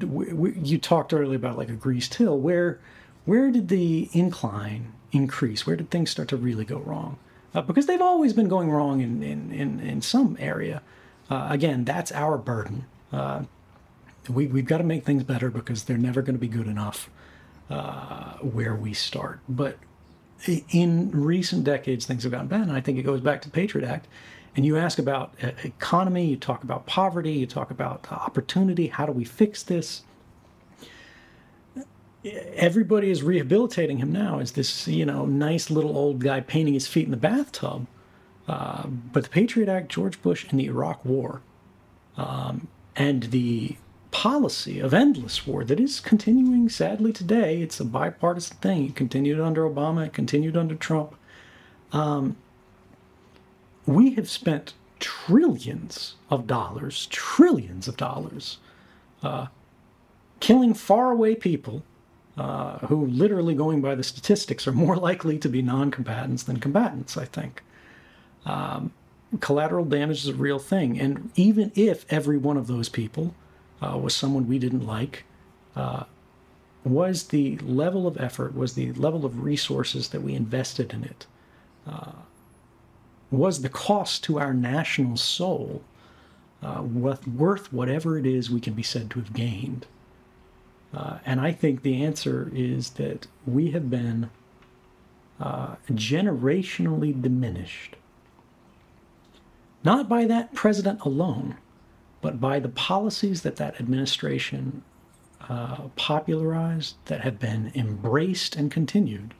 You talked earlier about like a greased hill. Where where did the incline increase? Where did things start to really go wrong? Uh, because they've always been going wrong in, in, in, in some area. Uh, again, that's our burden. Uh, we, we've got to make things better because they're never going to be good enough uh, where we start. But in recent decades, things have gotten bad, and I think it goes back to Patriot Act. And you ask about uh, economy, you talk about poverty, you talk about opportunity. How do we fix this? Everybody is rehabilitating him now as this, you know, nice little old guy painting his feet in the bathtub. Uh, but the Patriot Act, George Bush, and the Iraq War, um, and the policy of endless war that is continuing sadly today. It's a bipartisan thing. It continued under Obama, it continued under Trump. Um, we have spent trillions of dollars, trillions of dollars, uh, killing faraway people uh, who, literally going by the statistics, are more [LAUGHS] likely to be non combatants than combatants, I think. Um, collateral damage is a real thing. And even if every one of those people uh, was someone we didn't like, uh, was the level of effort, was the level of resources that we invested in it, uh, was the cost to our national soul uh, worth whatever it is we can be said to have gained? Uh, and I think the answer is that we have been uh, generationally diminished. Not by that president alone, but by the policies that that administration uh, popularized, that have been embraced and continued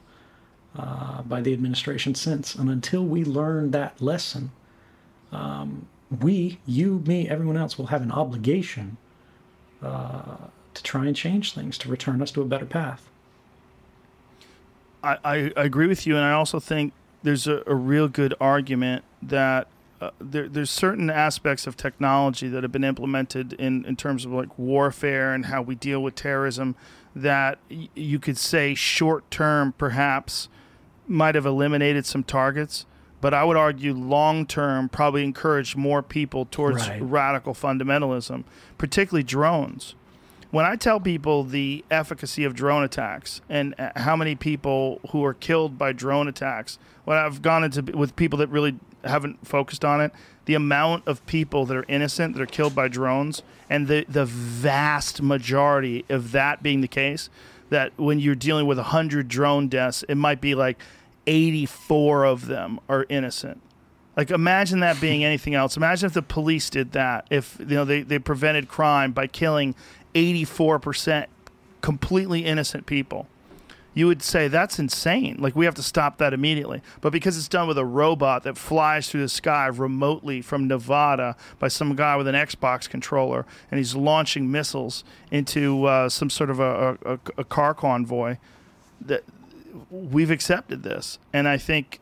uh, by the administration since. And until we learn that lesson, um, we, you, me, everyone else, will have an obligation uh, to try and change things to return us to a better path. I, I, I agree with you, and I also think there's a, a real good argument that uh, there, there's certain aspects of technology that have been implemented in, in terms of like warfare and how we deal with terrorism that y- you could say short term perhaps might have eliminated some targets, but I would argue long term probably encouraged more people towards Right. radical fundamentalism, particularly drones when I tell people the efficacy of drone attacks and uh, how many people who are killed by drone attacks, when I've gone into with people that really haven't focused on it, the amount of people that are innocent that are killed by drones, and the the vast majority of that being the case, that when you're dealing with hundred drone deaths, it might be like eighty four of them are innocent. Like imagine that being anything else. Imagine if the police did that. If you know they, they prevented crime by killing 84% completely innocent people. you would say that's insane. Like we have to stop that immediately. But because it's done with a robot that flies through the sky remotely from Nevada by some guy with an Xbox controller, and he's launching missiles into uh, some sort of a, a, a car convoy, that we've accepted this, and I think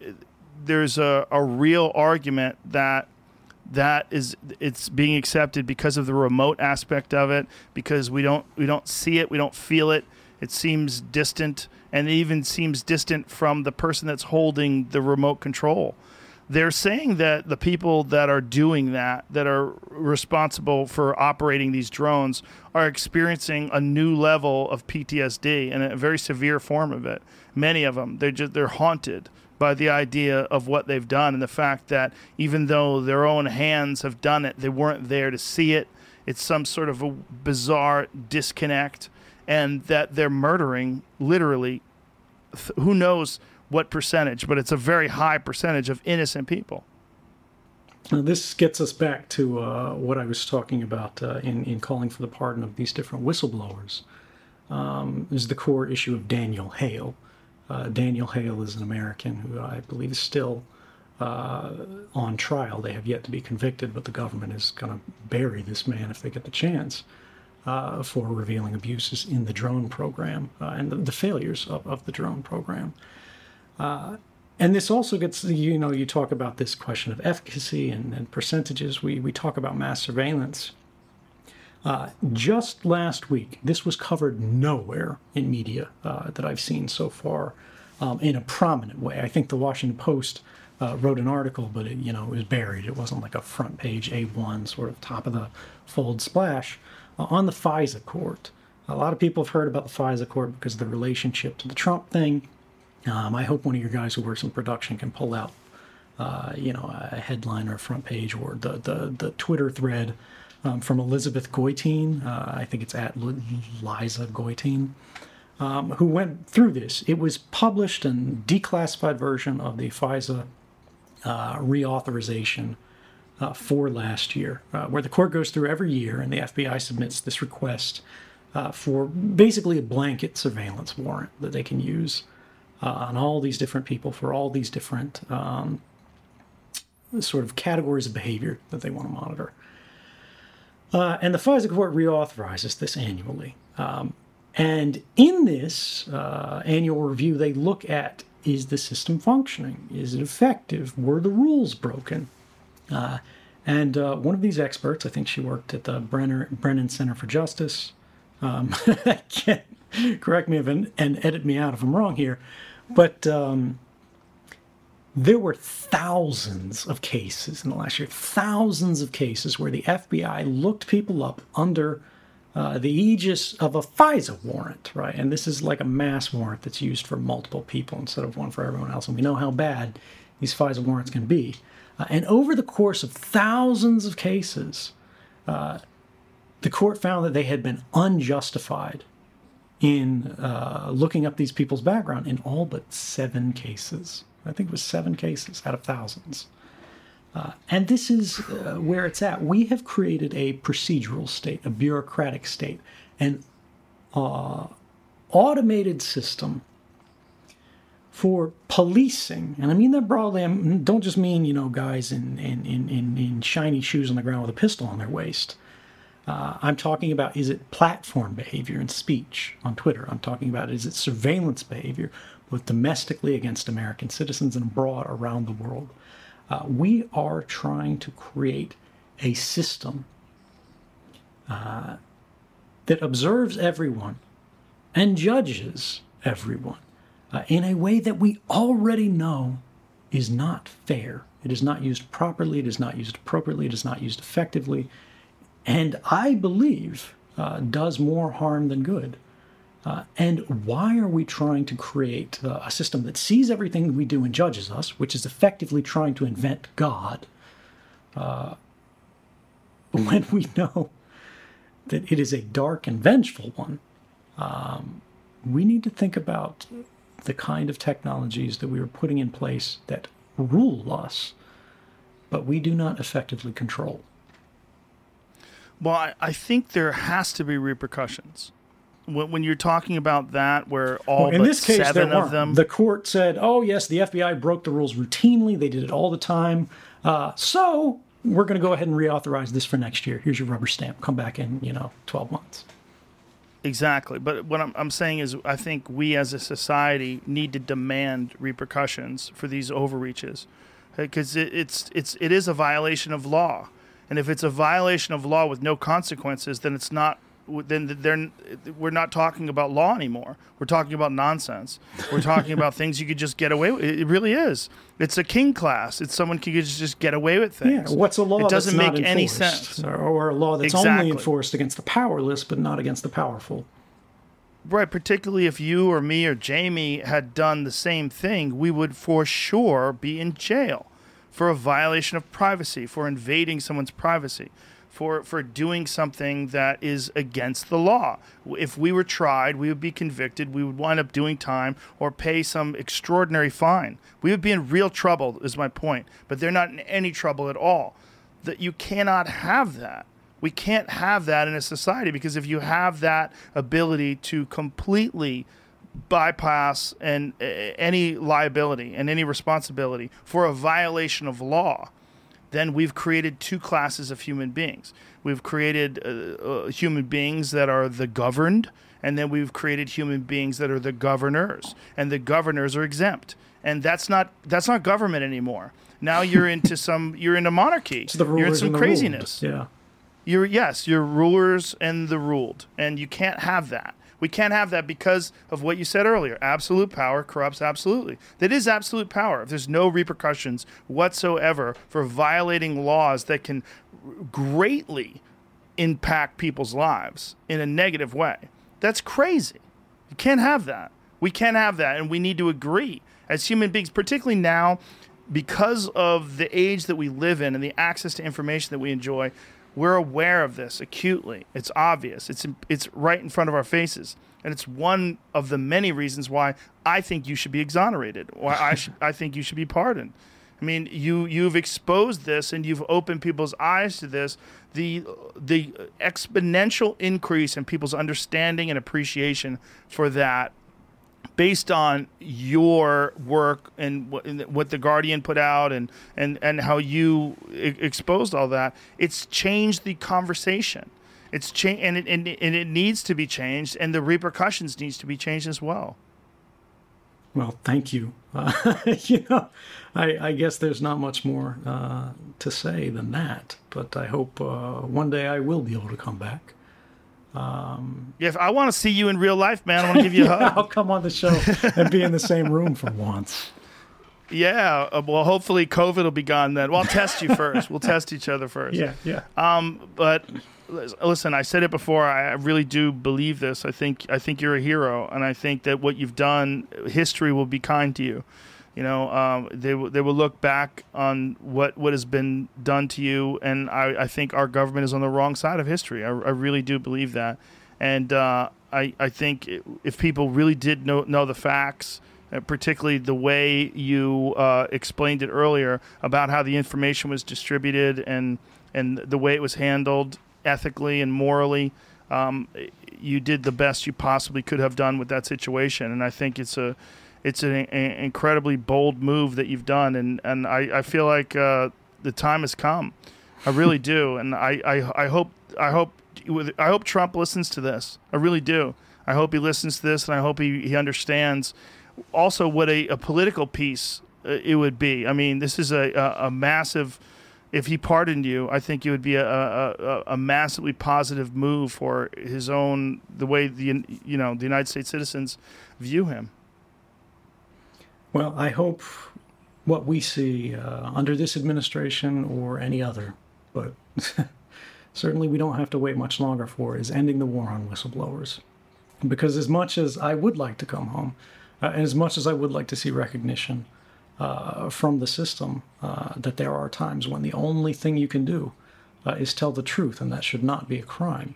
there's a, a real argument that that is it's being accepted because of the remote aspect of it because we don't we don't see it we don't feel it. It seems distant and it even seems distant from the person that's holding the remote control. They're saying that the people that are doing that that are responsible for operating these drones are experiencing a new level of PTSD and a very severe form of it. Many of them they're just they're haunted by the idea of what they've done and the fact that even though their own hands have done it, they weren't there to see it. It's some sort of a bizarre disconnect, and that they're murdering literally th- who knows what percentage, but it's a very high percentage of innocent people. Now, this gets us back to uh, what I was talking about uh, in, in calling for the pardon of these different whistleblowers. Um, is the core issue of Daniel Hale. Uh, Daniel Hale is an American who I believe is still uh, on trial. They have yet to be convicted, but the government is going to bury this man if they get the chance uh, for revealing abuses in the drone program uh, and the, the, failures of, of, the drone program. Uh, and this also gets, you know, you talk about this question of efficacy and, and percentages. We, we talk about mass surveillance. Uh, just last week, this was covered nowhere in media uh, that I've seen so far um, in a prominent way. I think the Washington Post uh, wrote an article, but it, you know, it was buried. It wasn't like a front page A1 sort of top of the fold splash uh, on the FISA court. A lot of people have heard about the FISA court because of the relationship to the Trump thing. Um, I hope one of your guys who works in production can pull out, uh, you know, a headline or a front page or the the, the Twitter thread um, from Elizabeth Goitein. Uh, I think it's at Liza Goitein, um, who went through this. It was published in declassified version of the FISA uh, reauthorization uh, for last year, uh, where the court goes through every year and the FBI submits this request uh, for basically a blanket surveillance warrant that they can use uh, on all these different people for all these different um, sort of categories of behavior that they want to monitor. Uh, and the FISA court reauthorizes this annually. Um, and in this uh, annual review, they look at is the system functioning? Is it effective? Were the rules broken? Uh, and uh, one of these experts, I think she worked at the Brenner, Brennan Center for Justice, um, [LAUGHS] can't correct me if and, and edit me out if I'm wrong here, but um, there were thousands of cases in the last year, thousands of cases where the FBI looked people up under uh, the aegis of a FISA warrant, right? And this is like a mass warrant that's used for multiple people instead of one for everyone else. And we know how bad these FISA warrants can be. Uh, and over the course of thousands of cases, uh, the court found that they had been unjustified in uh, looking up these people's background in all but seven cases. I think it was seven cases out of thousands. Uh, and this is uh, where it's at. We have created a procedural state, a bureaucratic state, an uh, automated system for policing. And I mean that broadly. I don't just mean, you know, guys in, in, in, in, in shiny shoes on the ground with a pistol on their waist. Uh, I'm talking about is it platform behavior and speech on Twitter? I'm talking about is it surveillance behavior both domestically against American citizens and abroad around the world. Uh, we are trying to create a system uh, that observes everyone and judges everyone uh, in a way that we already know is not fair. It is not used properly, it is not used appropriately, it is not used effectively, and I believe uh, does more harm than good. Uh, and why are we trying to create uh, a system that sees everything we do and judges us, which is effectively trying to invent God, uh, [LAUGHS] when we know that it is a dark and vengeful one? Um, we need to think about the kind of technologies that we are putting in place that rule us, but we do not effectively control. Well, I, I think there has to be repercussions when, when you're talking about that, where all Well, in but this case, seven of them, The court said, "Oh yes, the FBI broke the rules routinely. They did it all the time. Uh, so we're going to go ahead and reauthorize this for next year. Here's your rubber stamp. Come back in, you know, 12 months." Exactly. But what I'm, I'm saying is, I think we as a society need to demand repercussions for these overreaches, because it, it's it's it is a violation of law, and if it's a violation of law with no consequences, then it's not. Then they're, we're not talking about law anymore. We're talking about nonsense. We're talking about things you could just get away with. It really is. It's a king class. It's someone who could just get away with things. Yeah, what's a law It doesn't make any sense. or, or a law that's Exactly. only enforced against the powerless but not against the powerful? Right, particularly if you or me or Jamie had done the same thing, we would for sure be in jail for a violation of privacy, for invading someone's privacy, for for doing something that is against the law. If we were tried, we would be convicted, we would wind up doing time or pay some extraordinary fine. We would be in real trouble is my point, but they're not in any trouble at all. That you cannot have that. We can't have that in a society because if you have that ability to completely bypass and uh, any liability and any responsibility for a violation of law, then we've created two classes of human beings. We've created uh, uh, human beings that are the governed, and then we've created human beings that are the governors, and the governors are exempt. And that's not that's not government anymore. Now you're [LAUGHS] into some you're in a monarchy. It's the you're in some the ruled. craziness. Yeah. You're yes, you're rulers and the ruled, and you can't have that. We can't have that because of what you said earlier. Absolute power corrupts absolutely. That is absolute power. If there's no repercussions whatsoever for violating laws that can greatly impact people's lives in a negative way, that's crazy. You can't have that. We can't have that, and we need to agree as human beings, particularly now, because of the age that we live in and the access to information that we enjoy. We're aware of this acutely. It's obvious. It's it's right in front of our faces, and it's one of the many reasons why I think you should be exonerated. Why I should I think you should be pardoned. I mean, you you've exposed this and you've opened people's eyes to this. The the exponential increase in people's understanding and appreciation for that based on your work and what, the Guardian put out and, and, and how you e- exposed all that, it's changed the conversation. It's cha- and, it, and, and it needs to be changed, and the repercussions needs to be changed as well. Well, thank you. Uh, [LAUGHS] you know, I, I guess there's not much more uh, to say than that. But I hope uh, one day I will be able to come back. If I want to see you in real life, man, I want to give you a [LAUGHS] hug. I'll come on the show and be in the same room for once. Yeah, uh, well, hopefully COVID will be gone then. Well, I'll test you first. We'll test each other first. Yeah, yeah. but listen, I said it before. I I really do believe this. I think I think you're a hero, and I think that what you've done, history will be kind to you. You know, um, they they will look back on what what has been done to you, and I, I think our government is on the wrong side of history. I, I really do believe that, and uh, I I think if people really did know know the facts. Uh, particularly the way you uh, explained it earlier about how the information was distributed and and the way it was handled ethically and morally. Um, you did the best you possibly could have done with that situation, and I think it's a it's an, an incredibly bold move that you've done, and and I, I feel like uh, the time has come. I really [LAUGHS] do, and I, I, I hope I hope I hope Trump listens to this. I really do. I hope he listens to this, and I hope he, he understands also what a, a political piece uh, it would be. I mean, this is a, a, a massive. If he pardoned you, I think it would be a, a, a- a massively positive move for his own the way the you know the United States citizens view him. Well, I hope what we see uh, under this administration or any other, but [LAUGHS] certainly we don't have to wait much longer for, is ending the war on whistleblowers. Because as much as I would like to come home, uh, and as much as I would like to see recognition uh, from the system, uh, that there are times when the only thing you can do uh, is tell the truth, and that should not be a crime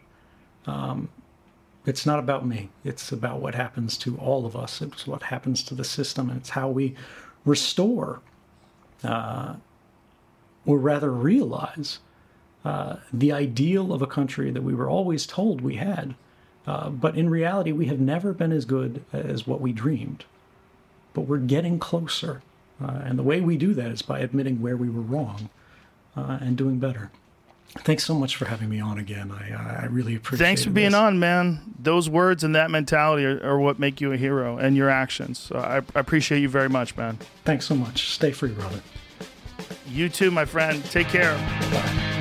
it's not about me. It's about what happens to all of us. It's what happens to the system, and it's how we restore, uh, or rather realize, uh, the ideal of a country that we were always told we had, Uh, but in reality, we have never been as good as what we dreamed. But we're getting closer. Uh, and the way we do that is by admitting where we were wrong uh, and doing better. Thanks so much for having me on again. I, I really appreciate it. Thanks for being on, man. Those words and that mentality are, are what make you a hero and your actions. So I, I appreciate you very much, man. Thanks so much. Stay free, brother. You too, my friend. Take care. Bye.